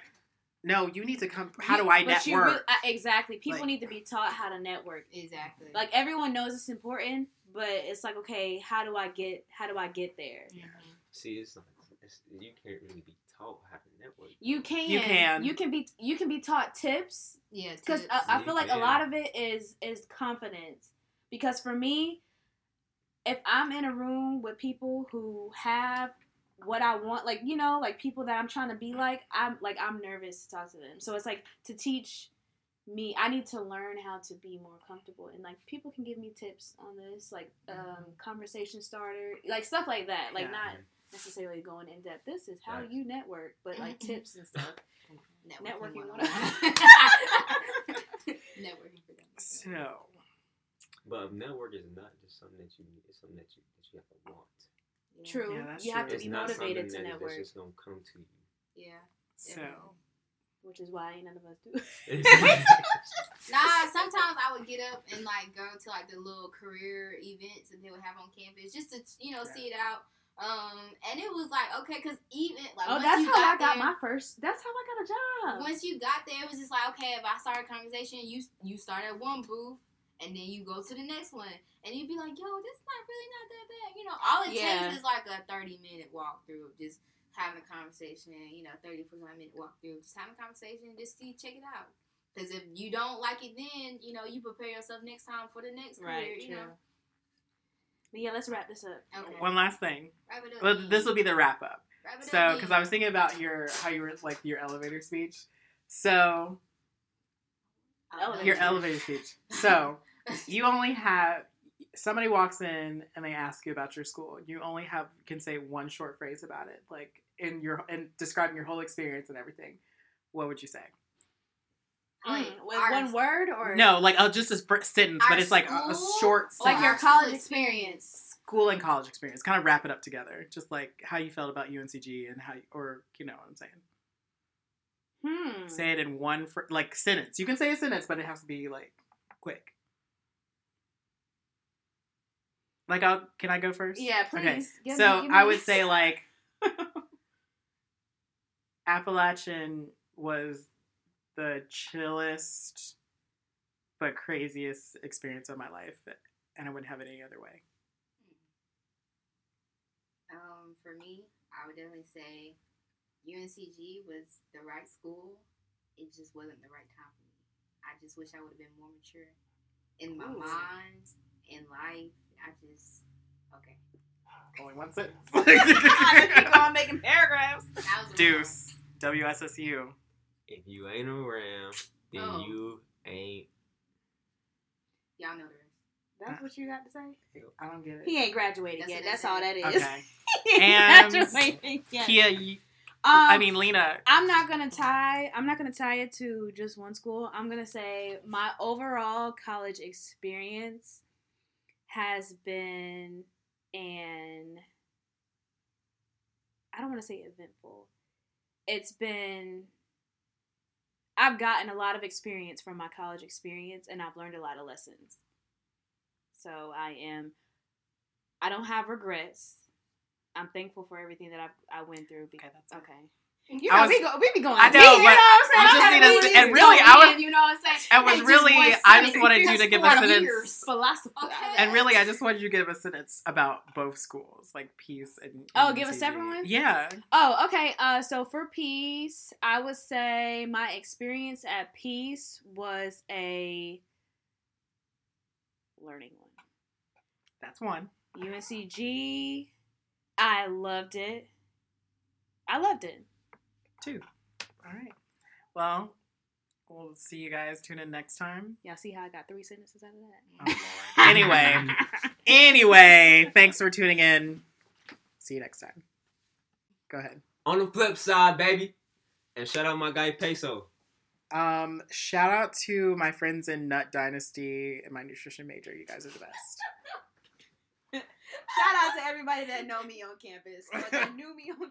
Speaker 1: no, you need to come. How do I
Speaker 2: But you
Speaker 1: network?
Speaker 2: really- uh, exactly. People
Speaker 1: Like-
Speaker 2: need to be taught how to network.
Speaker 3: exactly.
Speaker 2: Like everyone knows it's important, but it's like, okay, how do I get? How do I get there?
Speaker 3: Mhm.
Speaker 4: See, it's like it's, you can't really be taught how to network.
Speaker 2: You can.
Speaker 1: You can.
Speaker 2: You can be. You can be taught tips
Speaker 3: yeah,
Speaker 2: because. I, I feel like a lot of it is is confidence. Because for me, if I'm in a room with people who have what I want, like you know, like people that I'm trying to be like, I'm like I'm nervous to talk to them. So it's like to teach me I need to learn how to be more comfortable and like people can give me tips on this like um conversation starter like stuff like that like
Speaker 1: Yeah.
Speaker 2: not necessarily going in depth this is how
Speaker 4: Right.
Speaker 2: you network but like tips and stuff Networking
Speaker 3: 101. Networking for them.
Speaker 1: So,
Speaker 4: But network is not just something that you need. It's something that you that you have to want.
Speaker 3: Yeah.
Speaker 2: true
Speaker 1: Yeah, that's
Speaker 2: you have to
Speaker 4: It's
Speaker 2: be
Speaker 4: not
Speaker 2: motivated to network
Speaker 4: That's just gonna come to you.
Speaker 3: Yeah.
Speaker 1: so
Speaker 2: which is why none of us do
Speaker 3: Nah, sometimes I would get up and like go to like the little career events that they would have on campus just to you know
Speaker 1: Yeah.
Speaker 3: see it out. Um, and it was like okay, cause even like
Speaker 2: oh that's
Speaker 3: you
Speaker 2: how I
Speaker 3: got
Speaker 2: got
Speaker 3: there,
Speaker 2: my first that's how I got a job
Speaker 3: once you got there, it was just like okay, if I start a conversation, you you start at one booth and then you go to the next one, and you'd be like, yo, this is not really not that bad, you know. All it
Speaker 2: Yeah.
Speaker 3: takes is like a thirty minute walkthrough of just having a conversation, you know, 30 45 minute walkthrough, just having a conversation, just see check it out. Because if you don't like it, then you know you prepare yourself next time for the next career,
Speaker 2: right
Speaker 3: you
Speaker 2: true
Speaker 3: know.
Speaker 2: but yeah let's wrap this up
Speaker 3: Okay.
Speaker 1: one last thing.
Speaker 3: Wrap it up,
Speaker 1: Well, this will be the wrap up.
Speaker 3: Wrap it
Speaker 1: So, because I was thinking about your how you were like your elevator speech. So,
Speaker 3: Elevator
Speaker 1: your elevator speech. So, you only have somebody walks in and they ask you about your school. You only have can say one short phrase about it, like in your in describing your whole experience and everything. What would you say?
Speaker 3: Like,
Speaker 2: Mm, with
Speaker 3: our-
Speaker 2: one word or
Speaker 1: No, like oh, just a sentence, but it's like a, a
Speaker 3: school?
Speaker 1: short
Speaker 2: like your college experience
Speaker 1: school and college experience. Kind of wrap it up together, just like how you felt about UNCG and how, you, or you know what I'm saying.
Speaker 2: hmm
Speaker 1: Say it in one fr- like sentence. You can say a sentence, but it has to be like quick. Like, I'll can I go first?
Speaker 2: yeah
Speaker 1: Okay.
Speaker 2: please Give
Speaker 1: so
Speaker 2: me- give me
Speaker 1: I would say like Appalachian was the chillest but craziest experience of my life, and I wouldn't have it any other way.
Speaker 3: Um, for me, I would definitely say UNCG was the right school. It just wasn't the right time for me. I just wish I would have been more mature in my
Speaker 2: Ooh.
Speaker 3: mind, in life. I just okay.
Speaker 1: Only one sentence.
Speaker 2: I think I'm making paragraphs.
Speaker 3: That was a
Speaker 1: Deuce. WSSU.
Speaker 4: If you ain't around, then
Speaker 3: Oh.
Speaker 4: you ain't.
Speaker 3: Y'all know the rest.
Speaker 2: That's what you got to say.
Speaker 1: I don't get it.
Speaker 2: He ain't graduated
Speaker 3: That's
Speaker 2: yet. That's all that is.
Speaker 1: Okay.
Speaker 2: He ain't
Speaker 1: And-
Speaker 2: graduated yet.
Speaker 1: Kia, you,
Speaker 2: Um,
Speaker 1: I mean Lena.
Speaker 2: I'm not gonna tie. I'm not gonna tie it to just one school. I'm gonna say my overall college experience has been an. I don't want to say eventful. It's been. I've gotten a lot of experience from my college experience, and I've learned a lot of lessons. So I am. I don't have regrets. I'm thankful for everything that I I went through.
Speaker 1: Okay,
Speaker 2: Because,
Speaker 1: that's it.
Speaker 2: okay. You know,
Speaker 1: was-
Speaker 2: we, go, we be going
Speaker 1: I
Speaker 2: deep,
Speaker 1: know,
Speaker 2: you know what I'm saying?
Speaker 1: you just need and really, I was-
Speaker 2: in, you know what I'm saying?
Speaker 1: It was really, I just wanted you to give a sentence.
Speaker 2: Philosophy.
Speaker 3: Okay.
Speaker 1: And really, I just wanted you to give a sentence about both schools, like peace and.
Speaker 2: Oh,
Speaker 1: and
Speaker 2: give a
Speaker 1: UNCG.
Speaker 2: separate one?
Speaker 1: Yeah.
Speaker 2: Oh, okay. Uh, so for peace, I would say my experience at peace was a learning one.
Speaker 1: That's one.
Speaker 2: UNCG, I loved it. I loved it.
Speaker 1: Two. All right. Well, we'll see you guys. Tune in next time.
Speaker 2: Y'all see how I got three sentences out of
Speaker 1: Oh,
Speaker 2: that?
Speaker 1: Lord. Anyway. Anyway, thanks for tuning in. See you next time. Go ahead.
Speaker 4: On the flip side, baby. And shout out my guy Peso.
Speaker 1: Um, shout out to my friends in Nut Dynasty and my nutrition major. You guys are the best.
Speaker 2: Shout out to everybody that know me on campus or that knew me on